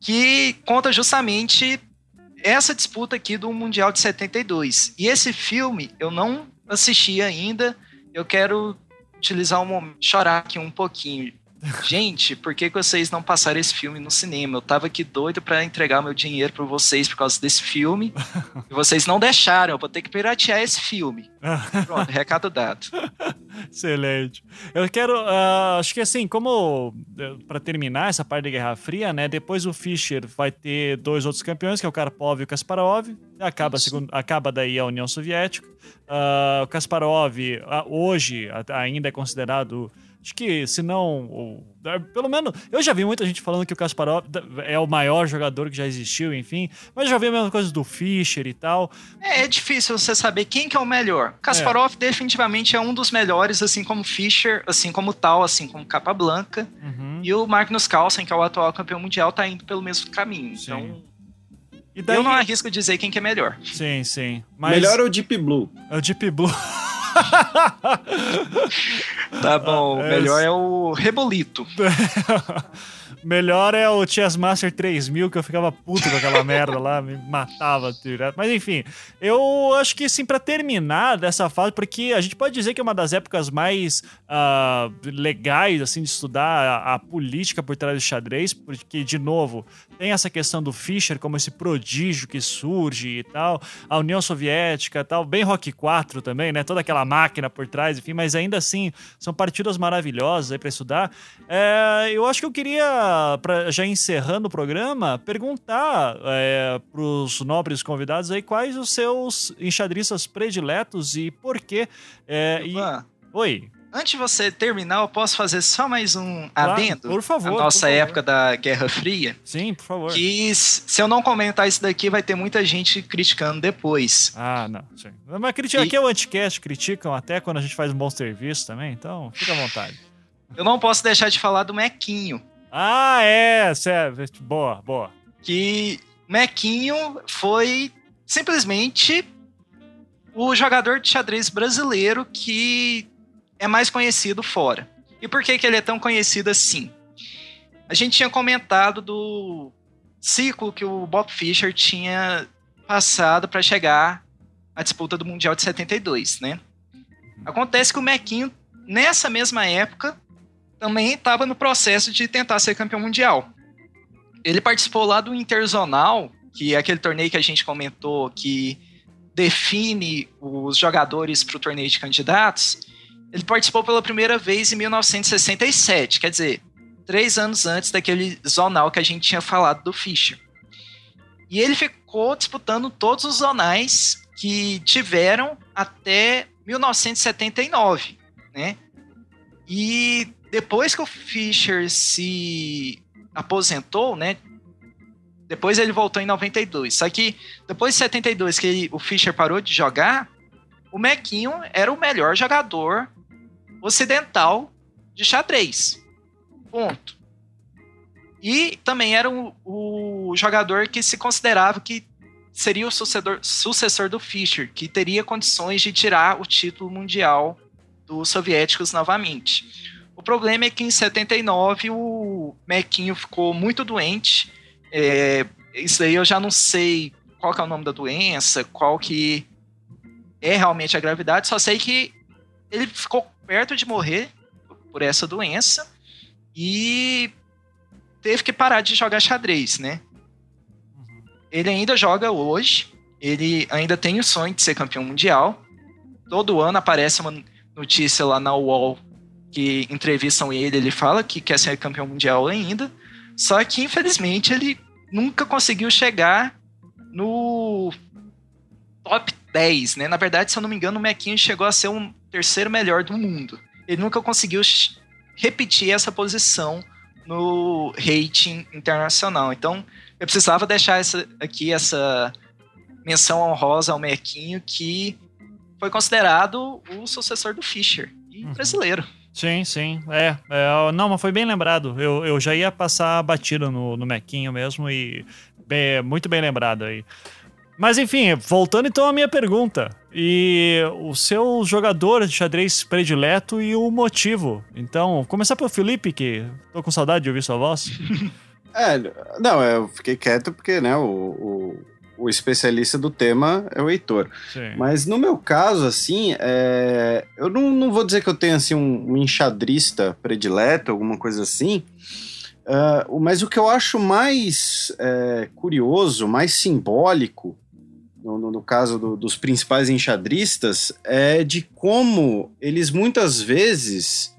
que conta justamente essa disputa aqui do Mundial de 72. E esse filme eu não assisti ainda. Eu quero utilizar um momento, chorar aqui um pouquinho. Gente, por que, que vocês não passaram esse filme no cinema? Eu tava aqui doido para entregar meu dinheiro para vocês por causa desse filme. e vocês não deixaram, eu vou ter que piratear esse filme. Pronto, recado dado. Excelente. Eu quero, uh, acho que assim, como eh, para terminar essa parte da Guerra Fria, né? Depois o Fischer vai ter dois outros campeões, que é o Karpov e o Kasparov. Acaba, segundo, acaba daí a União Soviética. Uh, o Kasparov, uh, hoje, ainda é considerado Acho que, se não. Pelo menos. Eu já vi muita gente falando que o Kasparov é o maior jogador que já existiu, enfim. Mas já vi a mesma coisa do Fischer e tal. É, é difícil você saber quem que é o melhor. Kasparov é. definitivamente é um dos melhores, assim como Fischer, assim como tal, assim como Capa Blanca. Uhum. E o Magnus Carlsen, que é o atual campeão mundial, tá indo pelo mesmo caminho. Sim. Então. Daí... Eu não arrisco dizer quem que é melhor. Sim, sim. Mas... Melhor é o Deep Blue. É o Deep Blue. tá bom, é, melhor é o Rebolito. Melhor é o Chess Master 3000, que eu ficava puto com aquela merda lá, me matava direto. Mas enfim, eu acho que sim, para terminar dessa fase, porque a gente pode dizer que é uma das épocas mais uh, legais, assim, de estudar a, a, política por trás do xadrez, porque, de novo, tem essa questão do Fischer como esse prodígio que surge e tal, a União Soviética e tal, bem Rock 4 também, né? Toda aquela máquina por trás, enfim, mas ainda assim, são partidas maravilhosas aí pra estudar. É, eu acho que eu queria para já encerrando o programa, perguntar é, para os nobres convidados aí quais os seus enxadristas prediletos e por quê. É, e... Oi. Antes de você terminar, eu posso fazer só mais um claro, adendo? Por favor. Nossa época favor. da Guerra Fria. Sim, por favor. Que se eu não comentar isso daqui, vai ter muita gente criticando depois. Ah, não. Sim. Mas critica, e... aqui é o Anticast, criticam até quando a gente faz um bom serviço também, então fica à vontade. Eu não posso deixar de falar do Mequinho. Ah, é, certo. Boa, boa. Que Mequinho foi simplesmente o jogador de xadrez brasileiro que é mais conhecido fora. E por que, que ele é tão conhecido assim? A gente tinha comentado do ciclo que o Bob Fischer tinha passado para chegar à disputa do Mundial de 72, né? Acontece que o Mequinho, nessa mesma época, também estava no processo de tentar ser campeão mundial. Ele participou lá do Interzonal, que é aquele torneio que a gente comentou que define os jogadores para o torneio de candidatos. Ele participou pela primeira vez em 1967, quer dizer, três anos antes daquele zonal que a gente tinha falado do Fischer. E ele ficou disputando todos os zonais que tiveram até 1979, né? E depois que o Fischer se aposentou, né? Depois ele voltou em 92. Só que depois de 72 que ele, o Fischer parou de jogar, o Mequinho era o melhor jogador ocidental de xadrez. Ponto. E também era o, o jogador que se considerava que seria o sucessor, sucessor do Fischer, que teria condições de tirar o título mundial dos soviéticos novamente. O problema é que em 79 o Mequinho ficou muito doente. É, isso aí eu já não sei qual é o nome da doença, qual que é realmente a gravidade, só sei que ele ficou perto de morrer por essa doença e teve que parar de jogar xadrez, né? Ele ainda joga hoje, ele ainda tem o sonho de ser campeão mundial. Todo ano aparece uma notícia lá na UOL que entrevistam ele, ele fala que quer ser campeão mundial ainda. Só que, infelizmente, ele nunca conseguiu chegar no top 10, né? Na verdade, se eu não me engano, o Mequinho chegou a ser o terceiro melhor do mundo. Ele nunca conseguiu repetir essa posição no rating internacional. Então, eu precisava deixar essa, aqui essa menção honrosa ao Mequinho, que foi considerado o sucessor do Fischer e uhum. brasileiro. Sim, sim. É, é, não, mas foi bem lembrado. Eu, eu já ia passar batida no, no Mequinho mesmo e bem, muito bem lembrado aí. Mas enfim, voltando então à minha pergunta. E o seu jogador de xadrez predileto e o motivo. Então, começar pelo Felipe, que tô com saudade de ouvir sua voz. é, não, eu fiquei quieto porque, né, o, o o especialista do tema é o Heitor. Sim. Mas no meu caso, assim, é... eu não, não vou dizer que eu tenho assim, um, um enxadrista predileto, alguma coisa assim. Uh, mas o que eu acho mais é, curioso, mais simbólico, no, no, no caso do, dos principais enxadristas, é de como eles muitas vezes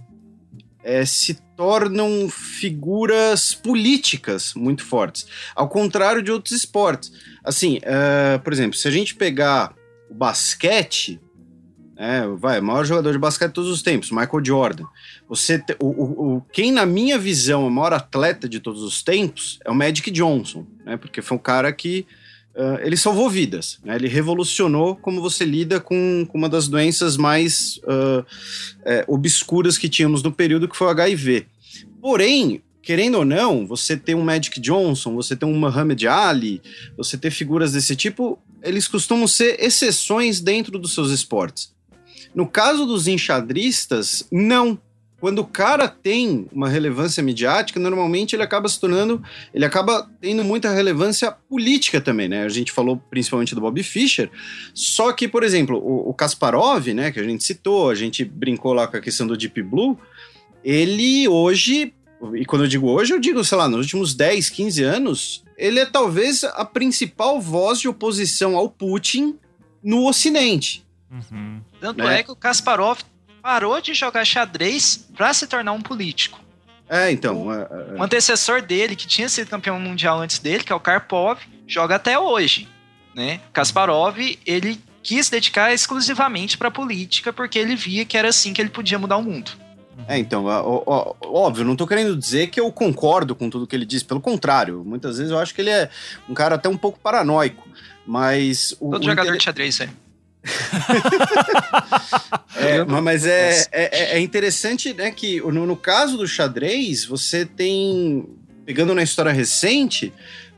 é, se tornam figuras políticas muito fortes, ao contrário de outros esportes. Assim, uh, por exemplo, se a gente pegar o basquete, é, vai, maior jogador de basquete de todos os tempos, Michael Jordan. Você te, o, o, quem, na minha visão, é o maior atleta de todos os tempos é o Magic Johnson, né? Porque foi um cara que uh, ele salvou vidas. Né? Ele revolucionou como você lida com, com uma das doenças mais uh, é, obscuras que tínhamos no período, que foi o HIV. Porém, querendo ou não, você ter um Magic Johnson, você ter um Muhammad Ali, você ter figuras desse tipo, eles costumam ser exceções dentro dos seus esportes. No caso dos enxadristas, não quando o cara tem uma relevância midiática, normalmente ele acaba se tornando, ele acaba tendo muita relevância política também, né? A gente falou principalmente do Bob Fischer, só que, por exemplo, o, o Kasparov, né, que a gente citou, a gente brincou lá com a questão do Deep Blue, ele hoje, e quando eu digo hoje, eu digo, sei lá, nos últimos 10, 15 anos, ele é talvez a principal voz de oposição ao Putin no Ocidente. Uhum. Tanto né? é que o Kasparov parou de jogar xadrez para se tornar um político. É, então. O, é, é. antecessor dele, que tinha sido campeão mundial antes dele, que é o Karpov, joga até hoje. Né? Kasparov, ele quis dedicar exclusivamente para política porque ele via que era assim que ele podia mudar o mundo. É, então, ó, ó, óbvio, não tô querendo dizer que eu concordo com tudo que ele diz, pelo contrário, muitas vezes eu acho que ele é um cara até um pouco paranoico, mas... O, Todo o jogador inter... de xadrez é. é, mas é, é, é, interessante, né, que no, no caso do xadrez, você tem, pegando na história recente,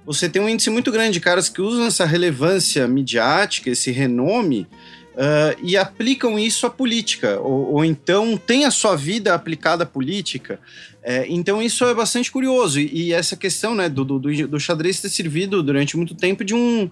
você tem um índice muito grande de caras que usam essa relevância midiática, esse renome, uh, e aplicam isso à política, ou, ou, então tem a sua vida aplicada à política. É, então isso é bastante curioso. E, e essa questão né, do, do, do, xadrez ter servido durante muito tempo de um,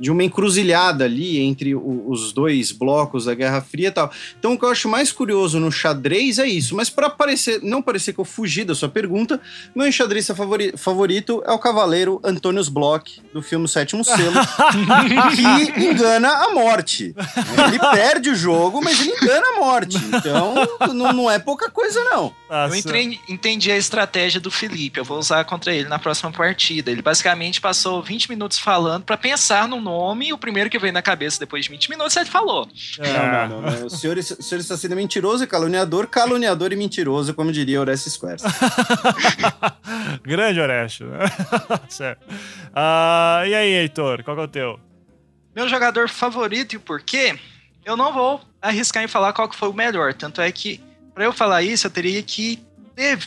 de uma encruzilhada ali entre o, os dois blocos da Guerra Fria e tal. Então, o que eu acho mais curioso no xadrez é isso. Mas para parecer, não parecer que eu fugi da sua pergunta, meu enxadrista favori, favorito é o cavaleiro Antônios Bloch, do filme Sétimo Selo, que engana a morte. Ele perde o jogo, mas ele engana a morte. Então, não, não é pouca coisa, não. Nossa. Eu entrei, entendi a estratégia do Felipe. Eu vou usar contra ele na próxima partida. Ele basicamente passou 20 minutos falando para pensar no nome o primeiro que veio na cabeça depois de 20 minutos ele falou. É. Não, não, não, O, senhor, o senhor está sendo mentiroso e caluniador, caluniador e mentiroso, como diria Orestes Squares. Grande Orestes. certo. Uh, e aí, Heitor, qual é o teu? Meu jogador favorito e o porquê? Eu não vou arriscar em falar qual que foi o melhor. Tanto é que, para eu falar isso, eu teria que ter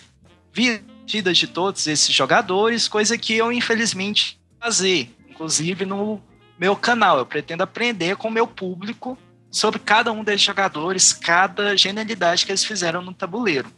vidas de todos esses jogadores, coisa que eu, infelizmente, fazer. Inclusive no meu canal. Eu pretendo aprender com o meu público sobre cada um desses jogadores, cada genialidade que eles fizeram no tabuleiro.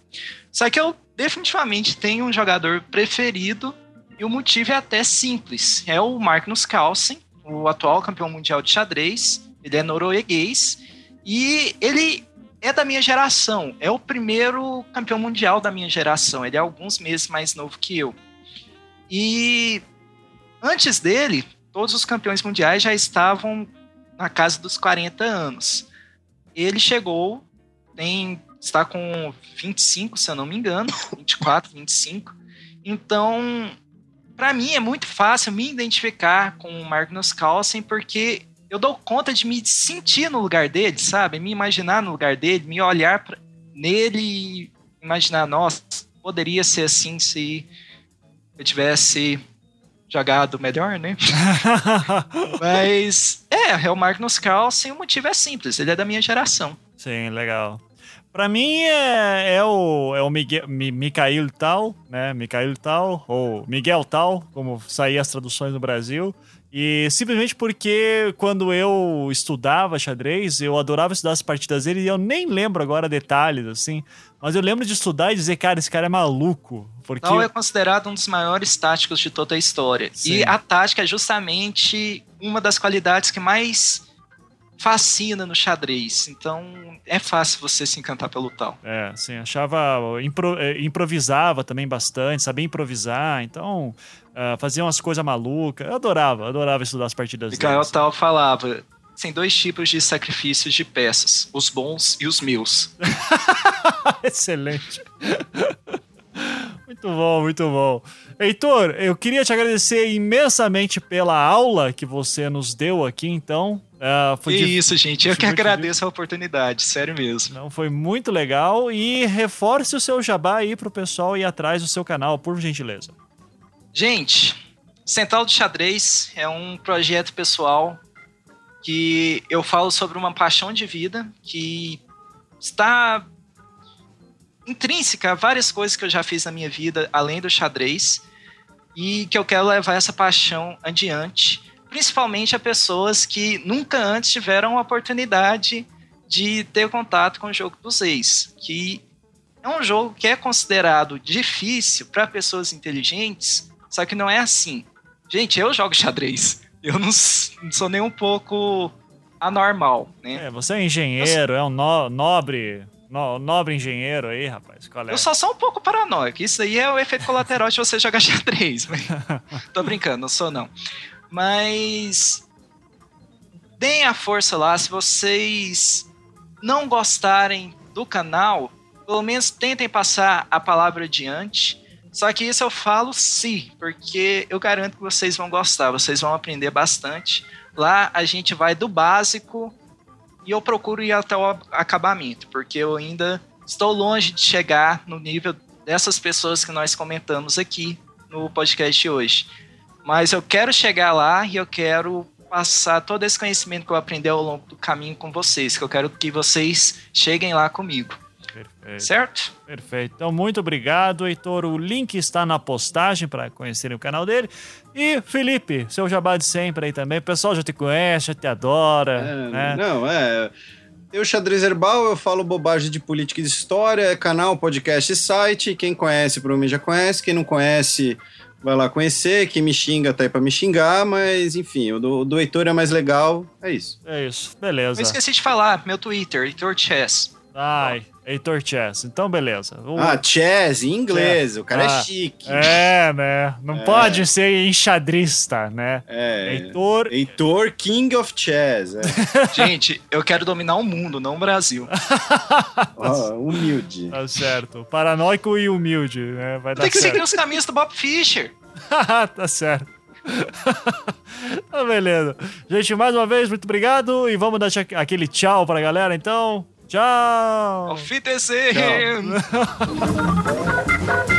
Só que eu definitivamente tenho um jogador preferido e o motivo é até simples. É o Magnus Carlsen, o atual campeão mundial de xadrez. Ele é norueguês e ele é da minha geração. É o primeiro campeão mundial da minha geração. Ele é alguns meses mais novo que eu. E antes dele, todos os campeões mundiais já estavam na casa dos 40 anos. Ele chegou, tem, está com 25, se eu não me engano, 24, 25. Então, para mim é muito fácil me identificar com o Magnus Carlsen, porque eu dou conta de me sentir no lugar dele, sabe? Me imaginar no lugar dele, me olhar pra, nele e imaginar, nossa, poderia ser assim se eu tivesse jogado melhor, né? Mas é, é o Magnus Carlsen, o motivo é simples, ele é da minha geração. Sim, legal. Pra mim é, é o, é o Miguel, Mikhail Tal, né? Mikhail Tal, ou Miguel Tal, como saíam as traduções no Brasil. E simplesmente porque quando eu estudava xadrez, eu adorava estudar as partidas dele e eu nem lembro agora detalhes, assim. Mas eu lembro de estudar e dizer, cara, esse cara é maluco. Porque... Tal é considerado um dos maiores táticos de toda a história. Sim. E a tática é justamente uma das qualidades que mais fascina no xadrez. Então é fácil você se encantar pelo tal. É, sim, achava. Impro, é, improvisava também bastante, sabia improvisar. Então uh, fazia umas coisas malucas. Eu adorava, adorava estudar as partidas Mikael dele. Tal falava: tem dois tipos de sacrifícios de peças, os bons e os meus. Excelente. muito bom, muito bom. Heitor, eu queria te agradecer imensamente pela aula que você nos deu aqui, então. Uh, foi que isso, gente. Eu que agradeço a oportunidade, sério mesmo. Não, foi muito legal. E reforce o seu jabá aí pro pessoal ir atrás do seu canal, por gentileza. Gente, Central de Xadrez é um projeto pessoal que eu falo sobre uma paixão de vida que está intrínseca a várias coisas que eu já fiz na minha vida, além do xadrez, e que eu quero levar essa paixão adiante, principalmente a pessoas que nunca antes tiveram a oportunidade de ter contato com o jogo dos ex, que é um jogo que é considerado difícil para pessoas inteligentes, só que não é assim. Gente, eu jogo xadrez. Eu não, sou nem um pouco anormal, né? É, você é engenheiro, eu... é um no, nobre, no, nobre engenheiro aí, rapaz. Qual é? Eu só sou um pouco paranoico. Isso aí é o efeito colateral de você jogar xadrez. Mas... Tô brincando, não sou não. Mas deem a força lá. Se vocês não gostarem do canal, pelo menos tentem passar a palavra adiante. Só que isso eu falo sim, porque eu garanto que vocês vão gostar, vocês vão aprender bastante. Lá a gente vai do básico e eu procuro ir até o acabamento, porque eu ainda estou longe de chegar no nível dessas pessoas que nós comentamos aqui no podcast de hoje. Mas eu quero chegar lá e eu quero passar todo esse conhecimento que eu aprendi ao longo do caminho com vocês, que eu quero que vocês cheguem lá comigo. Perfeito. Certo? Perfeito. Então, muito obrigado, Heitor. O link está na postagem para conhecerem o canal dele. E, Felipe, seu jabá de sempre aí também. O pessoal já te conhece, já te adora. É, né? Não, é. Eu, Xadrez Herbal, eu falo bobagem de política e de história, é canal, podcast e site. Quem conhece, provavelmente já conhece. Quem não conhece, vai lá conhecer. Quem me xinga, tá aí pra me xingar. Mas, enfim, o do, o do Heitor é mais legal. É isso. É isso. Beleza. Eu esqueci de falar, meu Twitter, Heitor Chess. Ai, Heitor Chess. Então, beleza. O... Ah, Chess, em inglês. Chess. O cara é ah, é chique. É, né? Não é. pode ser enxadrista, né? É. Heitor... Heitor King of Chess. É. Gente, eu quero dominar o mundo, não o Brasil. oh, humilde. Tá certo. Paranoico e humilde, né? Vai Tem que certo. seguir os caminhos do Bob Fischer. tá certo. tá beleza. Gente, mais uma vez, muito obrigado. E vamos dar aquele tchau pra galera, então. Tchau! Auf Wiedersehen! Tchau.